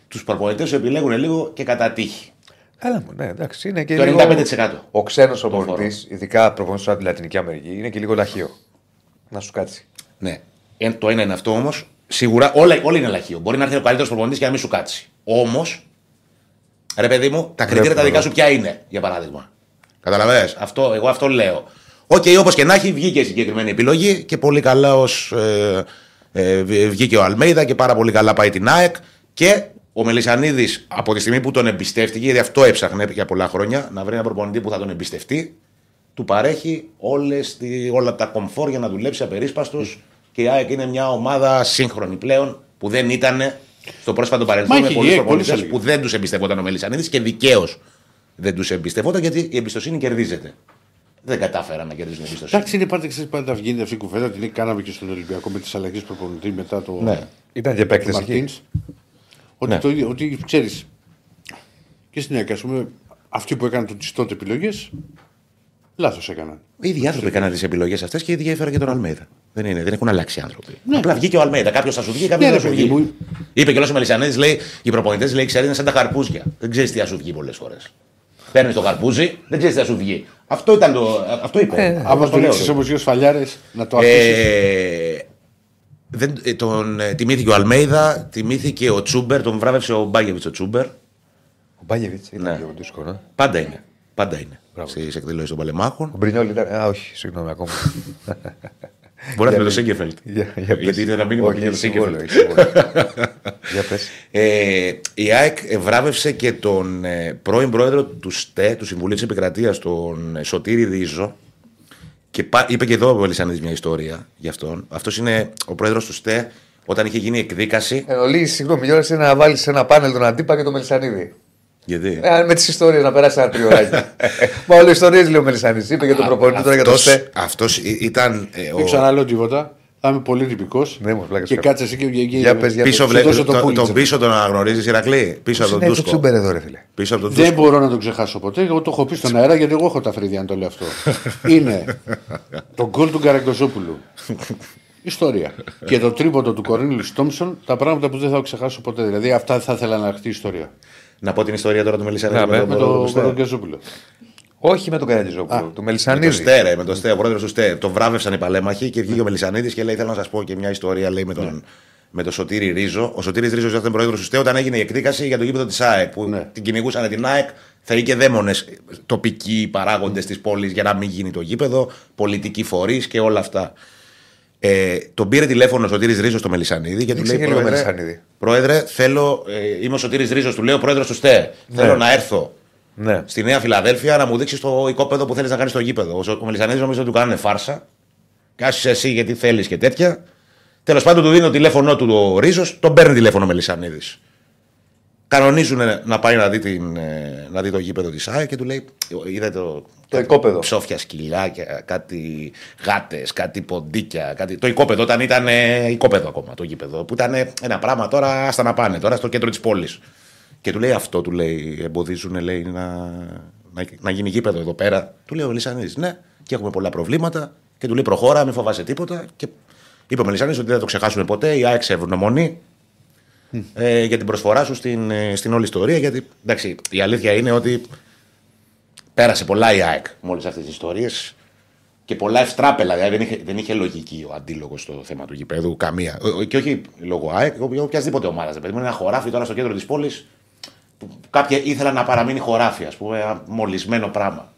Τους προπονητές του επιλέγουν λίγο και κατά τύχη. Καλά μου, ναι, εντάξει. Είναι και Το λίγο... 95%. Ο ξένος φορώ. προπονητής, ειδικά προπονητής από τη Λατινική Αμερική, είναι και λίγο λαχείο. Να σου κάτσει. Ναι. Ε, το ένα είναι αυτό όμως. Σίγουρα όλα, όλα είναι λαχείο. Μπορεί να έρθει ο καλύτερος προπονητής και να μην σου κάτσει. Όμως, ρε παιδί μου, τα κριτήρια τα δικά σου ποια είναι, για παράδειγμα. Καταλαβαίνεις. Αυτό, εγώ αυτό λέω. Οκ, όπως και να έχει, βγήκε η συγκεκριμένη επιλογή και πολύ καλά ως. Ε, ε, βγ- βγήκε ο Αλμέιδα και πάρα πολύ καλά πάει την ΑΕΚ. Και ο Μελισανίδης από τη στιγμή που τον εμπιστεύτηκε, γιατί αυτό έψαχνε για πολλά χρόνια, να βρει ένα προπονητή που θα τον εμπιστευτεί, του παρέχει όλες, τη- όλα τα κομφόρ για να δουλέψει απερίσπαστος και η ΑΕΚ είναι μια ομάδα σύγχρονη πλέον που δεν ήταν στο πρόσφατο παρελθόν Μα με έχει πολλούς η ΑΕΚ προπονητές πολλούς που δεν τους εμπιστευόταν ο Μελισανίδης και δικαίως δεν τους εμπιστευόταν γιατί η εμπιστοσύνη κερδίζεται. Δεν κατάφεραν να κερδίσουν εμπιστοσύνη. Εντάξει, είναι πάντα, ξέρεις, πάντα βγαίνει αυτή η κουβέντα την κάναμε και στον Ολυμπιακό με τις αλλαγές προπονητή μετά το. Ναι. Ήταν και παίκτε εκεί. Μαρτίνς, Ότι, Ναι. το, ίδιο- ότι ξέρεις. Και στην ΑΕΚ, ας πούμε, αυτοί που έκαναν τις τότε επιλογές, λάθος έκαναν. Οι ίδιοι άνθρωποι έκαναν τις επιλογές αυτές και οι ίδιοι έφεραν και τον Αλμέιδα. Δεν, είναι, δεν έχουν αλλάξει οι άνθρωποι. Απλά βγήκε ο Αλμέιδα. Κάποιος θα σου βγει, κάποιος Ναι, δεν θα ρε σου παιδί βγει. μου. Είπε και ο Μελισανίδη, λέει, οι προπονητές λέει, ξέρει, είναι σαν τα χαρπούζια. Δεν ξέρεις τι θα σου βγει πολλές φορές. Παίρνεις το χαρπούζι, δεν ξέρεις τι θα σου βγει. Αυτό ήταν το. Αυτό είπε. Άμα Όπως το λέω. ρίξει όμως δύο σφαλιάρε, να το αφήσεις. Ε, δεν, ε, τον, ε, τιμήθηκε ο Αλμέιδα, τιμήθηκε ο Τσούμπερ, τον βράβευσε ο Μπάγεβιτς ο Τσούμπερ. Ο Μπάγεβιτς ήταν Ναι. λίγο δύσκολο. ε. Πάντα είναι. Πάντα είναι. Στις εκδηλώσεις των παλεμάχων. Ο Μπρινιόλ ήταν. Α, όχι, συγγνώμη ακόμα. Μπορεί να είναι Για το πες. Σίγκεφελτ. Για- για πες. Γιατί ήθελε να μείνει Όχι, από για το έχει συμβόλαιο, Σίγκεφελτ. έχει συμβόλαιο. Για πες. Ε, η ΑΕΚ βράβευσε και τον ε, πρώην πρόεδρο του ΣΤΕ, του Συμβουλίου της Επικρατείας, τον ε, Σωτήρη Ρίζο. Και πά- είπε και εδώ ο Βελισανίδη μια ιστορία γι' αυτόν. Αυτός είναι ο πρόεδρος του ΣΤΕ όταν είχε γίνει εκδίκαση. Εν ολίγη, συγγνώμη, η ώρα είναι να βάλεις ένα πάνελ τον Αντίπα και τον Μελισανίδη. Γιατί; Ε, αν με τις ιστορίες να περάσει ένα τριωράκι. Μα όλες οι ιστορίες λέει ο Μελισανίδη. Είπε για τον προπονητή, τώρα για το Αυτός, ΣΤΕ. αυτός ή- ήταν. ε, ο- Δεν ξαναλέω τίποτα. Θα είμαι πολύ τυπικός. Ναι, μου, πλάκα και σου κάτσε εσύ και και- Για πες, για πίσω σου βλέπει. δώσω το τον, Pulitzer. τον πίσω τον αναγνωρίζεις, Ηρακλή. Πίσω από τον Είναι το Τούσκο. τσούμπερ εδώ, ρε φίλε. Πίσω από τον Δεν Τούσκο. μπορώ να τον ξεχάσω ποτέ. Εγώ το έχω πει στον αέρα γιατί εγώ έχω τα φρύδια να το λέω αυτό. Είναι το γκολ του Καραγκοζόπουλου. Ιστορία. και το τρίποντο του Κορίνιλ Τόμψον, τα πράγματα που δεν θα ξεχάσω ποτέ. Δηλαδή αυτά θα ήθελα να χτίσει ιστορία. Να πω την ιστορία τώρα του Μελισανίδη. Να, με τον Με πρόεδρο το του ΣΤΕ. Καραγκοζόπουλο. Όχι με τον Καρατζόπουλο, του Με το Μελισανίδη. ΣΤΕ, ρε, με το ΣΤΕ, ο πρόεδρος του ΣΤΕ. Τον βράβευσαν οι παλέμαχοι και βγήκε ο Μελισανίδη και λέει: Θέλω να σας πω και μια ιστορία λέει, με τον. Με τον Σωτήρη Ρίζο. Ο Σωτήρης Ρίζος ήταν πρόεδρος του ΣΤΕ όταν έγινε η εκδίκαση για το γήπεδο της ΑΕΚ. Που Ναι. την κυνηγούσαν την ΑΕΚ, θεοί και δαίμονες τοπικοί παράγοντες της πόλης για να μην γίνει το γήπεδο, πολιτικοί φορείς και όλα αυτά. Ε, τον πήρε τηλέφωνο ο Σωτήρης Ρίζος στο Μελισανίδη και του Δείξε λέει: και λίγο Πρόεδρε, Μελισανίδη». πρόεδρε, θέλω. Ε, είμαι ο Σωτήρης Ρίζος, του λέω πρόεδρο του ΣΤΕ. Θέλω να έρθω Ναι. στη Νέα Φιλαδέλφια να μου δείξεις το οικόπεδο που θέλεις να κάνεις στο γήπεδο. Ο, ο Μελισανίδης νομίζω ότι του κάνουν φάρσα. Κάσει εσύ γιατί θέλεις και τέτοια. Τέλος πάντων του δίνει το τηλέφωνό του ο Ρίζος, τον παίρνει τηλέφωνο ο Μελισανίδης. Κανονίζουν να πάει να δει, την, ε, να δει το γήπεδο της ΑΕ και του λέει: Είδα το, Το οικόπεδο. Ψόφια σκυλιά, κάτι γάτες, κάτι ποντίκια. Κάτι... Το οικόπεδο όταν ήταν ε, οικόπεδο ακόμα το γήπεδο. Που ήταν ε, ένα πράγμα τώρα, άστα να πάνε τώρα στο κέντρο της πόλης. Και του λέει αυτό, του λέει, εμποδίζουν λέει, να, να, να γίνει γήπεδο εδώ πέρα. Του λέει ο Μελισανίδη, ναι, και έχουμε πολλά προβλήματα. Και του λέει, προχώρα, μην φοβάσαι τίποτα. Και είπε ο Μελισανίδη ότι δεν θα το ξεχάσουμε ποτέ. Η ΑΕΚ σε ευγνωμονεί ε, για την προσφορά σου στην, ε, στην όλη ιστορία. Γιατί εντάξει, η αλήθεια είναι ότι πέρασε πολλά η ΑΕΚ με όλες αυτές τις ιστορίες και πολλά ευστράπελα. Δηλαδή δεν είχε, δεν είχε λογική ο αντίλογος στο θέμα του γηπέδου, καμία. Ο- ο- Και όχι λόγω ΑΕΚ, ο- οποιασδήποτε ομάδας. Δηλαδή, είναι ένα χωράφι τώρα στο κέντρο της πόλης που που κάποια ήθελαν να παραμείνει χωράφια, ας πούμε, ένα μολυσμένο πράγμα.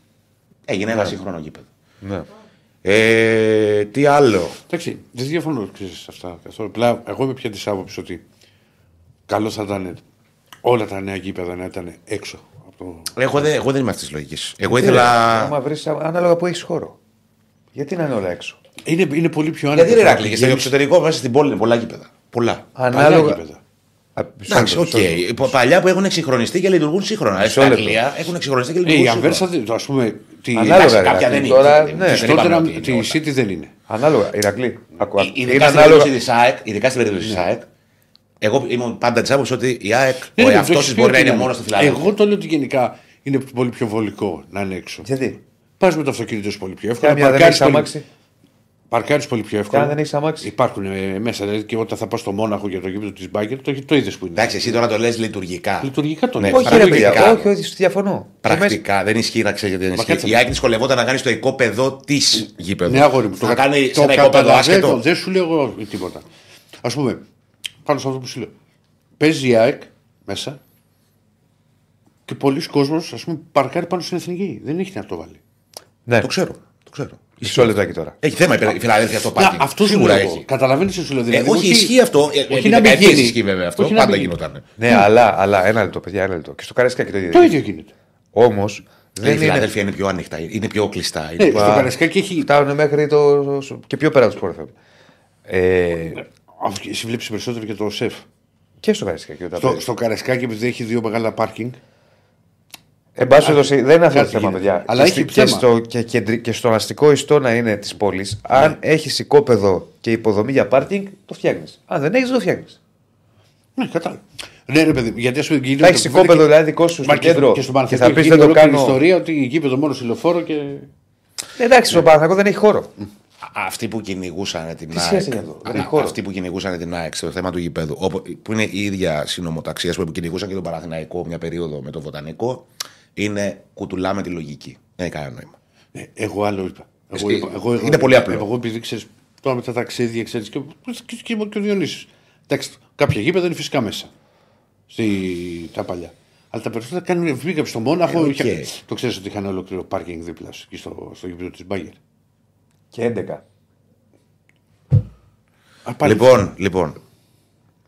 Έγινε ένα σύγχρονο γήπεδο. Ναι. Ε, τι άλλο; Εντάξει, δεν διαφωνώ ξέρεις, σε αυτά καθόλου. Απλά εγώ είμαι πια της άποψης ότι καλό θα ήταν όλα τα νέα γήπεδα να ήταν έξω. Από το... Εγώ δεν, εγώ δεν είμαι αυτής της λογικής. Εγώ Γιατί, ρε, ήθελα. Άμα βρεις ανάλογα που έχεις χώρο. Γιατί να είναι όλα έξω; Είναι, είναι πολύ πιο άνετο. Γιατί ρε το Ρακλή, και στο πηγαίνεις- εξωτερικό μέσα στην πόλη είναι πολλά γήπεδα. Πολλά. Παλιά Ανάλογα. γήπεδα. Α, Εντάξει, οκ. μισό λεπτό. Υπό- Παλιά που έχουν εξυγχρονιστεί και λειτουργούν σύγχρονα. Ε, Στην λεπτό. Αγγλία έχουν εξυγχρονιστεί και Ε, λειτουργούν η σύγχρονα. Αβέρσα, ας πούμε. Τη, Ανάλογα, Εντάξει, ρε, κάποια Ρακλή, δεν τώρα, είναι. ναι. Δεν τη είπαμε Τότεναμ, ότι είναι τη όλα. City δεν είναι. Ανάλογα. Ηρακλή. Ακού, ακού. Είναι Ειδικά στην ανάλογα. περίπτωση της ΑΕΚ, εγώ ήμουν πάντα της άποψης ότι η ΑΕΚ, Ναι, ο ναι, εαυτός το της έχεις μπορεί πει να είναι ότι μόνος στη Φιλανδία. Εγώ το λέω ότι γενικά είναι πολύ πιο βολικό να είναι έξω. Γιατί; Πας με το αυτοκίνητο σου πολύ πιο Και εύκολα. αν μια δεν παρκάρεις έχεις πολύ- αμάξι; Παρκάρεις πολύ πιο Και εύκολα. αν δεν έχεις αμάξι; Υπάρχουν ε, μέσα. Δηλαδή και όταν θα πας στο Μόναχο για το γήπεδο της Μπάγκερ, το, το είδες που είναι. Εντάξει, εσύ τώρα το λες λειτουργικά. Λειτουργικά το Ναι, λέω. Όχι, ρε πρακτικά. παιδιά. Όχι, όχι, διαφωνώ. Πρακτικά δεν ισχύει να ξέρεις γιατί δεν ισχύει. κάτσε. Η ΑΕΚ δυσκολευόταν να κάνει στο οικόπεδο της γήπεδο. Ναι, αγόρι μου. Θα κάνει σε το ένα οικόπεδο καταλαβαίνω, άσχετο. Δεν σου λέω εγώ τίποτα. Α πούμε, πάνω σε αυτό που σου λέω. Παίζει η ΑΕΚ μέσα και πολλοί κόσμοι ας πούμε παρκάρει πάνω στην εθνική. Δεν έχει να το βάλει. Ναι. Το ξέρω. Το ξέρω. Μισό λεπτάκι τώρα. Έχει θέμα η Φιλαδέλφια στο Να, πάρκινγκ. αυτό σου Σίγουρα λέω. εγώ. έχει. Καταλαβαίνεις τι σου λέω. Ε, Δηλαδή, όχι, ισχύει αυτό. Ε, όχι επί να μην δεκαετίες γίνει. ισχύει βέβαια αυτό. Όχι να Πάντα μην γινόταν. Ναι, αλλά, αλλά ένα λεπτό, παιδιά, ένα λεπτό. Και στο Καραϊσκάκι το ίδιο. Το ίδιο γίνεται. Όμως Η δεν είναι. Φιλαδέλφια είναι πιο ανοιχτά, είναι πιο κλειστά. Ναι, Είναι... στο Καρασκάκι έχει. Φτάνουν μέχρι το. και πιο πέρα από το σπορ Ε, Αυτό- Εσύ βλέπεις περισσότερο και το σεφ. και στο Καραϊσκάκι. όταν Στο, παίζει. στο Καρασκάκι, επειδή έχει δύο μεγάλα πάρκινγκ, Εν πάση περιπτώσει, δεν είναι αυτό το κάτι θέμα, γίνεται. παιδιά. Αλλά και, έχει στη- και, θέμα. στο, και, κεντρι- και στον αστικό ιστό να είναι της πόλης, αν έχεις οικόπεδο και υποδομή για πάρκινγκ, το φτιάχνεις. Αν δεν έχεις, δεν το φτιάχνεις. Ναι, κατάλαβα. Ναι, ρε παιδί, γιατί ας πούμε γίνεται. Θα έχεις οικόπεδο δηλαδή δικό σου στο Μα και- κέντρο Και, στο και θα Παναθηναϊκό πεις έχει δεν το ολόκληρη κάνω. ιστορία ότι γήπεδο μόνο ηλοφόρο και. Ε, Εντάξει, στον Παναθηναϊκό δεν έχει χώρο. Αυτοί που κυνηγούσαν την Τι ΑΕΚ. σχέση έχει αυτό, δεν α- έχει χώρο. Αυτοί που κυνηγούσαν την ΑΕΚ στο θέμα του γηπέδου, όπου- που είναι η ίδια συνομοταξία που κυνηγούσαν και τον Παναθηναϊκό μια περίοδο με το Βοτανικό, είναι κουτουλάν με τη λογική. Δεν έχει κανένα νόημα. Ναι, εγώ άλλο είπα. Εγώ, Εσύ- είπα- εγώ, εγώ, είναι πολύ απλό. Εγώ επειδή ξέρεις τώρα με τα ταξίδια, ξέρεις και, και, και, και ο Διονύσης. Εντάξει, κάποια γήπεδα είναι φυσικά μέσα. Στη, τα παλιά. Αλλά τα περισσότερα κάνουν. Βγήκα στο Μόναχο. Ε, οκ. είχα- το ξέρεις ότι είχαν ολόκληρο πάρκινγκ δίπλα σου, εκεί στο, στο γήπεδο της Μπάγερν. Και 11. Α, πάλι- Λοιπόν, λοιπόν,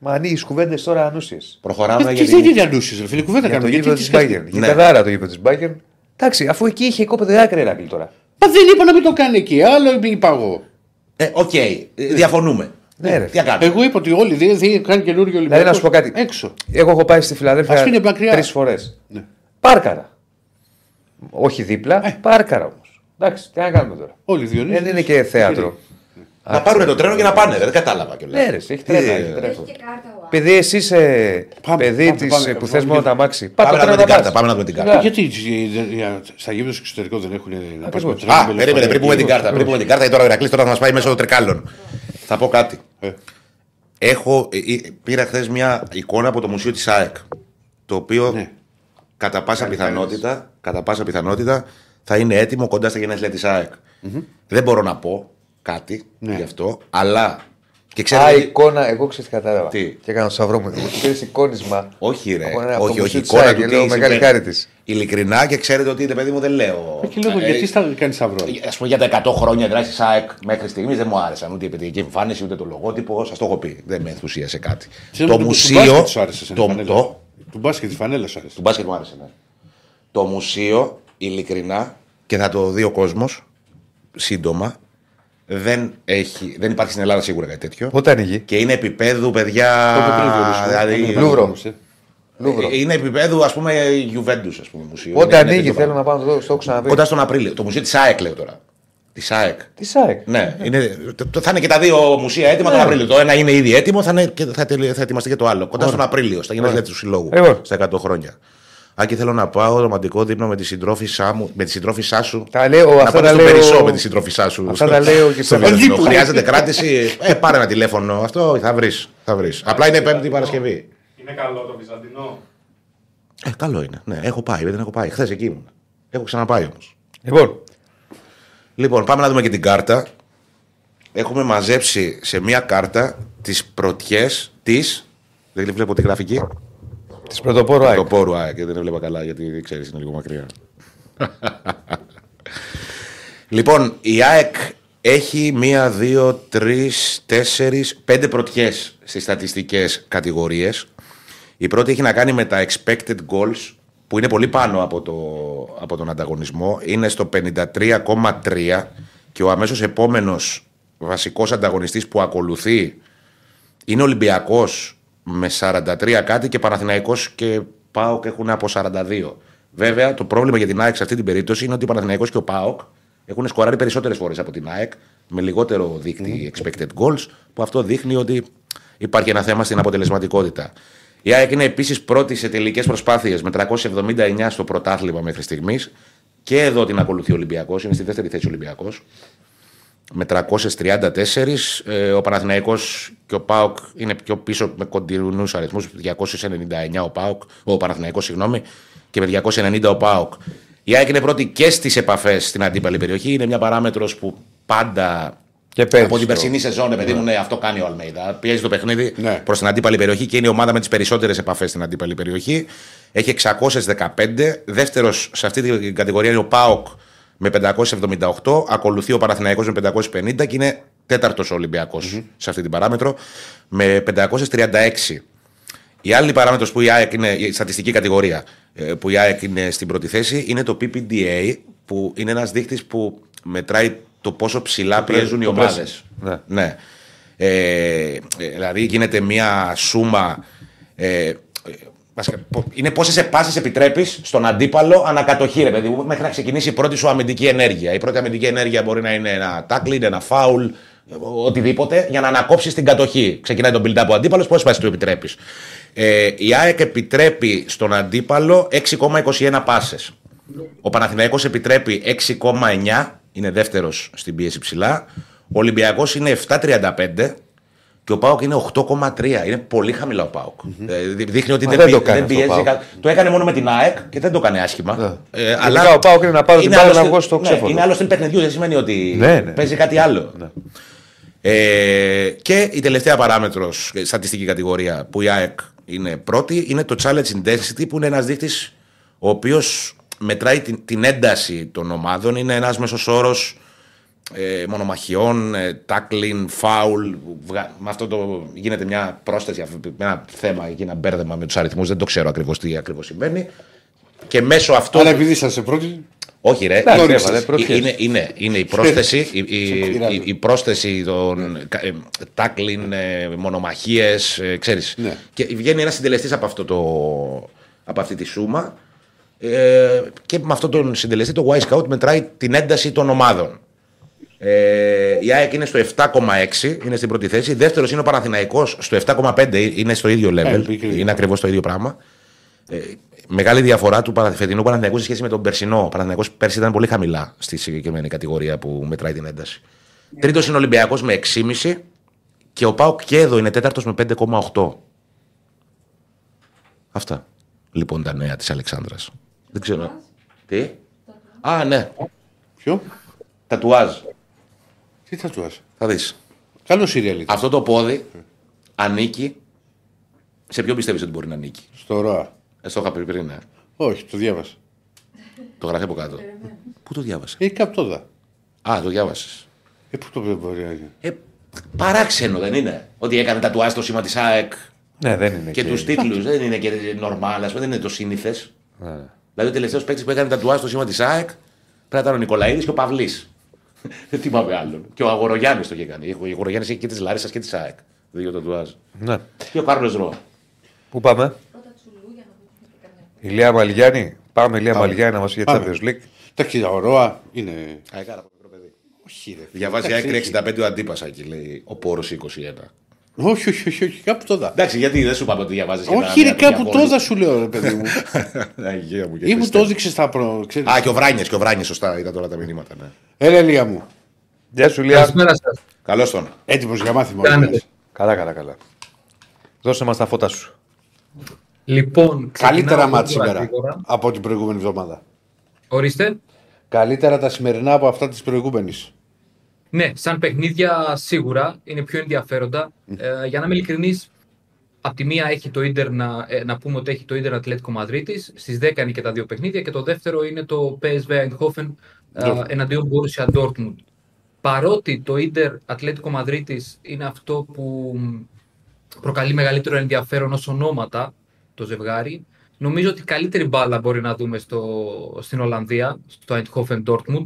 Μα ανοίγει κουβέντες τώρα ανούσιες. προχωράμε Ε, για Τι δεν την. είναι ανούσιες, ρε φίλε, κουβέντα Για το κάνουμε. γήπεδο Γιατί της τις Μπάγκερ. σκέφτεσαι. Για Ναι. τα δάρα το γήπεδο της Μπάγκερ. Εντάξει, αφού εκεί είχε οικόπεδο άκρη άκρη τώρα. Μα δεν είπα να μην το κάνει εκεί. Άλλο είπα εγώ. Ε, Οκ, ε, διαφωνούμε. Ναι, ρε. Τι να κάνουμε; Εγώ είπα ότι όλοι δεν δεν κάνει καινούριο Ολυμπιακό. Δηλαδή να σου πω κάτι. Έξω. Εγώ έχω πάει στη Ας Φιλαδέλφια είναι μακριά. τρεις φορές. Ναι. Πάρκαρα. Όχι δίπλα, Ε. πάρκαρα όμως. Εντάξει, τι να κάνουμε τώρα. Όλοι οι Διονύσης. Δεν είναι και θέατρο. Να πάρουν το τρένο και να πάνε. Δεν κατάλαβα κιόλας. Ναι, ρε, έχει τρένα. έχει τρένα. Έχει και κάρτα ο Επειδή εσύ είσαι Πάμε, παιδί πάμε, της πάμε. που θες μόνο τα μάξι. Πάμε Πάτε να δούμε τρένο την κάρτα. πας. Πάμε να δούμε την κάρτα. Σιγά. Γιατί ε, ε, στα γήπεδα στο εξωτερικό δεν έχουν να πας με Ακριβώς. τρένο, Α, με περίμενε, λεωφορείο. πριν πούμε την κάρτα. Πριν πούμε την κάρτα, γιατί τώρα ο Ηρακλής τώρα θα μας πάει μέσω των τρεκάλων. Θα πω κάτι. Ε, Έχω, ε, ε, πήρα χθες μια εικόνα από το μουσείο της ΑΕΚ. Το οποίο Ναι. κατά, πάσα πιθανότητα, κατά πάσα πιθανότητα θα είναι έτοιμο κοντά στα γενέθλια της ΑΕΚ. Δεν μπορώ να πω κάτι Ναι. γι' αυτό, αλλά. Και Α, ξέρετε. εικόνα, εγώ ξέρω τι κατάλαβα. Τι; Και έκανα το σαυρό μου. Εγώ πήρε εικόνισμα. όχι, ρε. Από ένα- από το όχι, όχι. μουσείο της Εικόνα ΑΕΚ, του τι λέω, μεγάλη συμβαίνει. χάρη της. Ειλικρινά και ξέρετε ότι παιδί μου δεν λέω. Ε, Και λέω, Ε, γιατί στα κάνει σταυρό. Α πούμε για τα 100 χρόνια δράση ΑΕΚ μέχρι στιγμής δεν μου άρεσαν ούτε η επιτυχική εμφάνιση ούτε το λογότυπο. Σας το έχω πει. Δεν με ενθουσίασε κάτι. Ξέρεις, το του- του μουσείο. μπάσκετ σου άρεσε εσένα η Το, φανέλα. το, Του μπάσκετ τη φανέλα σου άρεσε. του μπάσκετ μου άρεσε, ναι. Το μουσείο, ειλικρινά, και θα το δει ο κόσμος σύντομα, δεν, έχει, δεν υπάρχει στην Ελλάδα σίγουρα κάτι τέτοιο. Πότε ανοίγει; Και είναι επίπεδου, παιδιά. Το είπε πριν ο Διονύσης, δηλαδή, ε, Λούβρο. ε. Λούβρο. ε, είναι επίπεδου, ας πούμε, Juventus, ας πούμε, μουσείο. Πότε Είναι- είναι ανοίγει, τέτοιο θέλω πράγμα. να πάω να το δω. Στο έχω ξαναπεί. Κοντά στον Απρίλιο. Το μουσείο της ΑΕΚ, λέω τώρα. Της ΑΕΚ. Τι ΣΑΕΚ. Ναι, είναι, το, το- θα είναι και τα δύο μουσεία έτοιμα τον Απρίλιο. Το ένα είναι ήδη έτοιμο, θα, είναι, και θα, τελε- θα ετοιμαστεί και το άλλο. Κοντά στον Απρίλιο, στα γενέθλια του Συλλόγου. Εγώ. Στα 100 χρόνια. Αν και θέλω να πάω ρομαντικό δείπνο με τη συντρόφισά μου, με τη συντρόφισά σου. Τα λέω, να αυτά πάω τα στο λέω- Περισσό με τη συντρόφισά σου. Αυτά τα λέω και στο στο Βερολίνο. Βερολίνο. Χρειάζεται κράτηση. Ε, πάρε ένα τηλέφωνο. Αυτό θα βρεις. Θα βρεις. Απλά είναι Πέμπτη Παρασκευή. Είναι καλό το Βυζαντινό. Ε, καλό είναι. Ναι, έχω πάει, δεν έχω πάει. Χθες εκεί ήμουν. Έχω ξαναπάει όμως. Λοιπόν, Λοιπόν, πάμε να δούμε και την κάρτα. Έχουμε μαζέψει σε μία κάρτα τις πρωτιές της... Δεν βλέπω τι γράφει εκεί. Της πρωτοπόρου ΑΕΚ. Το πόρου ΑΕΚ και δεν έβλεπα καλά γιατί ξέρεις είναι λίγο μακριά. λοιπόν, η ΑΕΚ έχει μία, δύο, τρεις, τέσσερις, πέντε πρωτιές στις στατιστικές κατηγορίες. Η πρώτη έχει να κάνει με τα expected goals που είναι πολύ πάνω από, το, από τον ανταγωνισμό. Είναι στο 53,3 και ο αμέσως επόμενος βασικός ανταγωνιστής που ακολουθεί είναι Ολυμπιακός με 43 κάτι και Παναθηναϊκός και ΠΑΟΚ έχουν από 42. Βέβαια, το πρόβλημα για την ΑΕΚ σε αυτή την περίπτωση είναι ότι ο Παναθηναϊκός και ο ΠΑΟΚ έχουν σκοράρει περισσότερες φορές από την ΑΕΚ με λιγότερο δείκτη expected goals, που αυτό δείχνει ότι υπάρχει ένα θέμα στην αποτελεσματικότητα. Η ΑΕΚ είναι επίσης πρώτη σε τελικές προσπάθειες με 379 στο πρωτάθλημα μέχρι στιγμής. Και εδώ την ακολουθεί ο Ολυμπιακός, είναι στη δεύτερη θέση ο Ολυμπιακός. Με 334. Ε, ο Παναθηναϊκός και ο Πάοκ είναι πιο πίσω με κοντινούς αριθμούς. 299 ο, ΠΑΟΚ, ο Παναθηναϊκός, συγγνώμη, και με 290 ο Πάοκ. Η ΑΕΚ είναι πρώτη και στις επαφές στην αντίπαλη περιοχή. Είναι μια παράμετρος που πάντα Και πέρυσι από την το- περσινή σεζόν, παιδί μου, ναι, αυτό κάνει ο Αλμέιδα. Πιέζει το παιχνίδι Ναι. προς την αντίπαλη περιοχή και είναι η ομάδα με τις περισσότερες επαφές στην αντίπαλη περιοχή. Έχει 615. Δεύτερος σε αυτή την κατηγορία είναι ο Πάοκ με 578. Ακολουθεί ο Παναθηναϊκός με 550 και είναι τέταρτος ο ολυμπιακο σε αυτή την παράμετρο με 536. Η άλλη παράμετρος που η ΑΕΚ είναι, η στατιστική κατηγορία ε, που η ΑΕΚ είναι στην πρώτη θέση είναι το PPDA, που είναι ένας δείκτης που μετράει το πόσο ψηλά πιέζουν οι το ομάδες. pressing. Ναι. Ναι. Ε, ε, δηλαδή γίνεται μια σούμα. Ε, ε, βασικά, πο- είναι πόσες επάσεις επιτρέπεις στον αντίπαλο ανακατοχή, ρε παιδί μου, μέχρι να ξεκινήσει η πρώτη σου αμυντική ενέργεια. Η πρώτη αμυντική ενέργεια μπορεί να είναι ένα tackling, ένα foul, οτιδήποτε, για να ανακόψεις την κατοχή. Ξεκινάει τον build-up ο αντίπαλος, πόσες πάσει του επιτρέπεις. Ε, η ΑΕΚ επιτρέπει στον αντίπαλο 6,21 πάσες. Ο Παναθηναϊκός επιτρέπει 6,9, είναι δεύτερος στην πίεση ψηλά. Ο Ολυμπιακός είναι 7,35 και ο Πάοκ είναι 8,3. Είναι πολύ χαμηλά ο Πάοκ. Ε, δει- δείχνει ότι Μα δεν, δεν πι- το κάνει δεν αυτό ο πιέζει. ΠΑΟΚ. κα- Το έκανε μόνο με την ΑΕΚ και δεν το έκανε άσχημα. Ε, Γενικά ο ΠΑΟΚ είναι να πάρω την είναι μπάλα άλλο να στυλ- βγω στο ναι, ξέφωτο. Είναι άλλο στην παιχνιδιού, δεν σημαίνει ότι Ναι, ναι. παίζει κάτι άλλο. Ε, και η τελευταία παράμετρος, στατιστική κατηγορία που η ΑΕΚ είναι πρώτη, είναι το challenge intensity, που είναι ένας δείκτης ο οποίος μετράει την, την ένταση των ομάδων. Είναι ένας μέσος όρος ε, μονομαχιών, ε, tackling, foul. βγα- Με αυτό το γίνεται μια πρόσθεση, ένα θέμα εκεί, ένα μπέρδεμα με τους αριθμούς. Δεν το ξέρω ακριβώς τι ακριβώς συμβαίνει. Και μέσω αυτού. Αλλά επειδή είσαστε πρώτοι. Όχι, ρε. Εντάξει, είναι, έβαλε πρωτιές. είναι, είναι, είναι η πρόσθεση, η, η, πειράζει. η, η πρόσθεση των κα- ε, tackling, ε, μονομαχίες, ε, ξέρεις. Ναι. Και βγαίνει ένας συντελεστής από, αυτό το, από αυτή τη σούμα ε, και με αυτόν τον συντελεστή το Y-Scout μετράει την ένταση των ομάδων. Ε, η ΑΕΚ είναι στο 7,6, είναι στην πρώτη θέση. Δεύτερος είναι ο Παναθηναϊκός στο 7,5, είναι στο ίδιο level. πικρή. είναι ακριβώς το ίδιο πράγμα. Ε, μεγάλη διαφορά του παρα- φετινού Παναθηναϊκού σε σχέση με τον περσινό. Ο Παναθηναϊκός πέρσι ήταν πολύ χαμηλά στη συγκεκριμένη κατηγορία που μετράει την ένταση. Τρίτος είναι ο Ολυμπιακός με 6,5 και ο Πάοκ και εδώ είναι τέταρτος με 5,8. Αυτά λοιπόν τα νέα της Αλεξάνδρας. Δεν ξέρω. Τι; Α, ναι. Ποιο; Τατουάζ. Τι θα του άσε. Θα δεις. Καλό σύριαλ ήταν. Αυτό το πόδι ανήκει. Σε ποιον πιστεύεις ότι μπορεί να ανήκει; Στο ΡΟΑ. Ε, στο είχα πει πριν, ναι. Όχι, το διάβασα. Το γράφει από κάτω. Πού το διάβασε; Έχει καπτόδα. Α, το διάβασες. Ε, πού το μπορεί να γίνει. Ε, παράξενο δεν είναι. Ότι έκανε τατουάζ το σήμα της ΑΕΚ Ναι, δεν είναι. και τους τίτλους. Δεν είναι και normal, ας πούμε, δεν είναι το σύνηθες. Ναι. Δηλαδή ο τελευταίος παίκτης που έκανε τατουάζ το σήμα της ΑΕΚ πρέπει να ήταν ο Νικολαίδης και ο Παυλής. δεν θυμάμαι άλλον. Και ο Αγορογιάννης το είχε κάνει. Ο Αγορογιάννης έχει και της Λάρισα και της ΑΕΚ. Δύο τατουάζ. Ναι. Και ο Κάρλο Ρο. Πού πάμε; Πρώτα τσουλού για να δούμε τι κάνει. Ηλία Μαλιάνη. Πάμε Ηλία Πάμε. Μαλιάνη να μας πει για Πάμε. Champions League. Εντάξει, ο ΡΟΑ είναι. Αεκάρα από μικρό παιδί. Όχι, ρε. Διαβάζει Εντάξει, ΑΕΚ 365 ο αντίπασα εκεί λέει ο πόρος 21. Όχι, όχι, όχι, όχι, κάπου το δα. Εντάξει, γιατί δεν σου είπαμε ότι διαβάζεις. Όχι, ρε, κάπου το δα σου λέω, ρε παιδί μου. Αγία μου και Ή μου Χριστέ. το έδειξες στα προ. ξέρεις. Α, και ο Βράνιες, και ο Βράνιες, σωστά είδα τώρα τα μηνύματα. Ναι. Έλα, Ελία μου. Γεια σου Ηλία. Καλησπέρα σας. Καλώς τον. Έτοιμος για μάθημα. Κάνετε. Καλά, καλά, καλά. Δώσε μας τα φώτα σου. Λοιπόν, Καλύτερα ξεκινάω μάτς γρήγορα, σήμερα γρήγορα. από την προηγούμενη εβδομάδα. Ορίστε. Καλύτερα τα σημερινά από αυτά της προηγούμενης. Ναι, σαν παιχνίδια σίγουρα είναι πιο ενδιαφέροντα. Ε, για να είμαι ειλικρινής, Απ' τη μία έχει το Ίντερ να, ε, να πούμε ότι έχει το Ίντερ Ατλέτικο Μαδρίτης. Στις 10 είναι και τα δύο παιχνίδια. Και το δεύτερο είναι το PSV Eindhoven ε, Dortmund. εναντίον Borussia Dortmund. Παρότι το Ίντερ Ατλέτικο Μαδρίτης είναι αυτό που προκαλεί μεγαλύτερο ενδιαφέρον ως ονόματα το ζευγάρι, νομίζω ότι καλύτερη μπάλα μπορεί να δούμε στο, στην Ολλανδία, στο Eindhoven Dortmund.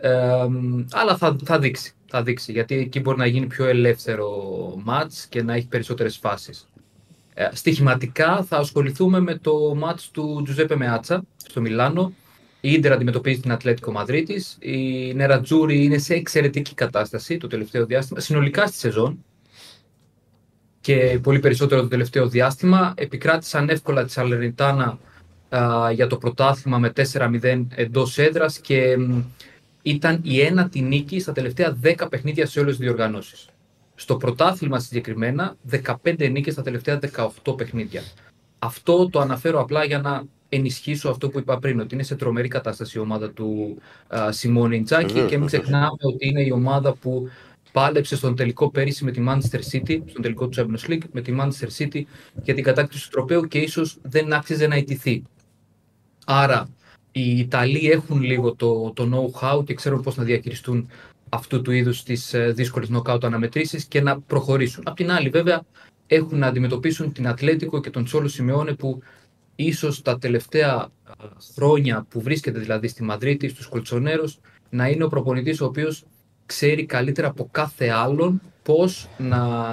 Ε, αλλά θα, θα δείξει. Θα δείξει, γιατί εκεί μπορεί να γίνει πιο ελεύθερο μάτς και να έχει περισσότερες φάσεις. Ε, στοιχηματικά θα ασχοληθούμε με το μάτς του Τζουζέπε Μεάτσα στο Μιλάνο. Η Ίντερ αντιμετωπίζει την Ατλέτικο Μαδρίτης. Η Νερατζούρι είναι σε εξαιρετική κατάσταση το τελευταίο διάστημα, συνολικά στη σεζόν και πολύ περισσότερο το τελευταίο διάστημα. Επικράτησαν εύκολα τη Σαλερνιτάνα α, για το πρωτάθλημα με 4-0 εντός έδρας και μ, ήταν η ένατη νίκη στα τελευταία 10 παιχνίδια σε όλες τις διοργανώσεις. Στο πρωτάθλημα συγκεκριμένα, 15 νίκες στα τελευταία 18 παιχνίδια. Αυτό το αναφέρω απλά για να ενισχύσω αυτό που είπα πριν, ότι είναι σε τρομερή κατάσταση η ομάδα του α, Σιμώνη Ιντζάκη Βεβαίως, και μην βεβαίως. ξεχνάμε ότι είναι η ομάδα που πάλεψε στον τελικό πέρυσι με τη Manchester City, στον τελικό του Champions League, με τη Manchester City για την κατάκτηση του τροπέου και ίσως δεν άξιζε να ιτηθεί. Άρα, οι Ιταλοί έχουν λίγο το, το know-how και ξέρουν πώς να διαχειριστούν αυτού του είδους τις ε, δύσκολες knockout αναμετρήσεις και να προχωρήσουν. Απ' την άλλη, βέβαια, έχουν να αντιμετωπίσουν την Ατλέτικο και τον Τσόλο Σιμεώνε που ίσως τα τελευταία α, χρόνια που βρίσκεται δηλαδή στη Μαδρίτη, στους Κολτσονέρος, να είναι ο προπονητής ο οποίος ξέρει καλύτερα από κάθε άλλον πώς να,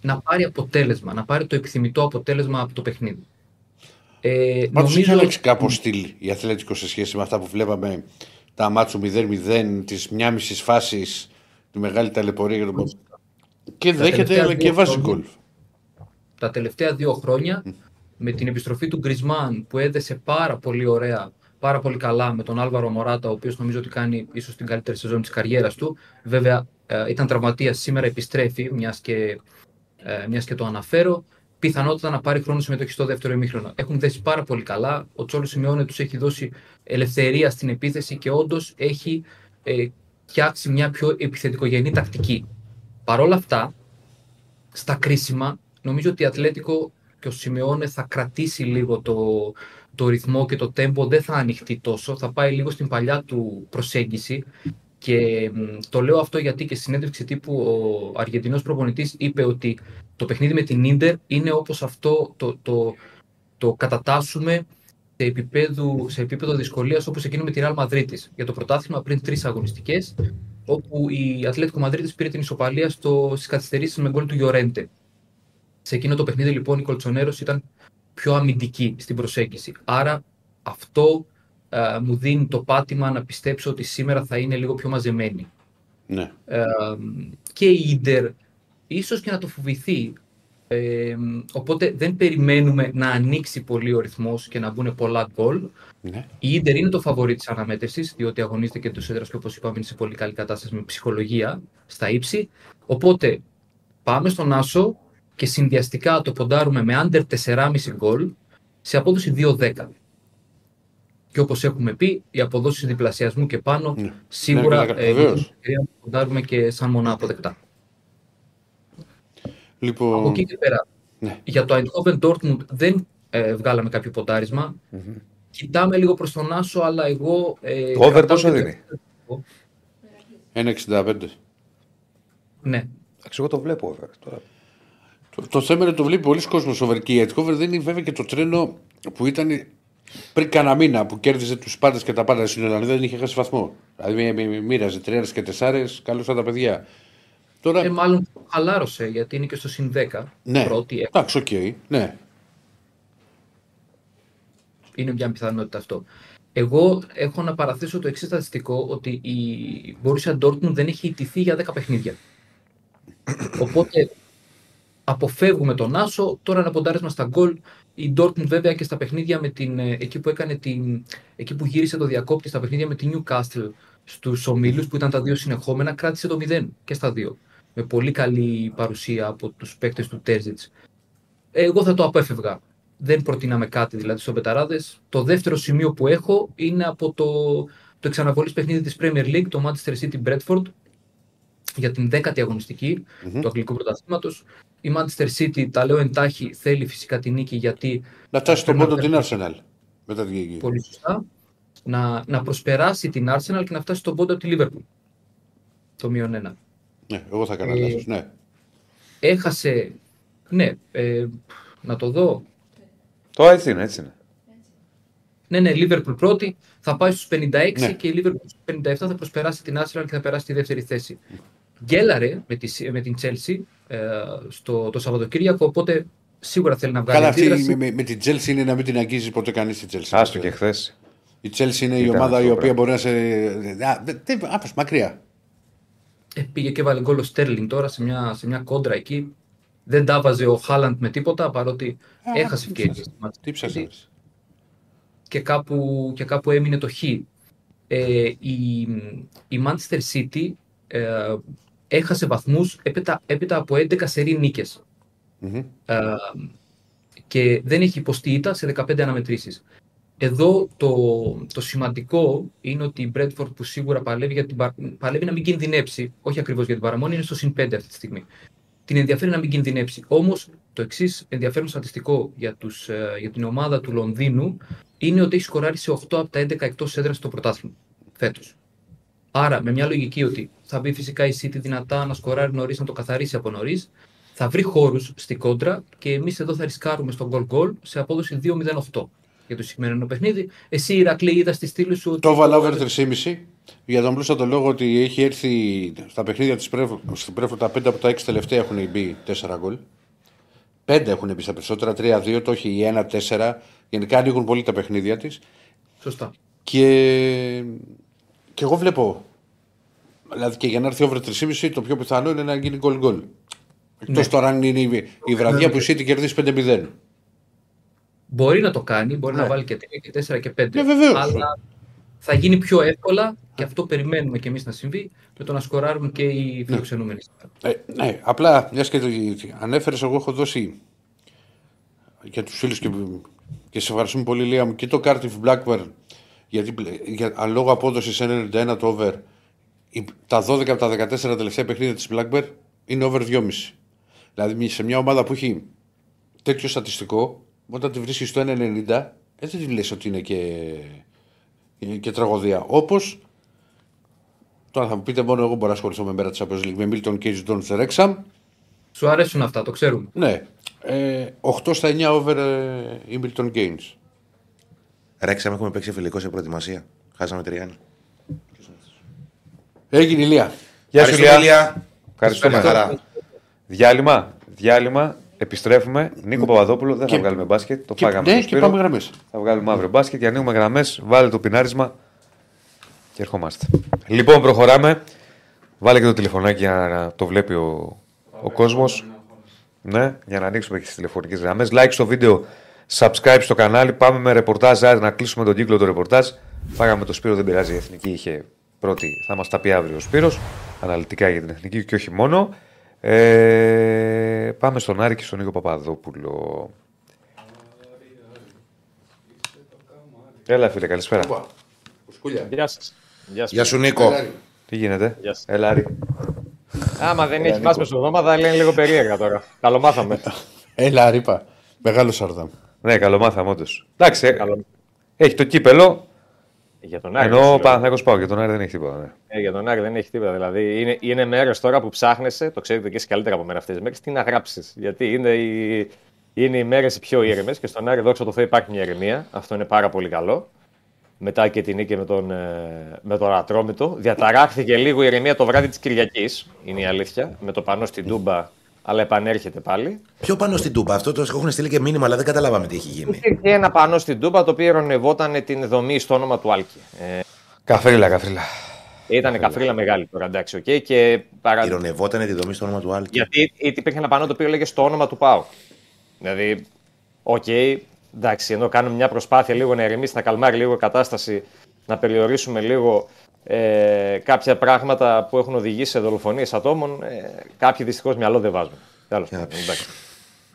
να πάρει αποτέλεσμα, να πάρει το επιθυμητό αποτέλεσμα από το παιχνίδι. Ε, Πάντως έχει νομίζω αλλάξει κάπως στυλ η Αθλέτικο σε σχέση με αυτά που βλέπαμε τα μάτσου 0-0, τη μια μισή φάση, τη μεγάλη ταλαιπωρία για τον Και δέχεται τελευταία αλλά και δύο βάζει χρόνια. γκολ. τα τελευταία δύο χρόνια με την επιστροφή του Γκρισμάν που έδεσε πάρα πολύ ωραία, πάρα πολύ καλά με τον Άλβαρο Μωράτα, ο οποίος νομίζω ότι κάνει ίσως την καλύτερη σεζόν της καριέρας του. Βέβαια ε, ήταν τραυματίας, σήμερα επιστρέφει, μιας και, ε, μιας και το αναφέρω. Πιθανότητα να πάρει χρόνο συμμετοχή στο δεύτερο ημίχρονο. Έχουν δέσει πάρα πολύ καλά. Ο Τσόλος Σιμεώνε τους έχει δώσει ελευθερία στην επίθεση και όντως έχει ε, φτιάξει μια πιο επιθετικογενή τακτική. Παρ' όλα αυτά, στα κρίσιμα, νομίζω ότι η Ατλέτικο και ο Σιμεώνε θα κρατήσει λίγο το, το ρυθμό και το τέμπο, δεν θα ανοιχτεί τόσο, θα πάει λίγο στην παλιά του προσέγγιση και μ, το λέω αυτό γιατί και στη συνέντευξη τύπου ο Αργεντινός προπονητής είπε ότι το παιχνίδι με την Ίντερ είναι όπως αυτό το, το, το κατατάσσουμε σε επίπεδο, σε επίπεδο δυσκολίας όπως εκείνο με τη Real Madrid για το πρωτάθλημα πριν τρεις αγωνιστικές όπου η Ατλέτικο Μαδρίτης πήρε την ισοπαλία στο, στις καθυστερήσεις με γκολ του Γιορέντε. Σε εκείνο το παιχνίδι λοιπόν η Κολτσονέρος ήταν πιο αμυντική στην προσέγγιση. Άρα αυτό ε, μου δίνει το πάτημα να πιστέψω ότι σήμερα θα είναι λίγο πιο μαζεμένη. Ναι. Ε, και η Ίντερ ίσως και να το φοβηθεί. Ε, οπότε δεν περιμένουμε να ανοίξει πολύ ο ρυθμός και να μπουν πολλά γκολ. ναι. Η Ίντερ είναι το φαβορή της αναμέτρησης, διότι αγωνίζεται και τους έδρας και όπως είπαμε είναι σε πολύ καλή κατάσταση με ψυχολογία στα ύψη. Οπότε πάμε στον Άσο και συνδυαστικά το ποντάρουμε με under 4,5 γκολ σε απόδοση 2-10. Και όπως έχουμε πει, οι αποδόσεις διπλασιασμού και πάνω Ναι. σίγουρα Ναι, ναι, ε, βεβαίως. έχουμε ευκαιρία να το ποντάρουμε και σαν μονά αποδεκτά. Από Λοιπόν. εκεί και πέρα, Ναι. για το Eindhoven Dortmund δεν ε, βγάλαμε κάποιο ποντάρισμα. Κοιτάμε λίγο προς τον Άσο, αλλά εγώ... Ε, Το over κρατάω πόσο και- δίνει; 1,65. Ναι. Εντάξει, εγώ το βλέπω over. Τώρα. Το, το θέμα είναι ότι το βλέπει πολλοί κόσμος over και η AEK over δεν είναι βέβαια και το τρένο που ήταν πριν κανένα μήνα που κέρδιζε τους πάντες και τα πάντα στην Ελλάδα δεν είχε χάσει βαθμό. Δηλαδή μí- μí- μí- μοίραζε τριάρες και τεσσάρες, καλώς τα παιδιά. Τώρα. Ε, μάλλον χαλάρωσε, γιατί είναι και στο συν 10. ναι, Πρώτη, ε, εντάξει, οκ. ναι. είναι μια πιθανότητα αυτό. Εγώ έχω να παραθέσω το εξής στατιστικό, ότι η Borussia Dortmund δεν έχει ιτηθεί για 10 παιχνίδια. Οπότε αποφεύγουμε τον Άσο, τώρα ένα ποντάρισμα στα γκολ. Η Dortmund βέβαια και στα παιχνίδια με την, ε, εκεί που έκανε την, εκεί που γύρισε το διακόπτη στα παιχνίδια με την Newcastle στους ομίλους που ήταν τα δύο συνεχόμενα, κράτησε το 0 και στα δύο. Με πολύ καλή παρουσία από τους παίκτες του Τέρζιτς. Εγώ θα το απέφευγα. Δεν προτείναμε κάτι δηλαδή στο Πεταράδες. Το δεύτερο σημείο που έχω είναι από το, το εξαναβολής παιχνίδι της Premier League, το Manchester City Bradford. Για την 10η αγωνιστικη του Αγγλικού Πρωταθλήματος. Η Manchester City, τα λέω εντάχει, θέλει φυσικά την νίκη γιατί. Να φτάσει στον πρέπει πόντο την περάσει Arsenal. Μετά την γη. Πολύ σωστά. Να, να προσπεράσει την Arsenal και να φτάσει στον πόντο από τη Liverpool. Το μείον ένα. Ναι, εγώ θα έκανα Ε, λάθος. Ναι. Έχασε. Ναι, ε, να το δω. Το έτσι είναι, έτσι είναι. Ναι, ναι, Liverpool πρώτη, θα πάει στους 56 Ναι. και η Liverpool στους 57 θα προσπεράσει την Arsenal και θα περάσει τη δεύτερη θέση. Γκέλαρε με, τη, με την Chelsea ε, στο, το Σαββατοκύριακο, οπότε σίγουρα θέλει να βγάλει Καλά, αυτή αντίδραση. με, με, με την Chelsea είναι να μην την αγγίζει ποτέ κανείς τη Chelsea. Άστο και χθες. Η Chelsea είναι η Ήταν ομάδα αυτό η το οποία πράγμα. μπορεί να σε. Α, δε- δε- άπας, μακριά. Ε, πήγε και βάλε γκολ ο Στέρλινγκ τώρα σε μια, σε μια κόντρα εκεί. Δεν τα βάζε ο Χάλαντ με τίποτα παρότι έχασε ευκαιρίες. Τι ψάχνει. και κάπου, και κάπου έμεινε το χ. Ε, η, η Manchester City ε, έχασε βαθμούς έπειτα, έπειτα από 11 σερή νίκες. Ε, και δεν έχει υποστεί ήττα σε 15 αναμετρήσεις. Εδώ το, το σημαντικό είναι ότι η Bradford που σίγουρα παλεύει, για την, πα- παλεύει να μην κινδυνεύσει, όχι ακριβώς για την παραμονή, είναι στο συν 5 αυτή τη στιγμή. Την ενδιαφέρει να μην κινδυνεύσει. Όμως το εξής ενδιαφέρον στατιστικό για, τους, ε, για την ομάδα του Λονδίνου είναι ότι έχει σκοράρει σε 8 από τα 11 εκτός έδρας στο πρωτάθλημα φέτος. Άρα, με μια λογική ότι θα μπει φυσικά η City δυνατά να σκοράρει νωρίς, να το καθαρίσει από νωρίς, θα βρει χώρους στην κόντρα και εμείς εδώ θα ρισκάρουμε στον goal goal σε απόδοση 2-0-8 για το συγκεκριμένο παιχνίδι. Εσύ, Ηρακλή, είδα στη στήλη σου. ότι- Το έβαλα over 3,5 για τον πλούστο λόγο ότι έχει έρθει στα παιχνίδια της Πρέφου, στην Πρέφου τα 5 από τα 6 τελευταία έχουν μπει 4 γκολ. 5 έχουν μπει στα περισσότερα, 3-2, το έχει η 1-4. Γενικά ανοίγουν πολύ τα παιχνίδια της. Σωστά. Και, και εγώ βλέπω. Δηλαδή και για να έρθει over 3,5 το πιο πιθανό είναι να γίνει γκολ γκολ. Εκτός Ναι. τώρα αν είναι η, η βραδιά που η City κερδίσει 5-0. Μπορεί να το κάνει, μπορεί Ναι. να βάλει και 3 και 4 και 5. Ναι, βεβαίως. Αλλά θα γίνει πιο εύκολα και αυτό περιμένουμε κι εμείς να συμβεί με το να σκοράρουν και οι φιλοξενούμενοι. Ε, ναι, απλά μιας και το ανέφερες, εγώ έχω δώσει για τους φίλους και, και σε ευχαριστούμε πολύ, Λία μου, και το Cardiff Blackburn. Γιατί για, αν λόγω απόδοσης 91 το over, η- τα 12 από τα 14 τελευταία παιχνίδια της Blackburn είναι over 2,5. Δηλαδή σε μια ομάδα που έχει τέτοιο στατιστικό, όταν τη βρίσκεις στο 1,90, ε, δεν τη λες ότι είναι και, είναι και τραγωδία. Όπως Τώρα θα μου πείτε μόνο εγώ μπορώ να ασχοληθώ με μέρα της Champions League με Milton Cage Don Rexham. Σου αρέσουν αυτά, το ξέρουμε. Ναι. Ε, 8 στα 9 over ε, η Milton Keynes. Ρέξαμε, έχουμε παίξει φιλικό σε προετοιμασία. Χάσαμε 3-1. Έγινε η Λία. Γεια σου, Ευχαριστούμε, Λία. Ηλία. Ευχαριστούμε. Με χαρά. Διάλειμμα. Διάλειμμα. Επιστρέφουμε. Νίκο Παπαδόπουλο. Δεν Και- θα βγάλουμε μπάσκετ. Το Και, φάγαμε. ναι, στο και Σπύρο. πάμε γραμμές. Θα βγάλουμε αύριο μπάσκετ και ανοίγουμε γραμμές. Βάλε το πινάρισμα και ερχόμαστε. Λοιπόν, προχωράμε. Βάλε και το τηλεφωνάκι για να το βλέπει ο, ο κόσμος. Ναι, για να ανοίξουμε και τι τηλεφωνικές γραμμές. Like στο βίντεο, subscribe στο κανάλι. Πάμε με ρεπορτάζ. Άρα να κλείσουμε τον κύκλο του ρεπορτάζ. Φάγαμε το Σπύρο, δεν πειράζει. Η εθνική είχε πρώτη. Θα μας τα πει αύριο ο Σπύρος. Αναλυτικά για την εθνική και όχι μόνο. Ε, πάμε στον Άρη και στον Νίκο Παπαδόπουλο. Έλα, φίλε, καλησπέρα. Γεια σας. Γεια σας. Γεια σου, Νίκο. Τι γίνεται, Γεια σας. Έλα, Άρη. Άμα δεν έχεις μας μεσοδόματα, λένε λίγο περίεργα τώρα. Καλομάθαμε. Έλα, ρήπα. Μεγάλο Σαρδάμ. Ναι, καλομάθαμε όντως. Εντάξει, ε, Καλό. έχει το κύπελο. Για τον Άρη. Ενώ δεν ο σου λέω. Παναθηναϊκός πάω και τον Άρη δεν έχει τίποτα. Ναι. Ε, για τον Άρη δεν έχει τίποτα. Δηλαδή είναι, είναι μέρε τώρα που ψάχνεσαι, το ξέρετε και εσείς καλύτερα από μένα αυτές τις μέρες, τι να γράψεις. Γιατί είναι οι, είναι οι μέρες οι πιο ήρεμες και στον Άρη, δόξα τω Θεώ, υπάρχει μια ηρεμία. Αυτό είναι πάρα πολύ καλό. Μετά και την νίκη με τον, ε, με τον Ατρόμητο. Διαταράχθηκε λίγο η ηρεμία το βράδυ της Κυριακής, είναι η αλήθεια, με το πανό στην Τούμπα, αλλά επανέρχεται πάλι. Πιο πάνω στην Τούμπα. Αυτό το έχουν στείλει και μήνυμα, αλλά δεν καταλάβαμε τι έχει γίνει. Υπήρχε ένα πανό στην Τούμπα το οποίο ειρωνευόταν την δομή στο όνομα του Άλκη. Ε, Καφρίλα, καφρίλα. ήταν καφρίλα μεγάλη τώρα, εντάξει, οκ. και παρα... Ειρωνευόταν τη δομή στο όνομα του Άλκη. Γιατί υπήρχε ένα πανό το οποίο λέγεται στο όνομα του Πάου. Δηλαδή, οκ, εντάξει, ενώ κάνουμε μια προσπάθεια λίγο να ηρεμήσει, να καλμάρει λίγο η κατάσταση, να περιορίσουμε λίγο ε, κάποια πράγματα που έχουν οδηγήσει σε δολοφονίες ατόμων, ε, κάποιοι δυστυχώς μυαλό δεν βάζουν. Τέλος πάντων, εντάξει.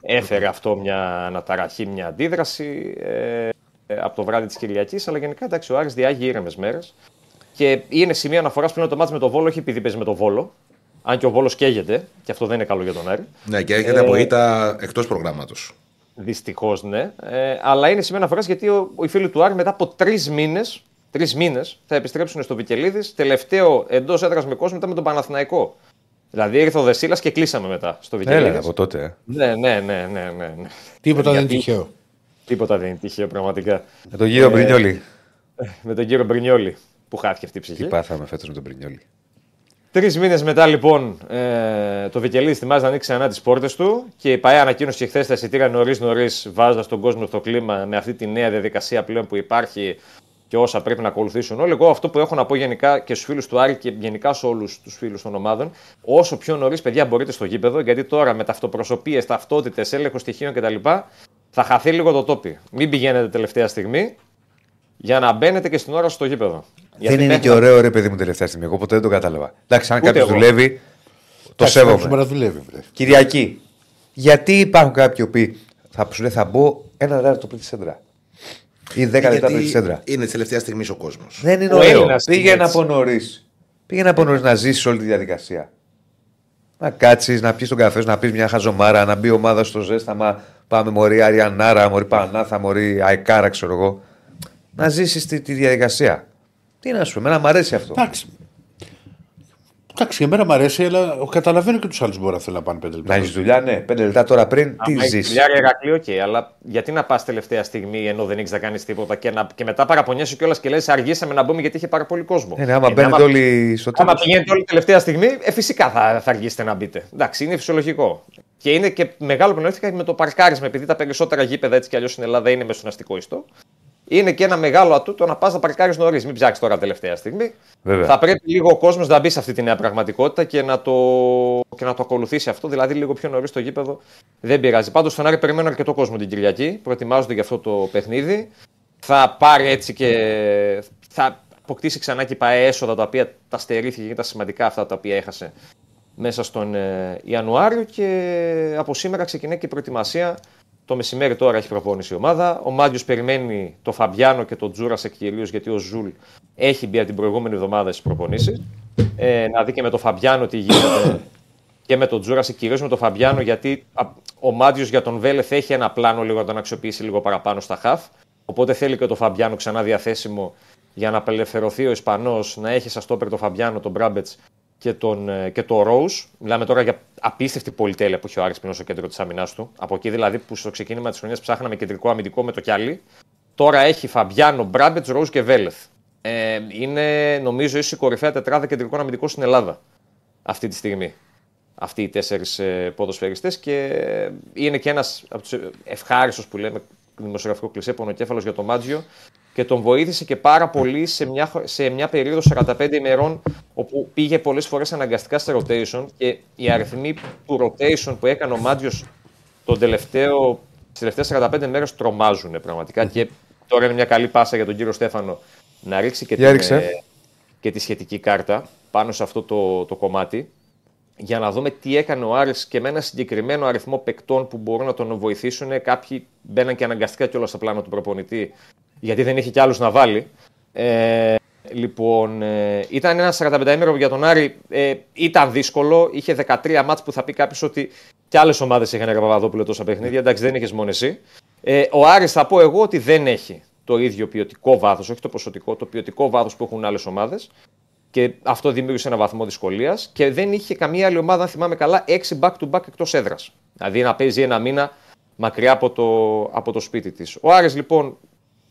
Έφερε αυτό μια αναταραχή, μια αντίδραση ε, ε, από το βράδυ της Κυριακής, αλλά γενικά εντάξει, ο Άρης διάγει ήρεμες μέρες. Και είναι σημείο αναφοράς πλέον το μάτς με το Βόλο, όχι επειδή παίζει με το Βόλο, Αν και ο Βόλος καίγεται, και αυτό δεν είναι καλό για τον Άρη. Ναι, και έρχεται από ήττα εκτός προγράμματος. Δυστυχώς, ναι. Ε, αλλά είναι σημαίνει φορά γιατί ο, οι φίλοι του Άρη μετά από τρεις μήνες τρεις μήνες, θα επιστρέψουν στο Βικελίδης. Τελευταίο εντός έδρας με κόσμο ήταν με τον Παναθηναϊκό. Δηλαδή ήρθε ο Δεσίλας και κλείσαμε μετά στο Βικελίδης. Έλα από τότε. ε. Ναι, ναι, ναι, ναι, ναι, ναι. Τίποτα δεν είναι Γιατί- τυχαίο. Τίποτα δεν είναι τυχαίο πραγματικά. Με τον γύρο Μπρινιόλη. Με τον κύριο Μπρινιόλη που χάθηκε αυτή η ψυχή. Τι πάθαμε φέτος με τον Μπρινιόλη. Τρεις μήνες μετά, λοιπόν, ε, το Βικελίδη θυμάζει να ανοίξει ξανά τις πόρτες του και η ΠαΕ ανακοίνωσε χθες τα εισιτήρια νωρί-νωρί, βάζοντας τον κόσμο στο κλίμα με αυτή τη νέα διαδικασία πλέον που υπάρχει και όσα πρέπει να ακολουθήσουν όλοι. Εγώ αυτό που έχω να πω γενικά και στους φίλους του Άρη και γενικά σε όλους τους φίλους των ομάδων, όσο πιο νωρίς, παιδιά, μπορείτε στο γήπεδο, γιατί τώρα με ταυτοπροσωπίες, ταυτότητες, έλεγχο στοιχείων κτλ. θα χαθεί λίγο το τόπι. Μην πηγαίνετε τελευταία στιγμή για να μπαίνετε και στην ώρα στο γήπεδο. Γιατί Δεν είναι μέχρι και ωραίο ρε παιδί μου τελευταία στιγμή. Εγώ ποτέ δεν το κατάλαβα. Εντάξει, αν Ούτε κάποιος εγώ. δουλεύει, το Εντάξει, σέβομαι. σήμερα δουλεύει. βρε. Κυριακή. Γιατί υπάρχουν κάποιοι που θα σου λέει θα μπω ένα τέταρτο πριν τη σέντρα. Ή δέκα λεπτά πριν τη σέντρα. είναι της τελευταίας στιγμής ο κόσμος. Δεν είναι Ο ωραίο. Έλληνας είναι Πήγαινε έτσι. από νωρίς. Πήγαινε από νωρίς να ζήσεις όλη τη διαδικασία. Να κάτσεις, να πιεις τον καφέ, σου, να πεις μια χαζομάρα, να μπει η ομάδα στο ζέσταμα. Πάμε μωρή Αριανάρα, μωρή Πανάθα, μωρή Αϊκάρα, ξέρω εγώ. Να ζήσεις τη, τη διαδικασία. Τι να σου πω, εμένα μου αρέσει αυτό. Εντάξει. Εντάξει, για μένα μου αρέσει, αλλά καταλαβαίνω και τους άλλους μπορεί να θέλουν να πάνε πέντε λεπτά. Να έχεις δουλειά, ναι. Πέντε λεπτά τώρα πριν, τι Άμα έχεις ζήσει. Χιλιάρια Ηρακλή, οκ, αλλά γιατί να πας τελευταία στιγμή ενώ δεν έχεις να κάνεις τίποτα και, να, και μετά παραπονιέσαι κιόλας και λες: Αργήσαμε να μπούμε γιατί είχε πάρα πολύ κόσμο. Ναι, ναι, άμα Ε, μπαίνετε όλοι στο Άμα τέλος. πηγαίνετε όλοι τελευταία στιγμή, ε, φυσικά θα, θα αργήσετε να μπείτε. Εντάξει, είναι φυσιολογικό. Και είναι και μεγάλο πλεονέκτημα με το παρκάρισμα, επειδή τα περισσότερα γήπεδα έτσι κι αλλιώς στην Ελλάδα είναι με στον αστικό ιστό. Είναι και ένα μεγάλο ατού το να πας να παρκάρεις νωρίς. Μην ψάξεις τώρα τελευταία στιγμή. Βέβαια. Θα πρέπει λίγο ο κόσμος να μπει σε αυτή τη νέα πραγματικότητα και να το, και να το ακολουθήσει αυτό. Δηλαδή λίγο πιο νωρίς στο γήπεδο. Δεν πειράζει. Πάντως στον Άρη περιμένω αρκετό κόσμο την Κυριακή. Προετοιμάζονται για αυτό το παιχνίδι. Θα πάρει έτσι και. Θα αποκτήσει ξανά και η ΠαΕ έσοδα τα οποία τα στερήθηκε και τα σημαντικά αυτά τα οποία έχασε μέσα στον ε, Ιανουάριο και από σήμερα ξεκινάει και η προετοιμασία. Το μεσημέρι τώρα έχει προπόνηση η ομάδα. Ο Μάντιο περιμένει το Φαμπιάνο και τον Τζούρασεκ κυρίως γιατί ο Ζουλ έχει μπει από την προηγούμενη εβδομάδα στις προπονήσεις. Ε, να δει και με το Φαμπιάνο τι γίνεται και με τον Τζούρασεκ, κυρίως με τον Φαμπιάνο γιατί α, ο Μάντιο για τον Βέλεθ έχει ένα πλάνο λίγο να τον αξιοποιήσει λίγο παραπάνω στα χαφ. Οπότε θέλει και το Φαμπιάνο ξανά διαθέσιμο για να απελευθερωθεί ο Ισπανός, να έχει σαν στόπερ το Φαμπιάνο, τον Μπράμπετς και, τον, ε, και το Rose. Μιλάμε τώρα για απίστευτη πολυτέλεια που έχει ο Άρης πριν στο κέντρο της άμυνάς του. Από εκεί δηλαδή που στο ξεκίνημα της χρονιάς ψάχναμε κεντρικό αμυντικό με το κιάλι. Τώρα έχει Φαμπιάνο, Μπράμπετς, Rose και Βέλεθ. Ε, είναι νομίζω ίσω η κορυφαία τετράδα κεντρικών αμυντικών στην Ελλάδα αυτή τη στιγμή. Αυτοί οι τέσσερις ε, ποδοσφαιριστές και είναι και ένας από τους ευχάριστου που λέμε δημοσιογραφικό κλεισέ πονοκέφαλος για τον Μάτζιο και τον βοήθησε και πάρα πολύ σε μια, σε μια περίοδο 45 ημερών όπου πήγε πολλές φορές αναγκαστικά σε rotation και οι αριθμοί του rotation που έκανε ο Μάτζιος τον τελευταίο, τις τελευταίες 45 μέρες τρομάζουν πραγματικά και τώρα είναι μια καλή πάσα για τον κύριο Στέφανο να ρίξει και, Για την, ρίξε. ε, και τη σχετική κάρτα πάνω σε αυτό το, το κομμάτι για να δούμε τι έκανε ο Άρης και με ένα συγκεκριμένο αριθμό παικτών που μπορούν να τον βοηθήσουν. Κάποιοι μπαίναν και αναγκαστικά κιόλας στα πλάνα του προπονητή, γιατί δεν είχε κι άλλους να βάλει. Ε, λοιπόν, ε, ήταν ένας 45 ημέρο για τον Άρη. Ε, ήταν δύσκολο. Είχε 13 μάτς που θα πει κάποιος ότι κι άλλες ομάδες είχαν ρε Παπαδόπουλο τόσα παιχνίδια. Εντάξει, δεν είχες μόνο εσύ. Ε, ο Άρης θα πω εγώ ότι δεν έχει το ίδιο ποιοτικό βάθος, όχι το ποσοτικό, το ποιοτικό βάθος που έχουν άλλες ομάδες. Και αυτό δημιούργησε ένα βαθμό δυσκολίας. Και δεν είχε καμία άλλη ομάδα, αν θυμάμαι καλά, 6 back-to-back εκτός έδρας. Δηλαδή να παίζει ένα μήνα μακριά από το, από το σπίτι της. Ο Άρης λοιπόν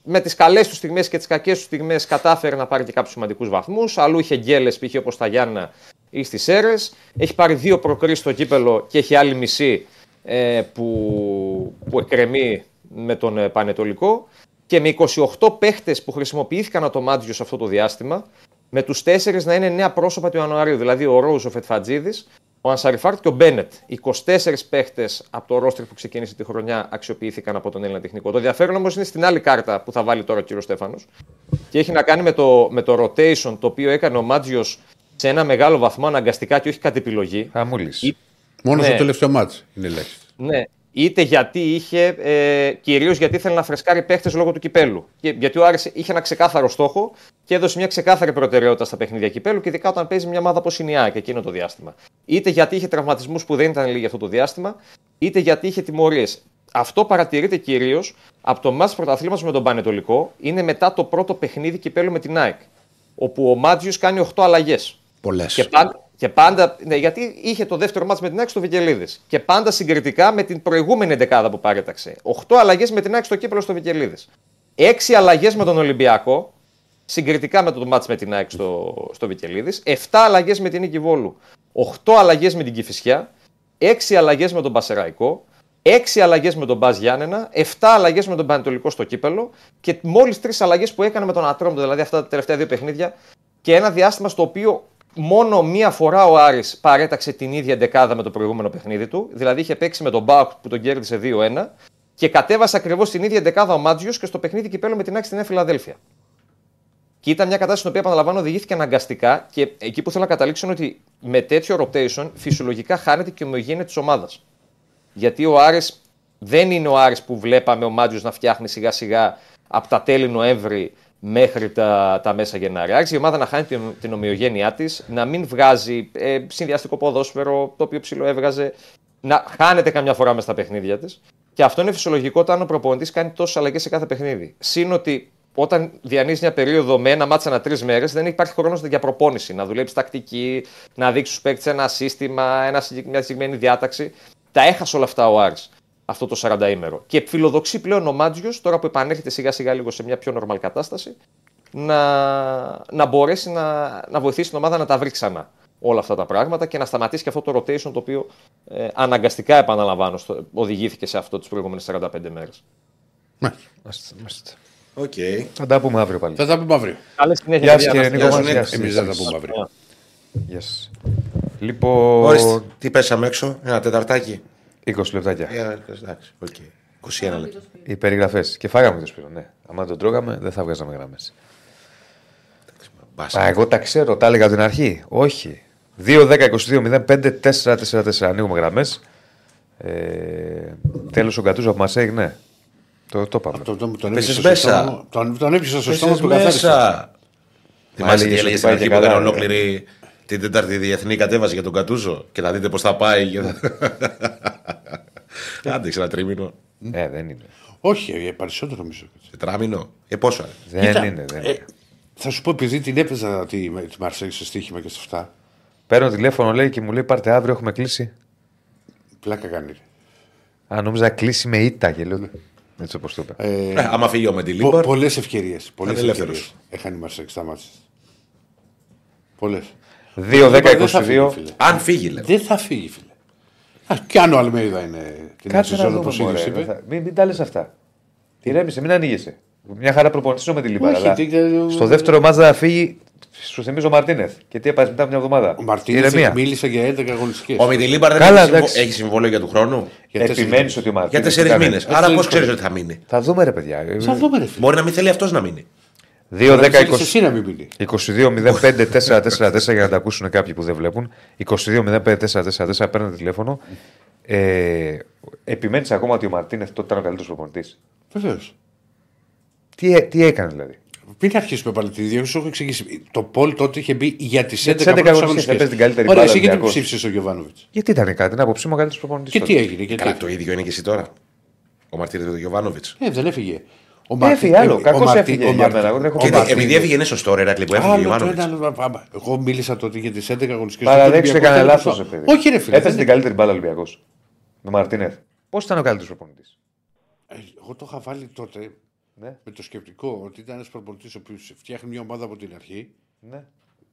με τις καλές τους στιγμές και τις κακές τους στιγμές κατάφερε να πάρει και κάποιους σημαντικούς βαθμούς. Αλλού είχε γκέλες, π.χ. όπως τα Γιάννα ή στις Σέρες. Έχει πάρει δύο προκρίσεις στο κύπελο και έχει άλλη μισή ε, που, που εκκρεμεί με τον ε, Πανετολικό. Και με 28 παίχτες που χρησιμοποιήθηκαν από το Μάτζιος σε αυτό το διάστημα, με τους τέσσερις να είναι νέα πρόσωπα του Ιανουαρίου. Δηλαδή ο Ρόζ, ο Φετφατζίδης, ο Ανσαριφάρτ και ο Μπένετ. 24 παίχτες από το ρόστρι που ξεκίνησε τη χρονιά αξιοποιήθηκαν από τον Έλληνα τεχνικό. Το ενδιαφέρον όμως είναι στην άλλη κάρτα που θα βάλει τώρα ο κύριος Στέφανος. Και έχει να κάνει με το, με το rotation το οποίο έκανε ο Μάτζιος σε ένα μεγάλο βαθμό αναγκαστικά και όχι κατ' επιλογή. Χαμούλης. Ή- Μόνος Ναι. στο τελευταίο μάτς είναι ελάχιστος. Ναι, είτε γιατί είχε, ε, κυρίως γιατί ήθελε να φρεσκάρει παίχτες λόγω του κυπέλου. Και, γιατί ο Άρης είχε ένα ξεκάθαρο στόχο και έδωσε μια ξεκάθαρη προτεραιότητα στα παιχνίδια κυπέλου και ειδικά όταν παίζει μια ομάδα όπως είναι η ΑΕΚ εκείνο το διάστημα. Είτε γιατί είχε τραυματισμούς που δεν ήταν λίγοι αυτό το διάστημα, είτε γιατί είχε τιμωρίες. Αυτό παρατηρείται κυρίως από το μάτι πρωταθλήματος με τον Πανετολικό, είναι μετά το πρώτο παιχνίδι κυπέλου με την ΑΕΚ. Όπου ο Μάτζιος κάνει 8 αλλαγές. Πολλές. Και πάντα, και πάντα ναι, γιατί είχε το δεύτερο μάτς με την ΑΕΚ στο Βικελίδης. Και πάντα συγκριτικά με την προηγούμενη δεκάδα που παρέταξε. 8 αλλαγές με την ΑΕΚ στο κύπελο στο Βικελίδης. 6 αλλαγές με τον Ολυμπιακό, συγκριτικά με το μάτς με την ΑΕΚ στο, στο Βικελίδης. 7 αλλαγές με την Νίκη Βόλου. 8 αλλαγές με την Κυφυσιά. 6 αλλαγές με τον Πασεραϊκό. 6 αλλαγές με τον Μπα Γιάννενα, 7 αλλαγές με τον Πανετολικό στο κύπελο και μόλις 3 αλλαγές που έκανε με τον Ατρόμητο, δηλαδή αυτά τα τελευταία δύο παιχνίδια. Και ένα διάστημα στο οποίο μόνο μία φορά ο Άρης παρέταξε την ίδια δεκάδα με το προηγούμενο παιχνίδι του. Δηλαδή είχε παίξει με τον Μπάουκ που τον κέρδισε 2-1 και κατέβασε ακριβώς την ίδια δεκάδα ο Μάτζιος και στο παιχνίδι κυπέλο με την Άκη στην Νέα Φιλαδέλφια. Και ήταν μια κατάσταση στην οποία, επαναλαμβάνω, οδηγήθηκε αναγκαστικά και εκεί που θέλω να καταλήξω είναι ότι με τέτοιο rotation φυσιολογικά χάνεται και η ομογένεια της ομάδας. Γιατί ο Άρης δεν είναι ο Άρης που βλέπαμε ο Μάτζιος να φτιάχνει σιγά σιγά από τα τέλη Νοέμβρη μέχρι τα, τα μέσα Γενάρη. Άρχισε η ομάδα να χάνει την, την ομοιογένειά της, να μην βγάζει ε, συνδυαστικό ποδόσφαιρο, το οποίο ψηλό έβγαζε, να χάνεται καμιά φορά μέσα στα παιχνίδια της. Και αυτό είναι φυσιολογικό όταν ο προπονητής κάνει τόσες αλλαγές σε κάθε παιχνίδι. Συν ότι όταν διανύει μια περίοδο με ένα μάτσα ανά τρεις μέρες, δεν υπάρχει χρόνος για προπόνηση. Να δουλέψεις τακτική, να δείξεις στους παίκτες ένα σύστημα, ένα, μια συγκεκριμένη διάταξη. Τα έχασε όλα αυτά ο Άρης αυτό το 40 ημέρο. Και φιλοδοξεί πλέον ο Μάντζιος, τώρα που επανέρχεται σιγά σιγά λίγο σε μια πιο νορμάλ κατάσταση, να, να μπορέσει να, να βοηθήσει την ομάδα να τα βρει ξανά όλα αυτά τα πράγματα και να σταματήσει και αυτό το rotation το οποίο ε, αναγκαστικά επαναλαμβάνω στο, οδηγήθηκε σε αυτό τις προηγούμενες 45 μέρες. Οκ. Θα τα πούμε αύριο πάλι. Θα τα πούμε αύριο. Καλή συνέχεια. Γεια σας, παιδιά. κύριε Νίκο. Να- Γεια σας. Εμείς δεν θα τα πούμε αύριο. Γεια σας. Λοιπόν, Ορίστε, τι πέσαμε έξω, ένα τεταρτάκι. 20 λεπτάκια. Ε, εντάξει, οκ. 21 λεπτά. Οι περιγραφές. Και φάγαμε το σπίτι, ναι. Αν δεν τον τρώγαμε, δεν θα βγάζαμε γραμμές. Μπάσα. Μα εγώ τα ξέρω, τα έλεγα από την αρχή. Όχι. 2-10-22-05-4-4-4. Ανοίγουμε γραμμές. Ε, Τέλος ο Γκατούζο από Μασέγ, ναι. Το, το είπαμε. Το- τον- Τον Πέσες έπιασα στο μέσα. στόμα- τον- Τον έπιασα στο στόμα Πέσες του καθάρισα. μέσα. Θυμάσαι τι έλεγες έλεγες ότι στην πάει αρχή και που έκανε καλά, ε. ολόκληρη την Τέταρτη Διεθνή κατέβαση για τον Κατούζο και να δείτε πώς θα πάει. και θα- Άντεξε ένα τρίμηνο. Ε, δεν είναι. Όχι, ε, περισσότερο νομίζω. Τετράμινο. Ε, πόσο. ρε. Δεν Κοίτα, είναι. Δεν ε, είναι. Θα σου πω, επειδή την έπαιζα τη, τη Μαρσέη στο στοίχημα και σε αυτά, Παίρνω τηλέφωνο, λέει και μου λέει: Πάρτε αύριο, έχουμε κλείσει. πλάκα κάνει. Α, νόμιζα να κλείσει με ήττα και λέω. Έτσι όπως το είπα. Ε, Ε, άμα φύγει ο Μεντιλίμπαρ. Πολλές ευκαιρίες. Πολλέ είναι ελεύθερος. ευκαιρίες. Έχανε η Μαρσέη στα μάτια. Πολλές. 2-10-22. Αν φύγει, λέμε. Δεν θα φύγει, φίλε. Α, κι αν ο Αλμέιδα είναι την Κάτσε να σεζόν δούμε. όπως μωρέ, ήδη δεν είπε. θα- Μην, μην τα λες αυτά. Ηρέμησε, μην ανοίγεσαι. Μια χαρά προπονητής Μεντιλίμπαρα. Όχι, αλλά τι- τι- Στο δεύτερο ματς θα φύγει. Σου θυμίζω ο Μαρτίνεθ. Και τι έπαθε μετά από μια εβδομάδα. Ο Μαρτίνεθ Ηρεμία. μίλησε για 11 αγωνιστικές. Ο Μεντιλίμπαρ δεν Καλά, έχει, συμβο- εντάξει. έχει συμβόλαιο για του χρόνου; Επιμένεις ότι ο Για Μαρτίνεθ. τέσσερις κάνει- μήνες. Άρα τέσσερις πώς ξέρεις μήνες. ότι θα μείνει; Θα δούμε ρε παιδιά. Θα δούμε, ρε φίλε. Μπορεί να μην θέλει αυτός να μείνει. 22-05-4-4-4 για να τα ακούσουν κάποιοι που δεν βλέπουν. 22-05-4-4-4 παίρνετε τηλέφωνο. Ε, Επιμένεις ακόμα ότι ο Μαρτίνεθ τότε ήταν ο καλύτερος προπονητής; Βεβαίως. Τι, τι έκανε δηλαδή; Μην αρχίσουμε πάλι τη ίδια, σου έχω εξηγήσει. Το Πολ τότε είχε μπει για τις 11 τις 11 πρώτες αγωνιστικές, έπαιζε την καλύτερη Ωραία, μπάλα εσύ γιατί Ολυμπιακός. ψήφισες ο Γιωβάνοβιτς; Γιατί ήταν κάτι, την άποψή μου ο καλύτερος προπονητής. Και τι έγινε, γιατί. Καλά, το ίδιο είναι και εσύ τώρα. Ο Μαρτίνε του Γιωβάνοβιτς. Ε, δεν έφυγε. Ο Έφυγε Μαρτίν- άλλο, ο κακώς Μαρτίν- έφυγε ο για Μαρτίν- μένα, εγώ δεν έχω ο Και Μαρτίνε. Μαρτίν- επειδή έφυγε είναι σωστό, ρε Ρακλή, που έφυγε ο Άλλο το Γιωβάνοβιτ. ένα, άλλο, πάμε. Εγώ μίλησα τότε για τις 11 αγωνιστικές. Παραδέξτε κανένα λάθος. Όχι, ρε φίλε. Έπαιζε δεν- την καλύτερη μπάλα Ολυμπιακός. Με Μαρτίνεθ. Πώς ήταν ο καλύτερος προπονητής; Ε, Εγώ το είχα βάλει τότε Ναι, με το σκεπτικό ότι ήταν ένας προπονητής ο οποίος φτιάχνει μια ομάδα από την αρχή. ναι.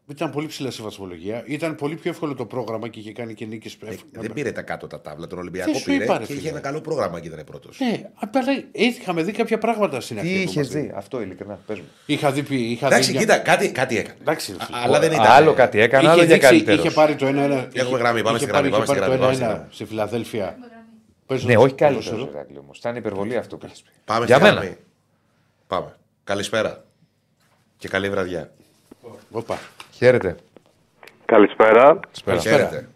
Ήταν πολύ ψηλά σε βαθμολογία. Ήταν πολύ πιο εύκολο το πρόγραμμα και είχε κάνει και νίκες. Ε, Δεν πήρε τα κάτω τα τάβλα. Τον Ολυμπιακό Δεν σου πήρε είπα, ρε και είχε φίλε. ένα καλό πρόγραμμα και ήταν πρώτος. Ναι, απλά είχαμε δει κάποια πράγματα στην αρχή. Τι του είχες Μαρτίν. δει, αυτό ειλικρινά. Πες μου. Είχα δει. πει- Είχα Εντάξει, δει κοίτα, κάτι, κάτι έκανε. Εντάξει, ρε Α- φίλε. Αλλά δεν ήταν. Άλλο κάτι έκανε, άλλο είχε, για δείξει, καλύτερος. είχε πάρει το 1-1. Έχουμε γραμμή, πάμε είχε στη γραμμή, πάρει- πάμε στη είχε γραμμή, πάρει πάμε στη το 1-1 γραμμή. στη Φιλαδέλφια. Ναι, Παίζοντας όχι ποδόσφαιρο. καλύτερο. όμω. Ήταν υπερβολή αυτό που έχει πει. Πάμε Για στη μένα. γραμμή. Πάμε. Καλησπέρα. Και καλή βραδιά. Οπα. Χαίρετε. Καλησπέρα. Σπέρα. Χαίρετε.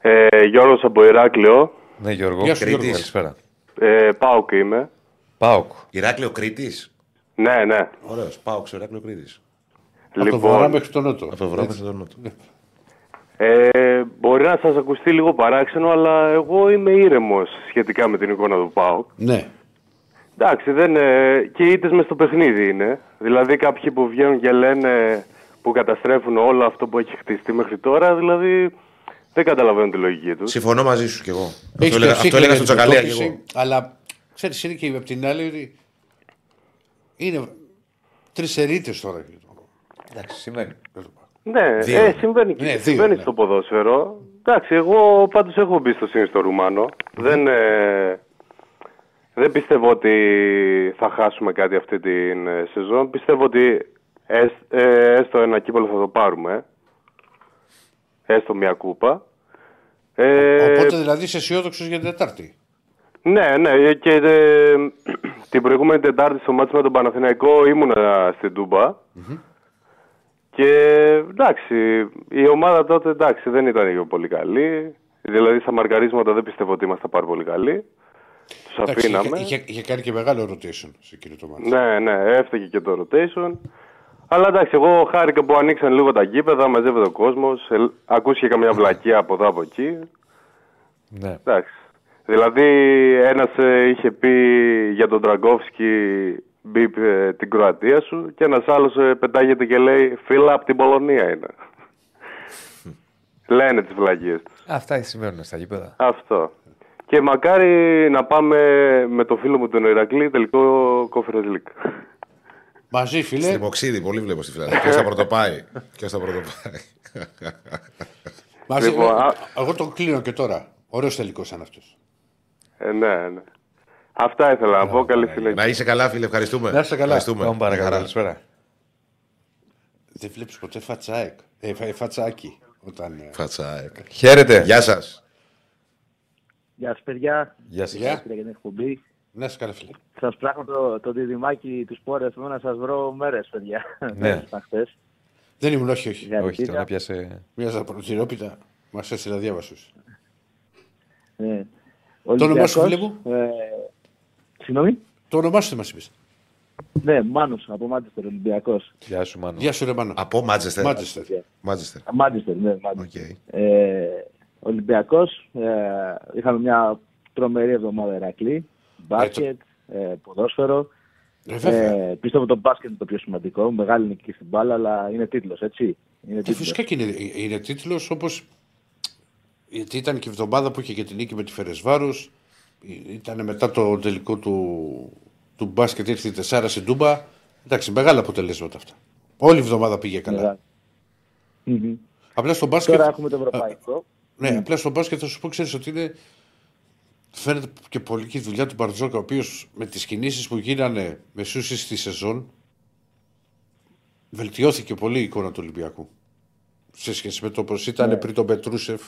Ε, Γιώργος από Ηράκλειο. Ναι, Γιώργο. Γεια σου, Κρήτης. Γιώργος. Καλησπέρα. Ε, Πάοκ είμαι. Πάοκ. Ηράκλειο Κρήτης; Ναι, ναι. Ωραίος. Πάω ξέρω Ηράκλειο Κρήτης. Από το βορρά μέχρι το νότο. Από το βράδυ Έτσι. στον Νότο. Ε, μπορεί να σας ακουστεί λίγο παράξενο, αλλά εγώ είμαι ήρεμος σχετικά με την εικόνα του ΠΑΟΚ. Ναι. Εντάξει, δεν, ε, και οι ήττες μες στο παιχνίδι είναι. Δηλαδή κάποιοι που βγαίνουν και λένε που καταστρέφουν όλο αυτό που έχει χτιστεί μέχρι τώρα, δηλαδή δεν καταλαβαίνω τη λογική τους. Συμφωνώ μαζί σου κι εγώ. Έχεις Αυτό έλεγα, το αυτό έλεγα στον σύγχρονο Τσακαλέα κι αντιμετώπιση, εγώ. Αλλά ξέρεις, είναι και από την άλλη ότι είναι τρισερίτε τώρα. Εντάξει, σημαίνει. Ναι, Δύο. ε, συμβαίνει, και Ναι, δύο, συμβαίνει ναι. στο ποδόσφαιρο. Εντάξει, εγώ πάντως έχω μπει στο σύνιστο Ρουμάνο. Δεν, ε, δεν πιστεύω ότι θα χάσουμε κάτι αυτή την ε, σεζόν. Πιστεύω ότι έσ- ε, έστω ένα κύπελο θα το πάρουμε. Έστω μια κούπα. Ε, Οπότε δηλαδή είσαι αισιόδοξος για την Τετάρτη. ναι, ναι, και ε, την προηγούμενη Τετάρτη στο μάτι με τον Παναθηναϊκό ήμουνα στην τουμπα Και εντάξει, η ομάδα τότε εντάξει, δεν ήταν και πολύ καλή. Δηλαδή στα μαρκαρίσματα δεν πιστεύω ότι είμαστε πάρα πολύ καλοί. Τους Εντάξει, αφήναμε. είχε, είχε, είχε κάνει και μεγάλο rotation σε εκείνο το μάτι. Ναι, ναι, έφταιγε και το rotation. Αλλά εντάξει, εγώ χάρηκα που ανοίξαν λίγο τα γήπεδα, μαζεύεται ο κόσμος. Ακούστηκε καμιά βλακία από εδώ από εκεί. Ναι. Εντάξει. Δηλαδή, ένας είχε πει για τον Τραγκόφσκι μπιπ ε, την Κροατία σου και ένας άλλος πετάγεται και λέει φίλα από την Πολωνία είναι. Λένε τις βλακίες τους. Αυτά συμβαίνουν στα γήπεδα. Αυτό. Και μακάρι να πάμε με το φίλο μου τον Ηρακλή τελικό Conference League. Μαζί, Στην φίλε. Υποξίδη, πολύ βλέπω στη Φιλανδία. Ποιος θα πρωτοπάει; Ποιος θα πρωτοπάει; Μαζί, Λοιπόν, α- εγώ τον κλείνω και τώρα. Ωραίος τελικός σαν αυτός. Ε, ναι, ναι. Αυτά ήθελα να πω. Καλή συνέχεια. Να είσαι καλά, φίλε. Ευχαριστούμε. Να είσαι καλά. Ευχαριστούμε. Πάμε παρακαλώ. Χαρά. Καλησπέρα. Δεν βλέπεις ποτέ φατσάεκ; Ε, φα- φατσάκι. Όταν, ε, Φατσάεκ. Χαίρετε. Γεια σας. Γεια σας, παιδιά. Γεια σας. Γεια. Ευχαριστώ για την εκπομπή. Να είσαι καλά, φίλε. Σας πράγμα το, το διδυμάκι του σπόρε θέλω να σας βρω μέρες, παιδιά. Ναι. Χθες. Δεν ήμουν, όχι, όχι. Όχι, τον έπιασε. Μια ζαπροτηρόπιτα μας έστειλε αδιάβαστο. Ναι. Το όνομά σου, φίλε μου; Ε, συγγνώμη; Το όνομά σου δεν μας είπες. Ναι, Μάνος από Μάντσεστερ, Ολυμπιακός. Γεια σου, Μάνο. Γεια σου, ρε Μάνο. Από Μάντσεστερ. Μάντσεστερ. Μάντσεστερ. Μάντσεστερ, ναι, Μάντσεστερ. Οκ. Ε, Ολυμπιακός. Ε, είχαμε μια τρομερή εβδομάδα Ερακλή. Μπάσκετ, ε, ποδόσφαιρο. Ε, βέβαια. Ε, πιστεύω το μπάσκετ είναι το πιο σημαντικό. Μεγάλη νίκη στην μπάλα, αλλά είναι τίτλος, έτσι. Είναι Και τίτλος. φυσικά και είναι, είναι τίτλος όπως. Γιατί ήταν και η εβδομάδα που είχε και την νίκη με τη Φερεσβάρους. Ήταν μετά το τελικό του, του μπάσκετ, ήρθε η Τεσάρα στην Τούμπα. Εντάξει, μεγάλα αποτελέσματα αυτά. Όλη η εβδομάδα πήγε καλά. Μεγάλη. Μμμ. Απλά στο μπάσκετ. Τώρα έχουμε το ευρωπαϊκό. Ναι, απλά στο μπάσκετ θα σου πω, ξέρεις ότι είναι. Φαίνεται και πολύ και η δουλειά του Μπαρτζόκα, ο οποίος με τις κινήσεις που γίνανε μεσούσει στη σεζόν βελτιώθηκε πολύ η εικόνα του Ολυμπιακού. Σε σχέση με το πώς ήταν Ναι. πριν τον Πετρούσεφ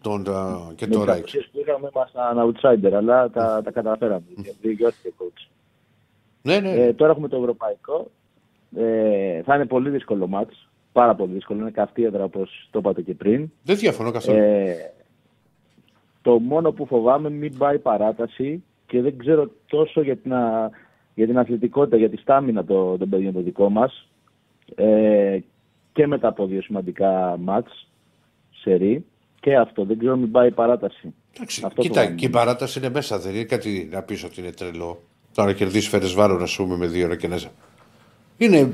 τον, α, και Με τον τις Ράικ. απουσίες που είχαμε ήμασταν outsider, αλλά τα, τα καταφέραμε. Δικαιώθηκε ο coach. Ναι, ναι. Ε, τώρα έχουμε το ευρωπαϊκό. Ε, θα είναι πολύ δύσκολο μάτς. Πάρα πολύ δύσκολο. Είναι καυτή έδρα όπως το είπατε και πριν. Δεν διαφωνώ καθόλου. Ε, το μόνο που φοβάμαι μην πάει παράταση και δεν ξέρω τόσο για την, α- για την αθλητικότητα, για τη στάμινα των, των παιδιών το δικό μας ε, και μετά από δύο σημαντικά μάτς σερί και αυτό. Δεν ξέρω μην πάει παράταση. Εντάξει, αυτό κοίτα, φοβάμαι. και η παράταση είναι μέσα. Δεν είναι κάτι να πεις ότι είναι τρελό. Τώρα κερδίσεις φέρες βάρο, να πούμε, με δύο ώρα και ένα. Είναι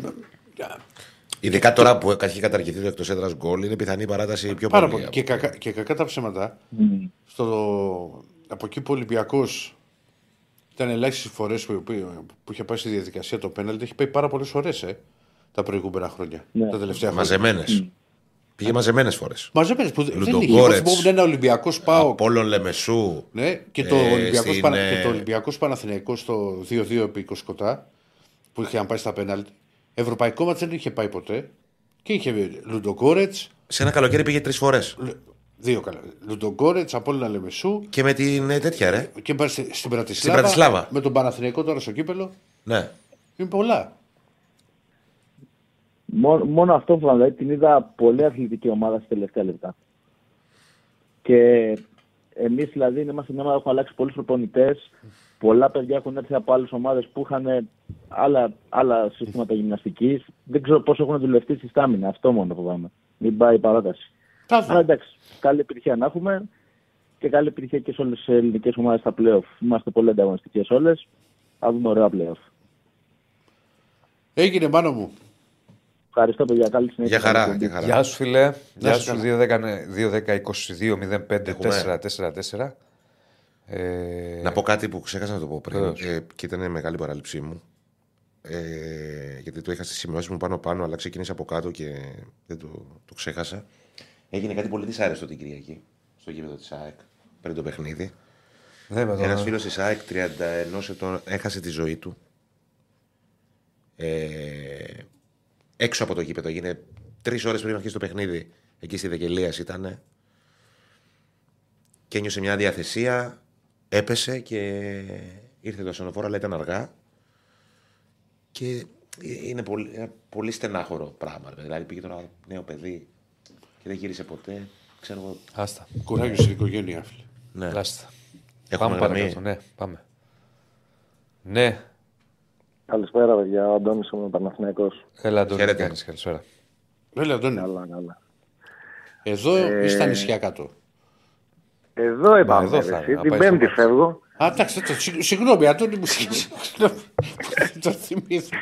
Ειδικά τώρα που έχει καταργηθεί το εκτός έδρας γκολ, είναι πιθανή η παράταση πιο πάρα πολύ. πολύ. Και, κακά, και κακά τα ψέματα. Μμ. στο, από εκεί που ο Ολυμπιακός ήταν ελάχιστες φορές που, που, που είχε πάει στη διαδικασία το πέναλτι, έχει πάει πάρα πολλές φορές ε, τα προηγούμενα χρόνια. Ναι. Τα τελευταία χρόνια. Μαζεμένες. Πήγε μαζεμένες φορές. Μαζεμένες που δεν είχε. Λουντογκόρετς. Εγώ θυμόμουν ένα Ολυμπιακός πάω. Απόλων Λεμεσού. Ναι, και το Ε, Ολυμπιακός, στην, Πανα... ε, και το Ολυμπιακός Παναθηναϊκός στο 2-2 επί 20 κοτά που είχαν πάει στα πέναλτι. Ευρωπαϊκό μάτς δεν είχε πάει ποτέ. Και είχε Λουντογκόρετ, Σε ένα καλοκαίρι πήγε τρεις φορές. δύο καλά. Λουντογκόρετ, Απόλυνα Λεμεσού Και με την ε, τέτοια, ρε. και πάει στη- στην Πρατισλάβα. Πρατισλάβα. Με τον Παναθηναϊκό τώρα στο κύπελο. Ναι. Είναι πολλά. Μόνο, μόνο αυτό φοβάμαι. Δηλαδή την είδα πολύ αθλητική ομάδα στα τελευταία λεπτά. Και Εμείς δηλαδή είμαστε μια ομάδα που έχουμε αλλάξει πολλούς προπονητές. Πολλά παιδιά έχουν έρθει από άλλες ομάδες που είχαν άλλα, άλλα συστήματα γυμναστικής. Δεν ξέρω πώς έχουν δουλευτεί στη στάμινα. Αυτό μόνο φοβάμαι. Μην πάει η παράταση. Θα Αλλά δω. εντάξει, καλή επιτυχία να έχουμε και καλή επιτυχία και σε όλες τις ελληνικές ομάδες στα playoff. Είμαστε πολύ ανταγωνιστικέ όλες. Θα δούμε ωραία playoff. Έγινε πάνω μου. Ευχαριστώ, παιδιά. Καλή συνέχεια. Για χαρά, Καλή για συνέχεια. χαρά. Γεια σου, φιλέ. Γεια σου σου, καλά. 2-10-22-05-4-4-4. Ε, Να πω κάτι που ξέχασα να το πω πριν Βεβαίως. ε, και ήταν μεγάλη παράληψή μου. Ε, γιατί το είχα στη σημειώσεις μου πάνω-πάνω, αλλά ξεκίνησα από κάτω και δεν το, το ξέχασα. Έγινε κάτι πολύ δυσάρεστο την Κυριακή στο γήπεδο της ΑΕΚ πριν το παιχνίδι. δεν με Ένας το... φίλος της ΑΕΚ 31 ετών έχασε τη ζωή του. Ε, έξω από το γήπεδο. Έγινε τρεις ώρες πριν αρχίσει το παιχνίδι. Εκεί στη Δεκελία ήταν. Και ένιωσε μια διαθεσία. Έπεσε και ήρθε το ασθενοφόρο, αλλά ήταν αργά. Και είναι πολύ, ένα πολύ στενάχωρο πράγμα. ρε. Δηλαδή πήγε τώρα νέο παιδί και δεν γύρισε ποτέ. Ξέρω εγώ. Άστα. Κουράγιος στην οικογένεια, φίλε. Ναι. Άστα. Έχουμε Πάμε γραμμή. παρακάτω. Ναι, πάμε. Ναι, Καλησπέρα, παιδιά. Ο Αντώνης είμαι Παναθηναϊκός. έλα Αντώνη, τι Χαίρετε. κάνεις, καλησπέρα. Έλα, Αντώνη. Καλά, καλά. Εδώ Ε, ή στα νησιά κάτω; Εδώ είπαμε, εδώ ρε, θα εσύ. είναι, να την πάει στο Πέμπτη μάτς. φεύγω. Α, εντάξει, το- συγ- συγγνώμη, Αντώνη μου. συγγνώμη. Το θυμήθηκα.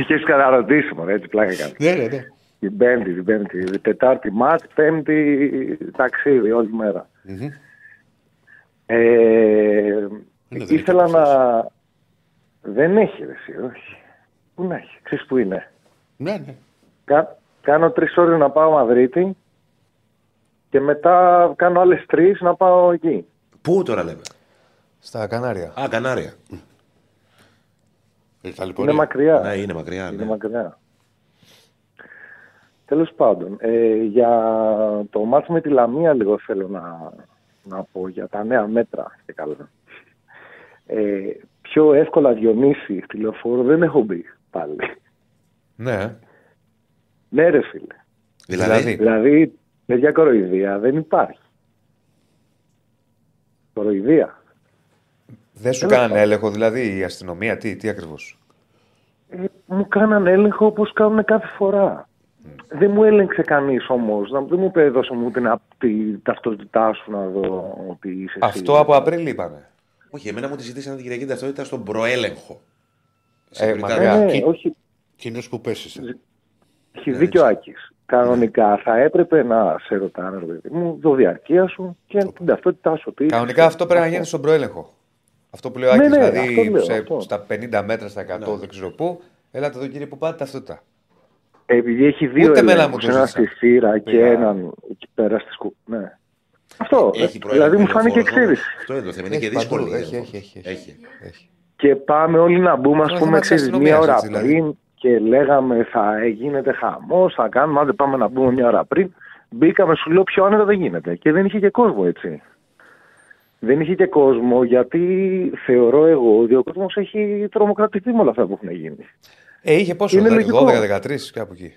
Είχες καταρωτήσει, μωρέ, έτσι πλάκα κάνει. Ναι, ναι, ναι. Την Πέμπτη, την Πέμπτη. Την Τετάρτη μάτ, Πέμπτη ταξίδι, όλη μέρα. Μμμ. Ε, Είναι, δεν ήθελα έχει να... Δεν έχει, ρε, εσύ, όχι. Πού να έχει, ξέρεις που είναι. Ναι, ναι. Κα... Κάνω τρεις ώρες να πάω Μαδρίτη και μετά κάνω άλλες τρεις να πάω εκεί. Πού τώρα λέμε; Στα Κανάρια. Α, Κανάρια. Ε, τα λιπορεία. Είναι μακριά. Ναι, είναι μακριά. Είναι Ναι. μακριά. Τέλος πάντων, ε, για το μάτς με τη Λαμία λίγο θέλω να, να πω για τα νέα μέτρα και καλά. Ε, πιο εύκολα Διονύση στη λεωφόρο δεν έχω μπει πάλι. Ναι, ναι ρε φίλε. Δηλαδή, Δηλαδή, παιδιά κοροϊδία δεν υπάρχει. Κοροϊδία. δεν σου Τέλος κάνανε πάντων. έλεγχο, δηλαδή η αστυνομία, τι, τι ακριβώς; Ε, μου κάναν έλεγχο όπως κάνουν κάθε φορά. Δεν μου έλεγξε κανείς όμως. Να- Δεν μου είπε δώσε μου την απ- ταυτότητά σου να δω ότι είσαι εσύ. Αυτό από Απρίλη είπανε. Όχι, εμένα μου τη ζητήσαν την Κυριακή ταυτότητα στον προέλεγχο. Ε, Σε μακριά. Ναι, ναι, Κι- όχι. Κοινός που πέσει. Έχει δίκιο Άκης. Κανονικά θα έπρεπε να σε ρωτάνε, ρε παιδί μου, το διαρκεία σου και την ταυτότητά σου. ότι είσαι Κανονικά εσύ. αυτό πρέπει να γίνει στον προέλεγχο. Αυτό που λέει ο Ναι, Άκης, ναι, δηλαδή αυτό λέω, σε- αυτό. στα 50 μέτρα, στα 100, δεν ξέρω πού. Έλατε εδώ κύριε που πάτε ταυτότητα. Επειδή έχει δύο Ούτε εμένα ελέγχους, μου το ένα ζήτησαν. στη Σύρα και Πήγα. έναν εκεί πέρα στη Σκου... Ναι. Αυτό. Έχει ε, προέλεγχο. δηλαδή μου φάνηκε λεωφόρο, εξαίρεση. Αυτό είναι το θέμα. Είναι Έχει και δύσκολο. παντού, η έχει, λεωφόρο. έχει, έχει, έχει. Έχει. Και πάμε όλοι να μπούμε, Είναι ας θέμα πούμε, της ξέρεις, αστυνομίας, μία ώρα έτσι, δηλαδή. πριν και λέγαμε θα γίνεται χαμός, θα κάνουμε, άντε πάμε να μπούμε μία ώρα πριν. Μπήκαμε, σου λέω πιο άνετα δεν γίνεται. Και δεν είχε και κόσμο έτσι. Δεν είχε και κόσμο γιατί θεωρώ εγώ ότι ο κόσμος έχει τρομοκρατηθεί με όλα αυτά που έχουν γίνει. Ε, είχε πόσο, Είναι δε- λογικό. 12-13 κάπου εκεί.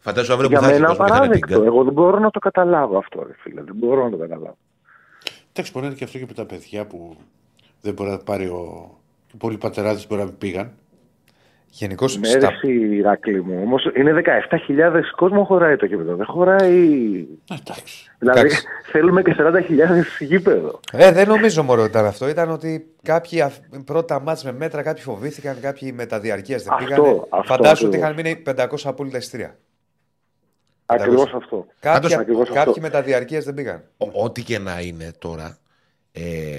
Φαντάζομαι αύριο που Για θα έχει μένα κόσμος και θα είναι απαράδεκτο. πίγκα. Εγώ δεν μπορώ να το καταλάβω αυτό, ρε φίλε. Δεν μπορώ να το καταλάβω. Εντάξει, μπορεί να είναι και αυτό και με τα παιδιά που δεν μπορεί να πάρει ο. Οι πολλοί πατεράδες μπορεί να μην πήγαν. Γενικώ Ναι, στα... ρε εσύ, Ηρακλή μου. Όμως είναι 17.000 κόσμος χωράει το γήπεδο. Δεν χωράει. Ε, Εντάξει. Δηλαδή Εντάξει. θέλουμε και 40.000 γήπεδο. Ε, δεν νομίζω μόνο ότι ήταν αυτό. Ήταν ότι κάποιοι αφ- πρώτα μάτς με μέτρα, κάποιοι φοβήθηκαν, κάποιοι με τα διαρκείας δεν Αυτό, πήγανε. αυτό Φαντάσου ότι ακριβώς. είχαν μείνει 500 απόλυτα ειστήρια. Ακριβώς αυτό. Κάποιοι, ακριβώς κάποιοι αυτό. με τα διαρκεία δεν πήγαν. Ο- Ό,τι και να είναι τώρα, ε,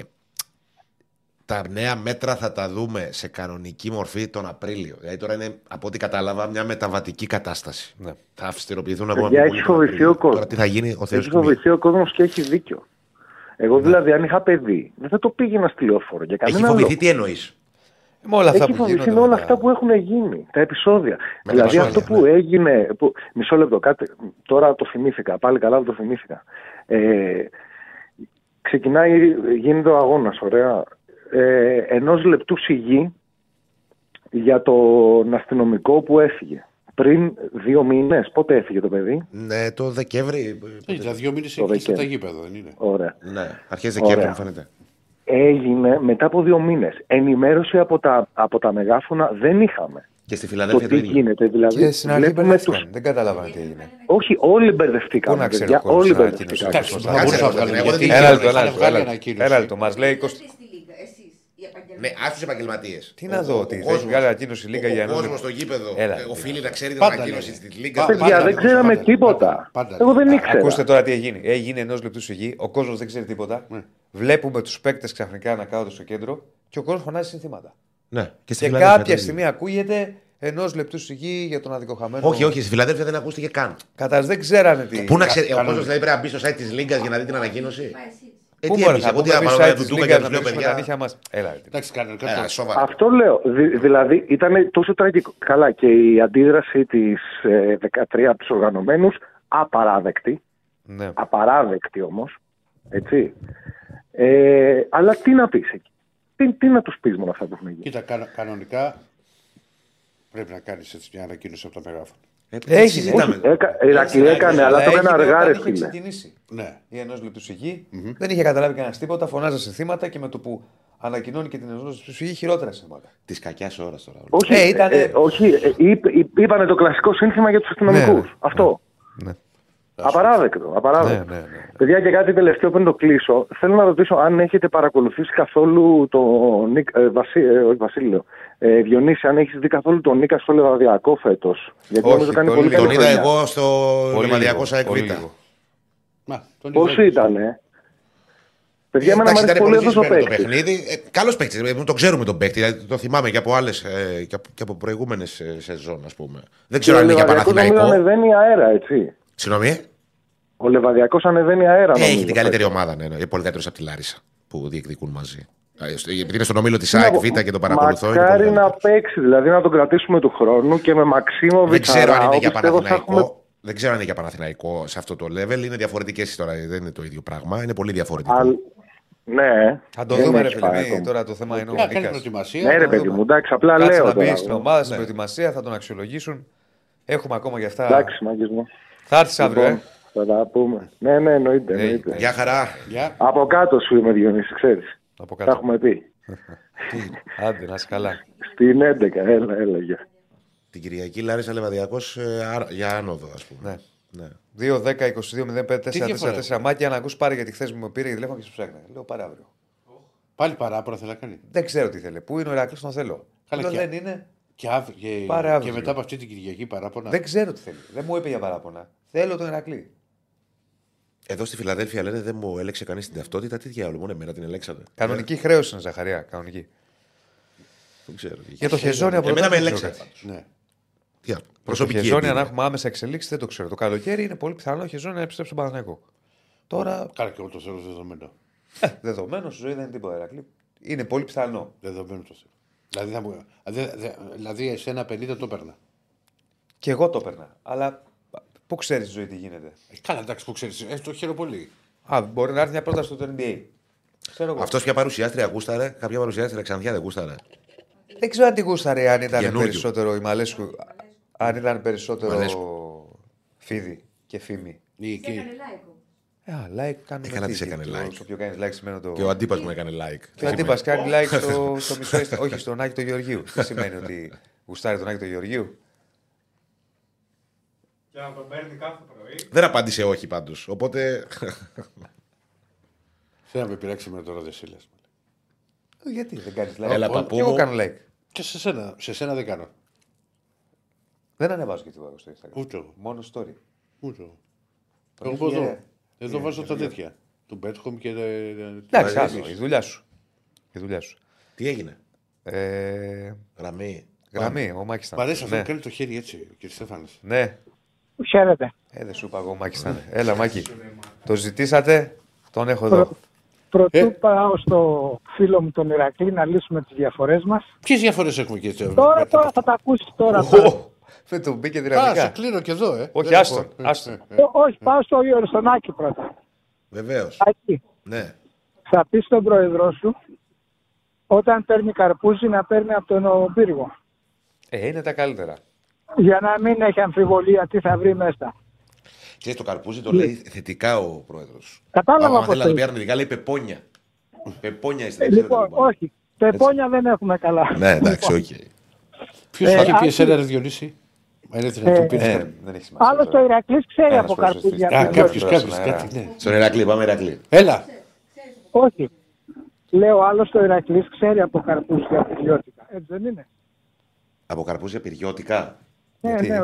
τα νέα μέτρα θα τα δούμε σε κανονική μορφή τον Απρίλιο. Δηλαδή τώρα είναι, από ό,τι κατάλαβα, μια μεταβατική κατάσταση. Ναι. Θα αυστηροποιηθούν ακόμα Παιδιά, πιο έχει πολύ τον φοβηθεί Απρίλιο. ο κόσμος. Τώρα τι θα γίνει, ο Θεός Έχει κουμπί. φοβηθεί ο κόσμος και έχει δίκιο. Εγώ δηλαδή, αν είχα παιδί, δεν θα το πήγαινα στη λεωφόρο για Έχει κανένα φοβηθεί, λόγο. τι εννοείς. Με όλα αυτά Έχει που φοβηθεί γίνονται. με όλα με τα- αυτά που έχουν γίνει, τα επεισόδια. Με δηλαδή τα αυτό επεισόδια, που ναι. έγινε. Που, μισό λεπτό, κάτι, τώρα το θυμήθηκα. Πάλι καλά που το θυμήθηκα. Ε, ξεκινάει, γίνεται ο αγώνας, ωραία. Ε, Ενός λεπτού σιγή για τον αστυνομικό που έφυγε. πριν δύο μήνες. Πότε έφυγε το παιδί; Ναι, το Δεκέμβρη. Ε, Τα δύο μήνες Το εκεί στα Δεκέμβρη. γήπεδα, δεν είναι. Ωραία. Ναι, αρχές Δεκέμβρη Ωραία. μου φαίνεται. Έγινε μετά από δύο μήνες. Ενημέρωση από τα, από τα μεγάφωνα δεν είχαμε. Και στη Το Φιλαδέλφια τι το ίδιο. γίνεται. Δηλαδή, Και στην αρχή βλέπουμε μπερδεύτηκαν. τους... Δεν καταλάβανε τι έγινε. Όχι, όλοι Πού μπερδευτήκαμε. να ξέρει παιδιά, ο κόσμος όλοι την ανακοίνωση. μπερδευτήκαμε. Εντάξει, Κάτσε, θα μπορούσα να Κάτσε, βγάλω. εγώ δεν γιατί ξέρω, Ένα είχαν λεπτό, ένα λεπτό, βγάλει ένα λεπτό. ανακοίνωση. Ένα λεπτό. Μας λέει 20. Εσείς στη Λίγκα, εσείς, οι επαγγελματίες. Ναι, άστου επαγγελματίες. Τι να δω, ότι θα έχει βγάλει ανακοίνωση η Λίγκα για Ο ένα κόσμος λεπτό. στο γήπεδο Έλα, ε, οφείλει να ξέρει την Πάντα ανακοίνωση λένε. της Λίγκας. Πα- Παιδιά, πάντα δεν λένε, ξέραμε πάντα, τίποτα. πάντα, πάντα. Εγώ δεν ήξερα. Ακούστε τώρα τι έγινε. Έγινε ενός λεπτού σιγή, ο κόσμος δεν ξέρει τίποτα. Ναι. Βλέπουμε τους παίκτες ξαφνικά να κάθονται στο κέντρο και ο κόσμος φωνάζει συνθήματα. Ναι, και στη Και Φιλαδέλφια το κάποια ίδιο. στιγμή ακούγεται ενός λεπτού σιγή για τον αδικοχαμένο. Όχι, όχι, στη Φιλαδέλφια δεν ακούστηκε καν. Κατά δεν ξέρανε τι. Πού να ξέρει, ο Κάνουν- κόσμο δηλαδή πρέπει να μπει στο site της Λίγκας για να δει την ανακοίνωση; Μα εσείς. Ε, Πού τι μπορείς έπεισε, να εγώ τι πούμε να εμείς πάρω site του της Ντούκα Λίγκας και να τους λέω πέσουμε τα παιδιά. νύχια μας. Έλα, ρε. Εντάξει, κανονικά. Έλα, το- σοβαρά. Αυτό λέω. Δη- δηλαδή ήταν τόσο τραγικό. Καλά, και η αντίδραση της 13 από τους οργανωμένους απαράδεκτη. Ναι. Απαράδεκτη όμως. Έτσι. Ε, αλλά τι να πεις εκεί; Τι, τι να τους πεις με όλα αυτά που έχουν γίνει; Κοίτα, κανο- κανονικά πρέπει να κάνεις μια ανακοίνωση από το μεγάφωνο. Ε, Έχεις, τι συζητάμε. Όχι, έκα, ε, Ηρακλή έκανε, αλλά το έκανε έγινε αργά, όταν ρε είχε φίλε. ξεκινήσει Ναι. η ενός λεπτού σιγή. Δεν είχε καταλάβει κανένας τίποτα, φωνάζα σε θύματα και με το που ανακοινώνει και την ενός λεπτού σιγή χειρότερα συνθήματα. Της κακιάς ώρας τώρα. Όχι, Ε, ήτανε- ε, όχι ε, είπε- είπε- είπανε το κλασικό σύνθημα για τους αστυνομικούς. Ναι, ναι. Αυτό. Ναι. Απαράδεκτο. απαράδεκτο. Ναι, ναι, ναι. Παιδιά, και κάτι τελευταίο πριν το κλείσω. Θέλω να ρωτήσω αν έχετε παρακολουθήσει καθόλου τον Νίκ, ε, Βασί, ε, όχι, Βασίλειο. Ε, Διονύση, αν έχεις δει καθόλου τον Νίκας στο Λεβαδιακό φέτος. Γιατί Όχι, νομίζω κάνει τον πολύ λίγο. Τον καλή είδα χρονιά. εγώ στο Πολύ Λεβαδιακό λίγο, ΣΑΕΚ πολύ Β. λίγο. Μα, τον Πώς είδα. ήταν, ε; Παιδιά, εμένα μου Εντάξει, αρέσει ήταν πολύ πολύ αυτός ο δύσκολο το παίκτη. παιχνίδι. Καλός παίκτης. Το ξέρουμε τον παίκτη. δηλαδή, Το θυμάμαι και από άλλες και από, και από προηγούμενες σεζόν, ας πούμε. Δεν ξέρω αν είναι για Παναθηναϊκό. ανεβαίνει αέρα, έτσι. Συγγνώμη. ε; Ο Λεβαδιακός ανεβαίνει αέρα. Ε, νομίζω, έχει την καλύτερη φέτος. ομάδα. Ναι, ναι. Είναι πολύ καλύτερο από τη Λάρισα που διεκδικούν μαζί. Ε, στο- Επειδή είναι στον ομίλο της ΑΕΚ Β και τον παρακολουθώ. είναι Μακάρι πολύ να καλύτερος. παίξει, δηλαδή να τον κρατήσουμε του χρόνου και με Μαξίμο Δεν ξέρω αν είναι για πιστεύω θα Παναθηναϊκό. έχουμε Δεν ξέρω αν είναι για Παναθηναϊκό σε αυτό το level. Είναι διαφορετικές τώρα. Δεν είναι το ίδιο πράγμα. Είναι πολύ διαφορετικό. Αλ... Ναι. Θα το δεν δούμε, ρε έχει φίλε. πάει μη- ακόμα. Τώρα το θέμα είναι ο Να κάνει Νίκας. προετοιμασία. Ναι, ρε να παιδί δούμε. μου, εντάξει, απλά Κάτσε λέω να μπει τώρα. στην ομάδα, στην προετοιμασία, θα τον αξιολογήσουν. Έχουμε ακόμα για αυτά. Εντάξει, μάγκες μου. Θα έρθεις αύριο, Λοιπόν, ε. θα τα πούμε. Ναι, ναι, εννοείται. Ναι, εννοείται. Γεια χαρά. Γεια. Από κάτω σου είμαι Διονύση, ξέρεις. Από Τα κάτω. έχουμε πει. Άντε, να είσαι καλά. Στην 11, έλα, έλα, γεια. Την Κυριακή Λάρισα Λεβαδιακός για άνοδο, ας πούμε. Ναι. Ναι. 2, 10, 22, 05, 4, 4, διαφορά 4 μάτια να ακούς πάρε γιατί χθες μου πήρε και τηλέφωνο και σου ψάχνε. Λέω πάρε αύριο. Πάλι παράπονα θέλει να κάνει. Δεν ξέρω τι θέλει. Πού είναι ο Ηρακλής, τον θέλω. Καλά, Λέω, και- δεν είναι. Και, αυ- και, Πάρε και αύριο. μετά από αυτή την Κυριακή παράπονα. Δεν ξέρω τι θέλει. Δεν μου είπε για παράπονα. Θέλω τον Ηρακλή. Εδώ στη Φιλαδέλφια λένε δεν μου έλεξε κανείς την ταυτότητα. Τι διάλογο, μόνο εμένα την ελέξατε. Κανονική χρέωση είναι Ζαχαρία. Κανονική. Δεν ξέρω. τι. Για το χεζόνι από Εμένα εδώ με δεν ξέρω ελέξατε. κάτι. Ναι. Τι άλλο, Το Προσωπική. χεζόνι, αν εμπειρία. έχουμε άμεσα εξελίξεις, δεν το ξέρω. Το καλοκαίρι είναι πολύ πιθανό ο χεζόνι να επιστρέψει στον Παναθηναϊκό. Τώρα, Καλά και εγώ το θέλω δεδομένο. ε, δεδομένο στη ζωή δεν είναι τίποτα. Ηρακλή. Είναι πολύ πιθανό. Δεδομένο το θέλω. Δηλαδή, θα μου, δε, δε, δηλαδή εσένα 50 το έπαιρνα. Και εγώ το έπαιρνα. Αλλά πού ξέρεις τη ζωή τι γίνεται; Ε, καλά, εντάξει, που ξέρεις. Ε, το χαίρομαι πολύ. Α, μπορεί να έρθει μια πρόταση στο NBA. Ξέρω εγώ. Αυτός ποια παρουσιάστρια γούσταρε, κάποια παρουσιάστρια ξανθιά δεν γούσταρε. Δεν ξέρω αν τη γούσταρε αν ήταν Καινούριο. περισσότερο η Μαλέσκου. Αν ήταν περισσότερο Μαλέσκου. φίδι και φήμη. Ή Σε έκανε εκεί. like. Ε, α, like κάνουμε Έκανα τι, της έκανε το- like. Στο οποίο κάνεις like σημαίνει το. Και ο αντίπας μου έκανε like. Και ο αντίπας κάνει like στο, στο μισό Insta- Όχι, στον Άκη του Γεωργίου. Τι σημαίνει ότι γουστάρει τον Άκη του Γεωργίου; Και να τον παίρνει κάθε πρωί. Δεν απάντησε όχι πάντως. Οπότε. Θέλω να με πειράξει με τώρα Δεσίλα. Ε, Γιατί δεν κάνεις like; Έλα, Και παππού εγώ μου. κάνω like. Και σε σένα, σε σένα δεν κάνω. Δεν ανεβάζω και τίποτα στο Instagram. Ούτε εγώ. Μόνο story. Ούτε εγώ. Τον Εγώ είχε- από εδώ. Ναι, Εδώ βάζω ναι, τα ναι. τέτοια. Του Μπέτχομ και. ε, Εντάξει, ε, άστο, εμείς. η δουλειά σου. Η δουλειά σου. Τι έγινε; Ε, Γραμμή. γραμμή, ο Μάκης ήταν. Μ' αρέσει αυτό ναι. που κάνει το χέρι έτσι, κύριε Στέφανες. ναι. Χαίρετε. Ε, δεν σου είπα εγώ, ο Μάκης ήταν. Έλα, Μάκη. Το ζητήσατε, τον έχω εδώ. Πρωτού Ε. πάω στο φίλο μου τον Ηρακλή να λύσουμε τις διαφορές μας. Ποιες διαφορές έχουμε και έτσι. Τώρα, τώρα θα τα ακούσεις τώρα. Ω, Δεν του μπήκε Α, σε δυναμικά. κλείνω και εδώ, ε. Όχι, Δεν άστο, έχω- ε, άστο. ε, ε. Ό, όχι, πάω στο στον Άκη πρώτα. Βεβαίως. Άκη, Ναι. θα πεις στον πρόεδρό σου όταν παίρνει καρπούζι να παίρνει από τον πύργο. Ε, είναι τα καλύτερα. Για να μην έχει αμφιβολία τι θα βρει μέσα. Ξέρεις, το καρπούζι το λέει θετικά ο πρόεδρος. Κατάλαβα Αν πώς θέλει να το το πει είπε. αρνητικά, λέει πεπόνια. Πεπόνια είστε. Ε, δεν Λοιπόν, ξέρετε, όχι. Πεπόνια δεν έχουμε καλά. Ναι, εντάξει, οκ. Ποιος Ε, θα είχε πει άκου- εσένα, Ρε Διονύση; Μα είναι να Ε, του πεις. Ε, δεν έχει σημασία. Άλλος το Ηρακλής ξέρει Ένας από προς καρπούζια. εσείς. Α, κάποιος, Ποιος κάποιος, είναι, κάτι. ναι. Στον Ηρακλή, πάμε Ηρακλή. Έλα. Όχι. Λέω άλλος το Ηρακλής ξέρει από καρπούζια πυριώτικα. Έτσι δεν είναι; Από καρπούζια πυριώτικα. Ναι, Γιατί ναι.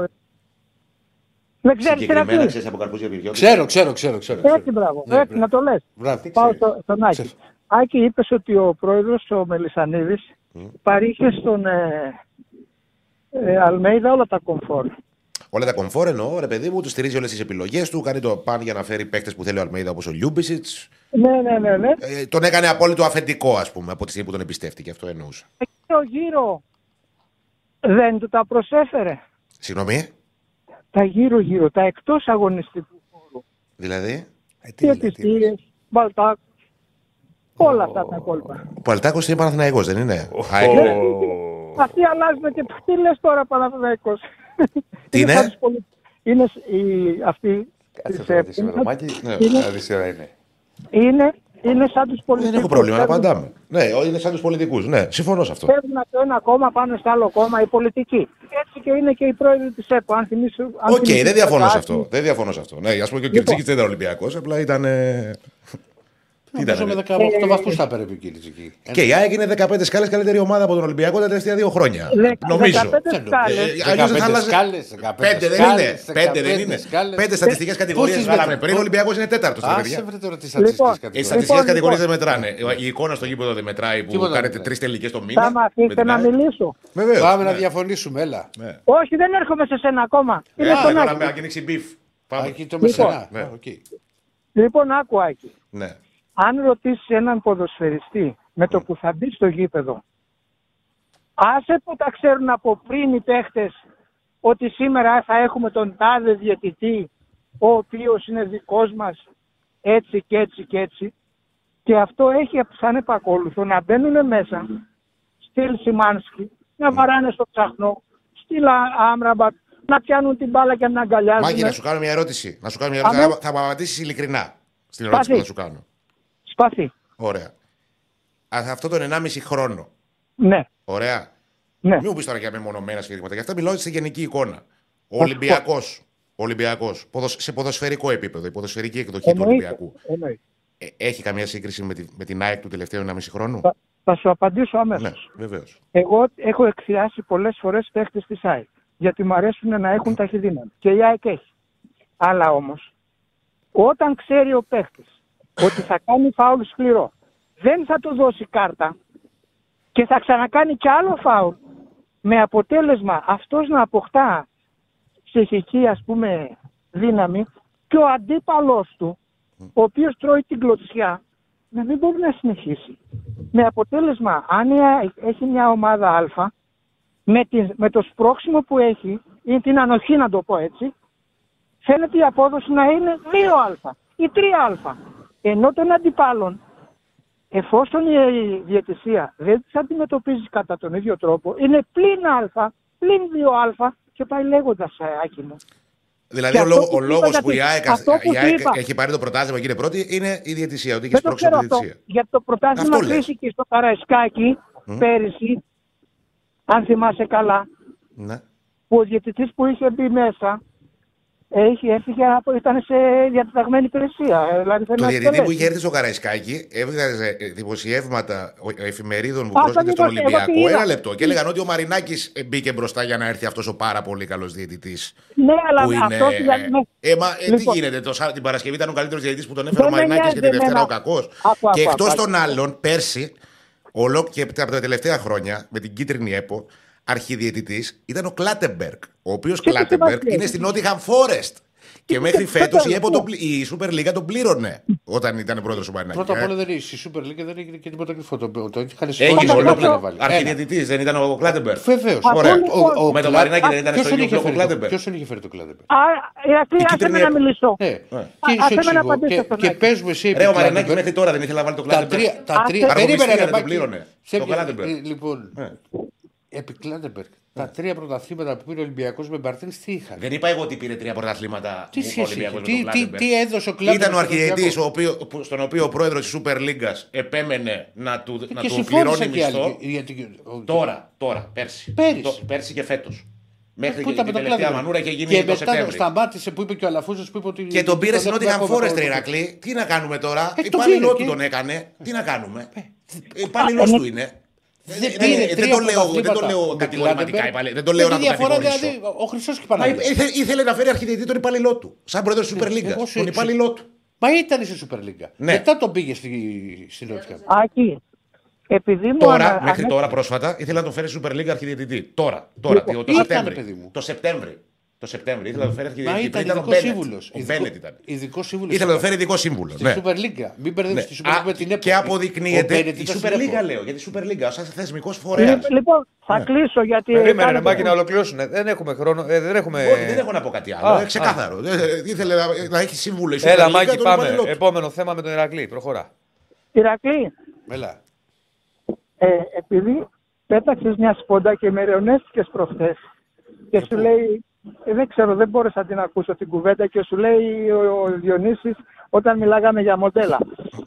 Δεν ξέρεις συγκεκριμένα Ηρακλής. ξέρεις από καρπούζια πυριώτικα. Ξέρω, ξέρω, ξέρω. ξέρω, ξέρω. Έτσι, μπράβο. Ναι, Έτσι, ναι. να το λες. Μπράβο. Πάω στο, στον Άκη. Ξέρω. Άκη, είπες ότι ο πρόεδρος, ο Μελισανίδης, παρήχε στον ε, ε, Αλμέιδα όλα τα κομφόρ. Όλα τα κομφόρ εννοώ, ρε παιδί μου, τους στηρίζει όλες τις επιλογές του. Κάνει το παν για να φέρει παίκτες που θέλει ο Αλμέιδα όπως ο Λιούμπισιτς. Ναι, ναι, ναι, ναι. Ε, τον έκανε απόλυτο αφεντικό, ας πούμε, από τη στιγμή που τον εμπιστεύτηκε. Αυτό εννοούσα. Γύρω γύρω δεν του τα προσέφερε. Συγγνώμη, Τα γύρω γύρω, τα εκτός αγωνιστικού χώρου. δηλαδή; Ε, Διατησίες, μπαλτάκους, όλα αυτά τα κόλπα. Ο Παλτάκος είναι Παναθηναϊκός, δεν είναι; Α, Ναι, Αυτοί αλλάζουν και τι λες τώρα Παναθηναϊκός. Τι είναι; σαν τους πολι- Είναι σ- η, αυτή Κάτσε της, να ε, ρωτήσει με το μάκι. Ναι. είναι, Να δεις τι ώρα είναι. Είναι, είναι σαν τους πολιτικούς. Δεν έχω πρόβλημα να Παίρνουν- απαντάμε. Ναι, είναι σαν τους πολιτικούς. Ναι, συμφωνώ σε αυτό. Παίρνουν από το ένα κόμμα πάνω στο άλλο κόμμα οι πολιτικοί. Έτσι και είναι και οι πρόεδροι της ΕΠΟ. Αν θυμίσου, αν Οκ, θυμίσου δεν διαφωνώ σε κάτι, αυτό. Δεν διαφωνώ σε αυτό. Ναι, ας πούμε και ο Λοιπόν. Κυρτσίκη δεν ήταν Ολυμπιακός, απλά ήταν. Ε, Τι Νομίζω ήταν. με ρε. 18 βαθμού θα έπαιρνε ο Κυριτζική. Και η ΑΕΚ είναι 15 σκάλες καλύτερη ομάδα από τον Ολυμπιακό τα τελευταία δύο χρόνια. Δε- Νομίζω. 15 σκάλες. Ε, αλλιώς δεν θα 15 άλλαζε- σκάλες, 15 Πέντε δεν είναι. σκάλες, Πέντε δεν 15 είναι. σκάλες. Πέντε στατιστικές κατηγορίες Πόσες βγάλαμε μετρα- πριν. Ο Ολυμπιακός είναι τέταρτος. Άσε βρε τώρα τις Λοιπόν, στατιστικές Οι κατηγορίες. στατιστικές Λοιπόν, κατηγορίες δεν λοιπόν. μετράνε. Η εικόνα στο γήπεδο δεν μετράει που Τίποτα δεν κάνετε μετράει. τρει τελικές το Θα μήνα. με αφήσετε να μιλήσω. Βεβαίως. Πάμε να διαφωνήσουμε, έλα. Όχι, δεν έρχομαι σε σένα ακόμα. Είναι στον Τώρα Άκη. με ανοίξει beef. Α, Πάμε. Εκεί το Λοιπόν. μεσανά. Ναι. Α, οκ. Λοιπόν, άκου Άκη. Ναι. Αν ρωτήσεις έναν ποδοσφαιριστή με το που θα μπει στο γήπεδο, άσε που τα ξέρουν από πριν οι παίχτες ότι σήμερα θα έχουμε τον τάδε διαιτητή, ο οποίος είναι δικός μας, έτσι και έτσι και έτσι. Και αυτό έχει σαν επακόλουθο να μπαίνουν μέσα, στυλ Σιμάνσκι, να βαράνε στο ψαχνό, στυλ Α- Άμραμπατ, να πιάνουν την μπάλα και να αγκαλιάζουν. Μάκη, να σου κάνω μια ερώτηση. Να σου κάνω μια ερώτηση. Αμέ. Θα- Θα μου απαντήσεις ειλικρινά στην ερώτηση που Σπάθη. θα σου κάνω. Σπαθί. Ωραία. Α, Αυτό τον 1,5 χρόνο. Ναι, Ωραία. ναι. Μην μου πεις τώρα για μεμονωμένα σχεδίματα. Γι' αυτά μιλάω σε γενική εικόνα. Ο Ολυμπιακός. Ολυμπιακός, σε ποδοσφαιρικό επίπεδο, η ποδοσφαιρική εκδοχή του Εννοείται. Ολυμπιακού. εννοείται. Ε, έχει καμία σύγκριση με, τη, με την ΑΕΚ του τελευταίου 1,5 χρόνου; Θα, θα σου απαντήσω αμέσως. Ναι, βεβαίως. Εγώ έχω εκφράσει πολλές φορές παίχτες της ΑΕΚ. Γιατί μου αρέσουν να έχουν ταχυδύναμη. Και η ΑΕΚ έχει. Αλλά όμως, όταν ξέρει ο παίχτης ότι θα κάνει φάουλ σκληρό, δεν θα του δώσει κάρτα και θα ξανακάνει κι άλλο φάουλ με αποτέλεσμα αυτός να αποκτά ψυχική ας πούμε δύναμη και ο αντίπαλός του, ο οποίος τρώει την κλωτσιά, να μην μπορεί να συνεχίσει. Με αποτέλεσμα, αν η ΑΕΚ έχει μια ομάδα Α, με, τη- με το σπρώξιμο που έχει, ή την ανοχή να το πω έτσι, φαίνεται η απόδοση να είναι 2α ή 3α. Ενώ των αντιπάλων, εφόσον η διαιτησία δεν τις αντιμετωπίζει κατά τον ίδιο τρόπο, είναι πλην α, πλην 2α και πάει λέγοντας, ε, Άκη μου. Δηλαδή, Και ο, αυτό λόγο- που ο σου λόγος είπα που η γιατί- ΑΕΚ, αυτό που η σου ΑΕΚ είπα. έχει πάρει το πρωτάθλημα και είναι πρώτη είναι η διαιτησία. Ότι έχεις Δεν το σπρώξει ξέρω τη αυτό, διαιτησία. γιατί το πρωτάθλημα Αυτό λες. κρίθηκε στο Καραϊσκάκι πέρυσι, αν θυμάσαι καλά, Ναι. που ο διαιτητής που είχε μπει μέσα έχει, έφυγε από, ήταν σε διατεταγμένη υπηρεσία. ε, Δηλαδή θέλει Το να διαιτητή που εκτελέσει. είχε έρθει στο Καραϊσκάκη έβγαζε ε, δημοσιεύματα ο- εφημερίδων που Α, πρόσκειται το στον είδα, εγώ Ολυμπιακό. τι είδα. Ένα λεπτό. Και έλεγαν ότι ο Μαρινάκης μπήκε μπροστά για να έρθει αυτός ο πάρα πολύ καλός διαιτητής. Ναι, αλλά Που είναι. αυτός δηλαδή, ναι. Ε, μα, ε, τι Λοιπόν. γίνεται, το, Σά- την Παρασκευή ήταν ο καλύτερος διαιτητής που τον έφερε ο Δεν με Μαρινάκης και νοιάζει τη Δευτέρα ο εμένα. κακός. Άκου, Και άκου, εκτός άκου, των άκου. άλλων, πέρσι, ολό και από τα τελευταία χρόνια, με την κίτρινη ΕΠΟ, αρχιδιαιτητής ήταν ο Κλάτεμπεργκ. Ο οποίος τι Κλάτεμπεργκ σημασία είναι έχει. στην Νότιγχαμ Φόρεστ. Και μέχρι τι φέτος η, σημασία ΕΠΟ τον έχει. πλη- η Super League τον πλήρωνε όταν ήταν πρόεδρος του Μαρινάκη. Πρώτα απ' Ε, όλα δεν είναι στη Super League δεν έγινε και τίποτα κρυφό. Το, το, το είχαν Έγινε συμφωνήσει ολόκληρο. ολόκληρο βάλει. Αρχιδιαιτητής, δεν ήταν ο Κλάτεμπεργκ. Βεβαίως. Ωραία. λοιπόν. Με τον Μαρινάκη δεν ήταν στο ίδιο μπλοκ ο Κλάτεμπεργκ. Ποιος τον είχε φέρει το Κλάτεμπεργκ. Α, Ηρακλή, Η άσε κίτρινη με να έπο. μιλήσω. Ναι. Α, Και άσε σου με να εξηγώ. απαντήσω Και, στον και Άκη. παίζουμε εσύ επί Ρε, ο Μαρινάκης Κλάτεμπεργκ. μέχρι τώρα δεν ήθελε να βάλει το Τα Κλάτεμπεργκ. τρία, τα τρία, Άσε. περίμενε, Αργοπιστία δεν τον Μπάκη. πλήρωνε. Σε Το ποια- Κλάτεμπεργκ. ε, Λοιπόν, Ναι. Επί Κλάντεμπεργκ. Τα τρία πρωταθλήματα που πήρε ο Ολυμπιακός με Μπαρτίνς τι είχαν; Δεν είπα εγώ ότι πήρε τρία πρωταθλήματα Τι ο σχέση Ολυμπιακός έχει, με τον τι- τι- Κλάντεμπεργκ. τι έδωσε ο Κλάντεμπεργκ Ήταν ο στον αρχιδιετή Ολυμπιακό. στον οποίο ο πρόεδρος της Super League επέμενε να του, να και του συμφώνησαν πληρώνει και άλλοι. μισθό. Γιατί- ο- Τώρα, τώρα, πέρσι. Πέρυσι. Το- πέρσι και φέτος. Μέχρι Πού και ήταν την με τον τελευταία Κλάντεμπεργκ. μανούρα είχε γίνει Και το μετά Σεπτέμβρη. σταμάτησε που είπε και ο Αλαφούζος που είπε ότι. Και τον πήρε στην τον Nottingham έχουμε Forest, ακόμα. Ηρακλή. Τι να κάνουμε τώρα; Ε, το Υπάλληλό πήρε του και- τον έκανε. Τι να κάνουμε; Υπάλληλός του είναι. Δεν Δεν- πήρε δεν τρία το λέω- δεν το πρωταθλήματα λέω με κατηγορηματικά, Κλάντεμπεργκ. υπάλληλε. Δεν το λέω Με να τη το διαφορά, κατηγορήσω. δηλαδή, Ο Χρυσός και Μα Παναγιώτη. ήθε- ήθελε να φέρει αρχιδιετή τον υπάλληλό του. Σαν πρόεδρος της Super League. εγώ σου- Τον υπάλληλό του. Μα ήταν στη Super League. Ναι. Μετά τον πήγε στη, στη Νότια. Άκη, επειδή μου Τώρα, ανα- μέχρι ανέ- τώρα πρόσφατα, ήθελε να τον φέρει Super League αρχιδιετητή. Τώρα, τώρα, Λοιπόν, το, το ήταν, Σεπτέμβρη. παιδί μου. Το Σεπτέμβρη. Το Σεπτέμβρη ήθελε να τον φέρει Μα αρχιδιετητή. ήταν Πριν ήταν ο ειδικό Μπένετ. σύμβουλος. Ο Μπένετ ήταν. Ειδικός σύμβουλος. Ήθελε να τον φέρει ειδικός σύμβουλος. Στη ναι. Super League. Μην μπερδεύεις Ναι. τη Super League Α, με την ΕΠΟ. Και αποδεικνύεται. Ο Μπένετ Η ήταν Super στην ΕΠΟ. League λέω. Γιατί η Super League, σαν θεσμικός φορέας. Λι- Λοιπόν, θα Ναι. κλείσω γιατί. Περίμενε, ρε κάνετε- Μάκη, να ολοκληρώσουν. Δεν έχουμε χρόνο. Ε, δεν έχουμε... Όχι, δεν έχω να πω κάτι άλλο. Α, Ε, ξεκάθαρο. Ε, Ήθελε να, να έχει σύμβουλο η Super Έλα, League, Μάκη, τον πάμε. υπαλληλό του. Επόμενο θέμα με τον Ηρακλή. Προχωρά. Ηρακλή, Έλα. ε, επειδή πέταξες μια σπόντα και με ρεωνέστηκες προχθές και σου λέει. Ε, δεν ξέρω, δεν μπόρεσα να την ακούσω την κουβέντα και σου λέει ο, ο Διονύσης όταν μιλάγαμε για μοντέλα.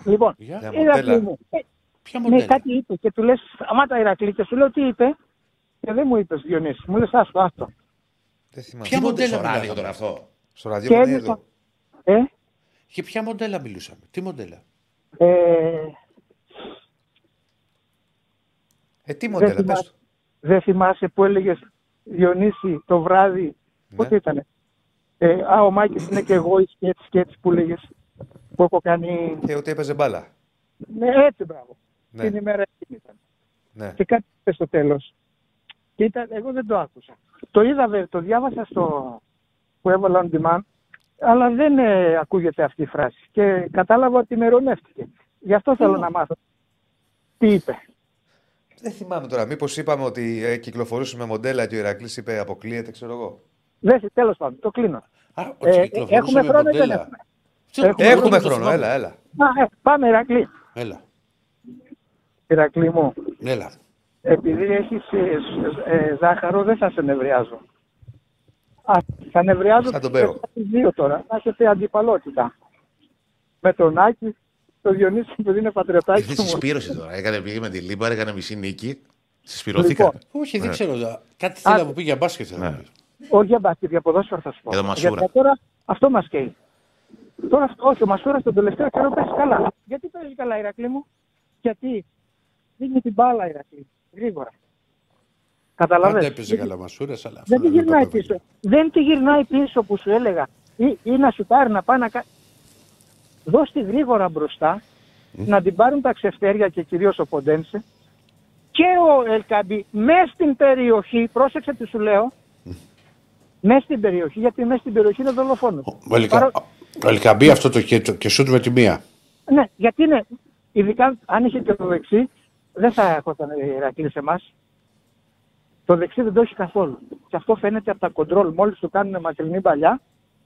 Λοιπόν, Για Ηρακλή μοντέλα. μου, ε, Ποια ναι, μοντέλα; κάτι είπε και του λες σταμάτα Ηρακλή και σου λέω τι είπε; Και δεν μου είπες Διονύση, μου λες άστο, άστο. Δεν θυμάμαι. Ποια Τι μοντέλο μοντέλα στο ράδιο μιλάγαμε; τώρα αυτό; Στο ραδιό Και δεν έλεγα, είδω. ε, Για ποια μοντέλα μιλούσαμε; Τι μοντέλα; ε, Ε, τι δεν, μοντέλα, πες θυμάσαι, το. δεν θυμάσαι που έλεγες Διονύση το βράδυ, Ναι. Πότε ήτανε; Ε, α, ο Μάκης είναι και εγώ η σκέψη και έτσι που λέγες που έχω κάνει. Και ότι έπαιζε μπάλα. Ναι, έτσι μπράβο. Ναι. Την ημέρα εκείνη ήταν. Ναι. Και κάτι είπες στο τέλος. Και ήταν, εγώ δεν το άκουσα. Το είδα, βέβαια, το διάβασα στο που έβαλα on demand, αλλά δεν ε, ακούγεται αυτή η φράση. Και κατάλαβα ότι με ρωνεύτηκε. Γι' αυτό θέλω να μάθω. Τι είπε. Δεν θυμάμαι τώρα. Μήπως είπαμε ότι ε, κυκλοφορούσε με μοντέλα και ο Ηρακλής είπε αποκλείεται, ξέρω εγώ. Δεν, τέλος πάντων, το κλείνω. Α, Ε, ότι κυκλοφορούσε έχουμε με χρόνο ή δεν μοντέλα. έχουμε; Τι- Έχουμε τι- Έχουμε το χρόνο, θυμάμαι. έλα, έλα. Α, ε, πάμε, Ηρακλή. Έλα. Ηρακλή μου, Έλα. επειδή έχεις ε, ε, ε, ζάχαρο, δεν θα σε νευριάζω. Α, θα νευριάζω Σαν τον Πέρο. τους δύο τώρα. Να έχετε αντιπαλότητα. Με τον Άκη, τον Διονύση που είναι πατριωτάκι Ήρθε στη μου. σπήρωση τώρα. Έκανε πήγε με τη Λίμπα, έκανε μισή νίκη. Συσπηρωθήκατε. Λοιπόν, Όχι, δεν Ναι. ξέρω. δα- Κάτι θέλει Άντε. να μου πει για μπάσκετ. Θέλω να Ναι. πει. Όχι για μπάσκετ, για ποδόσφαιρο θα σου πω. Για το Μασούρα. Γιατί τώρα αυτό μας καίει. Τώρα, αυτό- όχι, ο Μασούρα τον τελευταίο καιρό παίζει καλά. Γιατί παίζει καλά, Ηρακλή μου, Γιατί δίνει την μπάλα, Ηρακλή, γρήγορα. Πάντα Καταλαβαίνεις. έπαιζε καλά μασούρας, αλλά αυτό Δεν τη είναι το γυρνάει παιδί. πίσω. Δεν τη γυρνάει πίσω που σου έλεγα. Ή, ή να σου πάρει να πάει να κάνει. Δώσ' τη γρήγορα μπροστά, να την πάρουν τα ξεφτέρια και κυρίως ο Ποντένσε και ο Ελκαμπή μέσα στην περιοχή, πρόσεξε τι σου λέω, μέσα στην περιοχή, γιατί μέσα στην περιοχή είναι δολοφόνος. Ο Ελκα- Ο Ελκαμπή αυτό το και, το- και σούτ με τη μία. Ναι, γιατί είναι, ειδικά αν είχε και το δεξί, δεν θα έρχονταν η Ηρακλή σε εμάς. Το δεξί δεν το έχει καθόλου. Και αυτό φαίνεται από τα κοντρόλ. Μόλις του κάνουν μακρινή παλιά,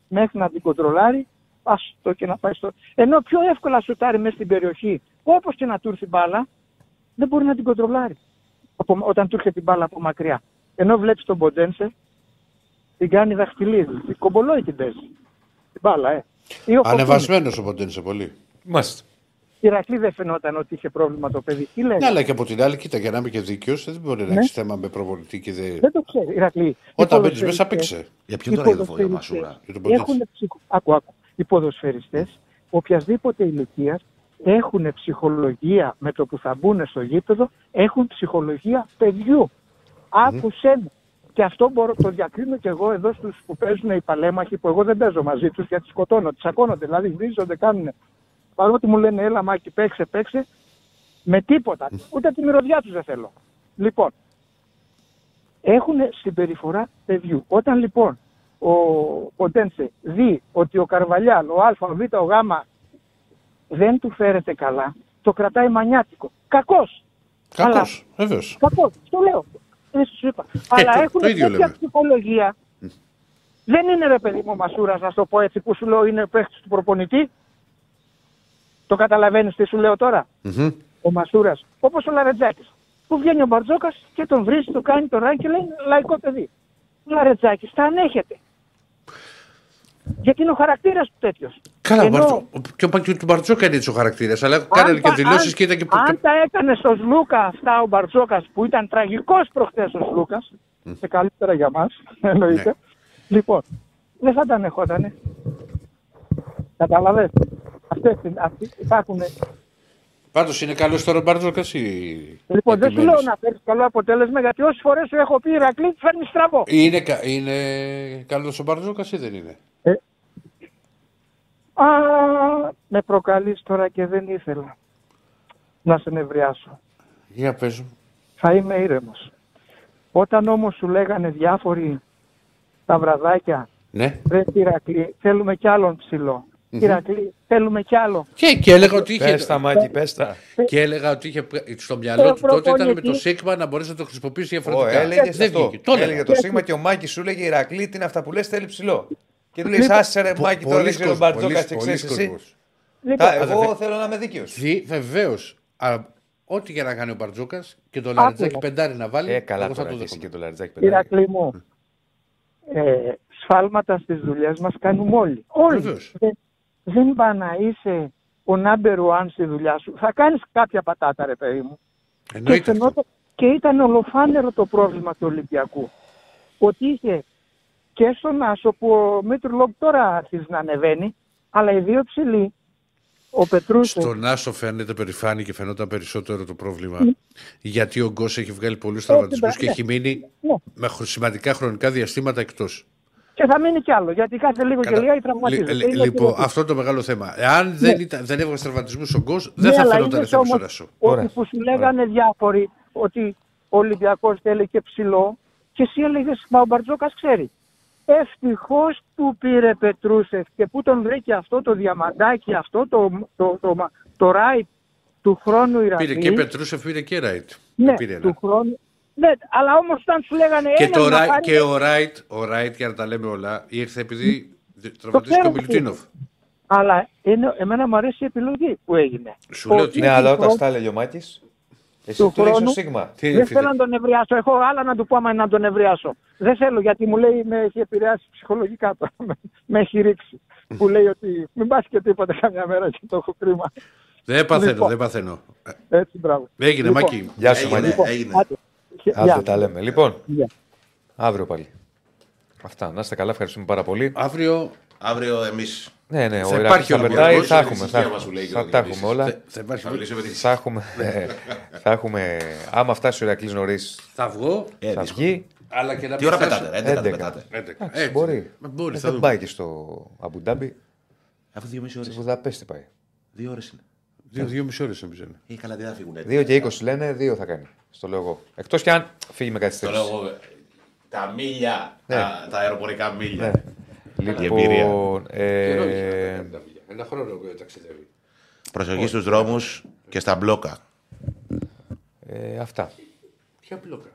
μέχρι να την κοντρολάρει, άστο και να πάει στο. Ενώ πιο εύκολα σουτάρει μέσα στην περιοχή, όπως και να του έρθει η μπάλα, δεν μπορεί να την κοντρολάρει. Από, όταν του έρχεται την μπάλα από μακριά. Ενώ βλέπεις τον Ποντένσε, την κάνει δαχτυλίδι. Την κομπολόι την παίζει. Την μπάλα, ε. Ή ο Φωτίνης. Ανεβασμένος ο Ποντένσε πολύ. Μάλιστα. Η Ηρακλή δεν φαινόταν ότι είχε πρόβλημα το παιδί. Τι λέει. Ναι, αλλά και από την άλλη, κοίτα, για να είμαι και δίκαιος, δεν μπορεί να Ναι. έχεις θέμα με προβολητή και δεν. Δεν το ξέρει, Ηρακλή. Όταν Οι μπαίνεις μέσα, ποδοσφαιριστές- παίξε. Για οι ποιον τώρα είδε φοβερό ποδοσφαιριστές Μασούρα; Για τον Ποντένσε. Έχουν ψυχο... Άκου, άκου. Οι ποδοσφαιριστές οποιασδήποτε ηλικίας έχουν ψυχολογία με το που θα μπουν στο γήπεδο, έχουν ψυχολογία παιδιού. Άκουσέ με. Και αυτό μπορώ, το διακρίνω και εγώ εδώ στους που παίζουν οι παλέμαχοι, που εγώ δεν παίζω μαζί τους γιατί σκοτώνω, τις ακώνονται, δηλαδή βρίζονται, κάνουν. Παρότι μου λένε, έλα Μάκη, παίξε, παίξε, με τίποτα. Ούτε τη μυρωδιά τους δεν θέλω. Λοιπόν, έχουν συμπεριφορά παιδιού. Όταν λοιπόν ο Ποντένσε δει ότι ο Καρβαλιάλ, ο Α, ο Β, ο Γ δεν του φέρεται καλά, το κρατάει μανιάτικο. Κακός. Κακός, Αλλά- βεβαίως. Κακός. Το λέω. Έτσι σου είπα. Αλλά το- έχουν το ίδιο τέτοια λέμε. ψυχολογία. Δεν είναι ρε παιδί μου ο Μασούρας, να σου το πω έτσι, που σου λέω είναι παίχτης του προπονητή. Το καταλαβαίνεις τι σου λέω τώρα; Ο Μασούρας, όπως ο Λαρετζάκης. που βγαίνει ο Μπαρτζόκας και τον βρίζει, του κάνει το ράκι και λέει λαϊκό παιδί. Λαρετζάκης, τα ανέχεται. Γιατί είναι ο χαρακτήρας του τέτοιος. Καλά, Ενώ- Μπαρτζο- και ο Πακ- του Μπαρτζόκα είναι έτσι ο χαρακτήρας. Αλλά κάνανε και τα- δηλώσει αν- και ήταν και. Αν τα έκανε στο Σλούκα αυτά ο Μπαρτζόκας που ήταν τραγικός προχθές ο Σλούκας, και καλύτερα για μας, εννοείται. Ναι. Λοιπόν, δεν θα τα ανεχότανε. Καταλαβες. Αυτές, είναι- αυτοί υπάρχουν. Πάντως είναι καλός τώρα ο Μπαρτζόκας ή. Λοιπόν, δεν σου επιμένεις; λέω να φέρεις καλό αποτέλεσμα γιατί όσες φορές σου έχω πει Ηρακλή, φέρνεις στραβό. Είναι, κα- είναι καλός ο Μπαρτζόκας ή δεν είναι; Α, με προκαλείς τώρα και δεν ήθελα να σε νευριάσω. Για πες μου. Θα είμαι ήρεμος. Όταν όμως σου λέγανε διάφοροι τα βραδάκια, Ναι. ρε Ηρακλή, θέλουμε κι άλλον ψηλό. Μμμ. Ηρακλή, θέλουμε κι άλλο. Και, και έλεγα ότι είχε. Πες τα, Μάκη, πες τα. Και έλεγα ότι είχε στο μυαλό του τότε ήταν με το Σίγμα να μπορέσει να το χρησιμοποιήσεις Ω, διαφορετικά. έλεγες δεν αυτό. βγήκε. Το έλεγε έλεγα. το Σίγμα και ο Μάκης σου έλεγε Ηρακλή, τι είναι αυτά που λες, θέλει ψηλό. Και του λέει, Λοιπόν, άσε ρε πο- Μάκη, τώρα πολλής δεν ξέρω κόσμος, Μπαρτζόκα πολλής- και πολλής ξέρει εσύ. κόσμος. Λοιπόν, Τα- Εγώ αδερφέ. θέλω να είμαι δίκαιος. Βεβαίως. Ό,τι και να κάνει ο Μπαρτζόκας και το Λαριτζάκι πεντάρι να βάλει. Ε, καλά εγώ θα τώρα το και εσύ δέχομαι. και το Λαριτζάκι πεντάρι. Ηρακλή μου, ε, σφάλματα στις δουλειές μας κάνουμε όλοι. Όλοι. Βεβαίως. Δεν, δεν πάει να είσαι ο number one στη δουλειά σου. Θα κάνεις κάποια πατάτα ρε παιδί μου. Και, Εννοείται. αυτό. φαινόταν- και ήταν ολοφάνερο το πρόβλημα του Ολυμπιακού. Ότι είχε και στον Άσο που ο Μήτρουλογκ τώρα αρχίζει να ανεβαίνει, αλλά οι δύο ψηλοί, ο Πετρούσев, Στον Άσο φαίνεται περηφάνη και φαινόταν περισσότερο το πρόβλημα. Ναι. Γιατί ο Γκος έχει βγάλει πολλούς τραυματισμούς και ναι. έχει μείνει Ναι. με χρο- σημαντικά χρονικά διαστήματα εκτός. και θα μείνει κι άλλο, γιατί κάθε λίγο και λίγα οι τραυματίζεται. Είναι Λοιπόν, κοινό. αυτό είναι το μεγάλο θέμα. Εάν δεν, ήταν, δεν έβγαζε τραυματισμούς ο Γκος, δεν Ναι, θα αλλά φαινόταν είδες θέμα όμως στον Άσο. Ότι που σου λέγανε διάφοροι ότι ο Ολυμπιακός θέλει και ψηλό και εσύ έλεγες μα ο Μπαρτζόκας ξέρει. Ευτυχώς που πήρε Πετρούσεφ και που τον βρήκε αυτό το διαμαντάκι, αυτό το, το, το, το, το right του χρόνου Ηρακλή. Πήρε και Πετρούσεφ, πήρε και Ράιτ. ναι, πήρε ένα. του χρόνου. Ναι, αλλά όμως όταν σου λέγανε Και, ένα το, να Ράι- πάρει- και ο Ράιτ, ο Ράιτ, για να τα λέμε όλα, ήρθε επειδή τραυματίστηκε ξέρω ο Μιλουτίνοφ. Αλλά είναι, εμένα μου αρέσει η επιλογή που έγινε. Σου λέω ότι- Ναι, αλλά όταν χρόνου- στα έλεγε ο Μάκης, εσύ του του λέει ο χρόνου- Σίγμα. Τι είναι, Δεν φίλε. θέλω να τον ευριάσω. Έχω άλλα να του πω άμα να τον ευριάσω. Δεν θέλω γιατί μου λέει με έχει επηρεάσει ψυχολογικά τώρα. Με, με έχει ρίξει. που λέει ότι μην πας και τίποτα καμιά μέρα και το έχω κρίμα. Δεν παθαίνω, Λοιπόν. δεν παθαίνω. Έτσι, μπράβο. Έγινε, Λοιπόν, Μάκη. Γεια σου, Έγινε, Μάκη. έγινε. άντε. Γεια. Αύριο τα λέμε. Λοιπόν, Γεια. αύριο πάλι. Αυτά. Να είστε καλά, ευχαριστούμε πάρα πολύ. Αύριο Αύριο εμείς. Ναι, ναι, ο Θα Ηρακλής υπάρχει θα ο πετάει, Ολυμπιακός, θα είναι έχουμε. ησυχία Θα, μας, σου λέει και θα ο τα Διονύσης. έχουμε όλα. θα, θα υπάρχει. Θα μιλήσω με τη Θα έχουμε, ε, θα έχουμε, άμα φτάσει ο Ηρακλής νωρίς, Θα βγω, Ε, θα δύσκολο. βγει. αλλά και να Τι ώρα μην φτάσω- πετάτε, ρε, 11 11. πετάτε. 11. Εντάξει, Έτσι. μπορεί. Μπορεί, Ε, θα δεν δούμε. πάει και στο Αμπουντάμπι, Αφού δύο μισή ώρες. στη Βουδαπέστη πάει. Δύο ώρες είναι. Δύο, δύο μισή ώρες νομίζω είναι. Ε, καλά, δεν θα φύγουν. 2 και 20 λένε, 2 θα κάνει. Στο λέω εγώ. Εκτός κι αν φύγει με Το λέω καθυστέρηση. εγώ. Τα μίλια, Ναι. τα, τα αεροπορικά μίλια. Ναι. Η εμπειρία. Λοιπόν, Καιρό είχε να ε, κάνει τα μίλια. Ένα χρόνο που ταξιδεύει. Προσοχή στους δρόμους και στα μπλόκα. ε, αυτά. Ποια μπλόκα;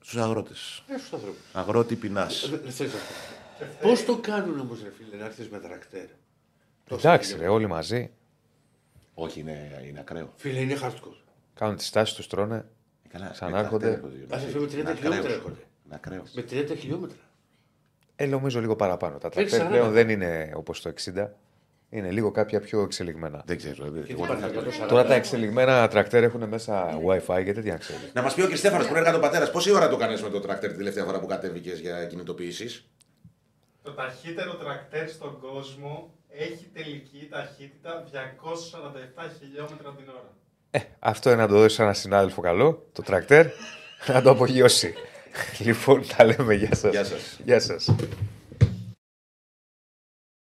Στους αγρότες. Ε, στους ανθρώπους. Αγρότη πεινάς. Πώς το κάνουν όμως, ρε φίλε, να έρθεις με τρακτέρ; Εντάξει, ρε, όλοι μαζί Όχι, είναι, είναι ακραίο. Φίλε, είναι hardcore. κάνουν τις τάσεις τους, τρώνε. Ε, Καλά, Ξανάρχονται. με τρακτέρ, Ας είναι πούμε, 30 ακραίος. χιλιόμετρα έρχονται. Είναι ακραίος. Με 30 χιλιόμετρα. Ε, νομίζω λίγο παραπάνω. Τα Φέρεις τρακτέρ 40. πλέον δεν είναι όπως το 60. Είναι λίγο κάποια πιο εξελιγμένα. Δεν ξέρω. ε, Και εγώ τι δεν θα πάνε, το- 140. Τώρα τα εξελιγμένα τρακτέρ έχουν μέσα WiFi και τέτοια ξέρεις. Να μας πει ο Κριστέφανος που έργα τον πατέρας, πόση ώρα το κάνεις με το τρακτέρ την τελευταία φορά που κατέβηκες για κινητοποιήσεις; Το ταχύτερο τρακτέρ στον κόσμο έχει τελική ταχύτητα 247 χιλιόμετρα την ώρα. Ε, αυτό είναι να το δώσεις σε ένα συνάδελφο καλό, το τρακτέρ, να το απογειώσει. Λοιπόν, τα λέμε. Γεια σας. Γεια σας. Γεια σας.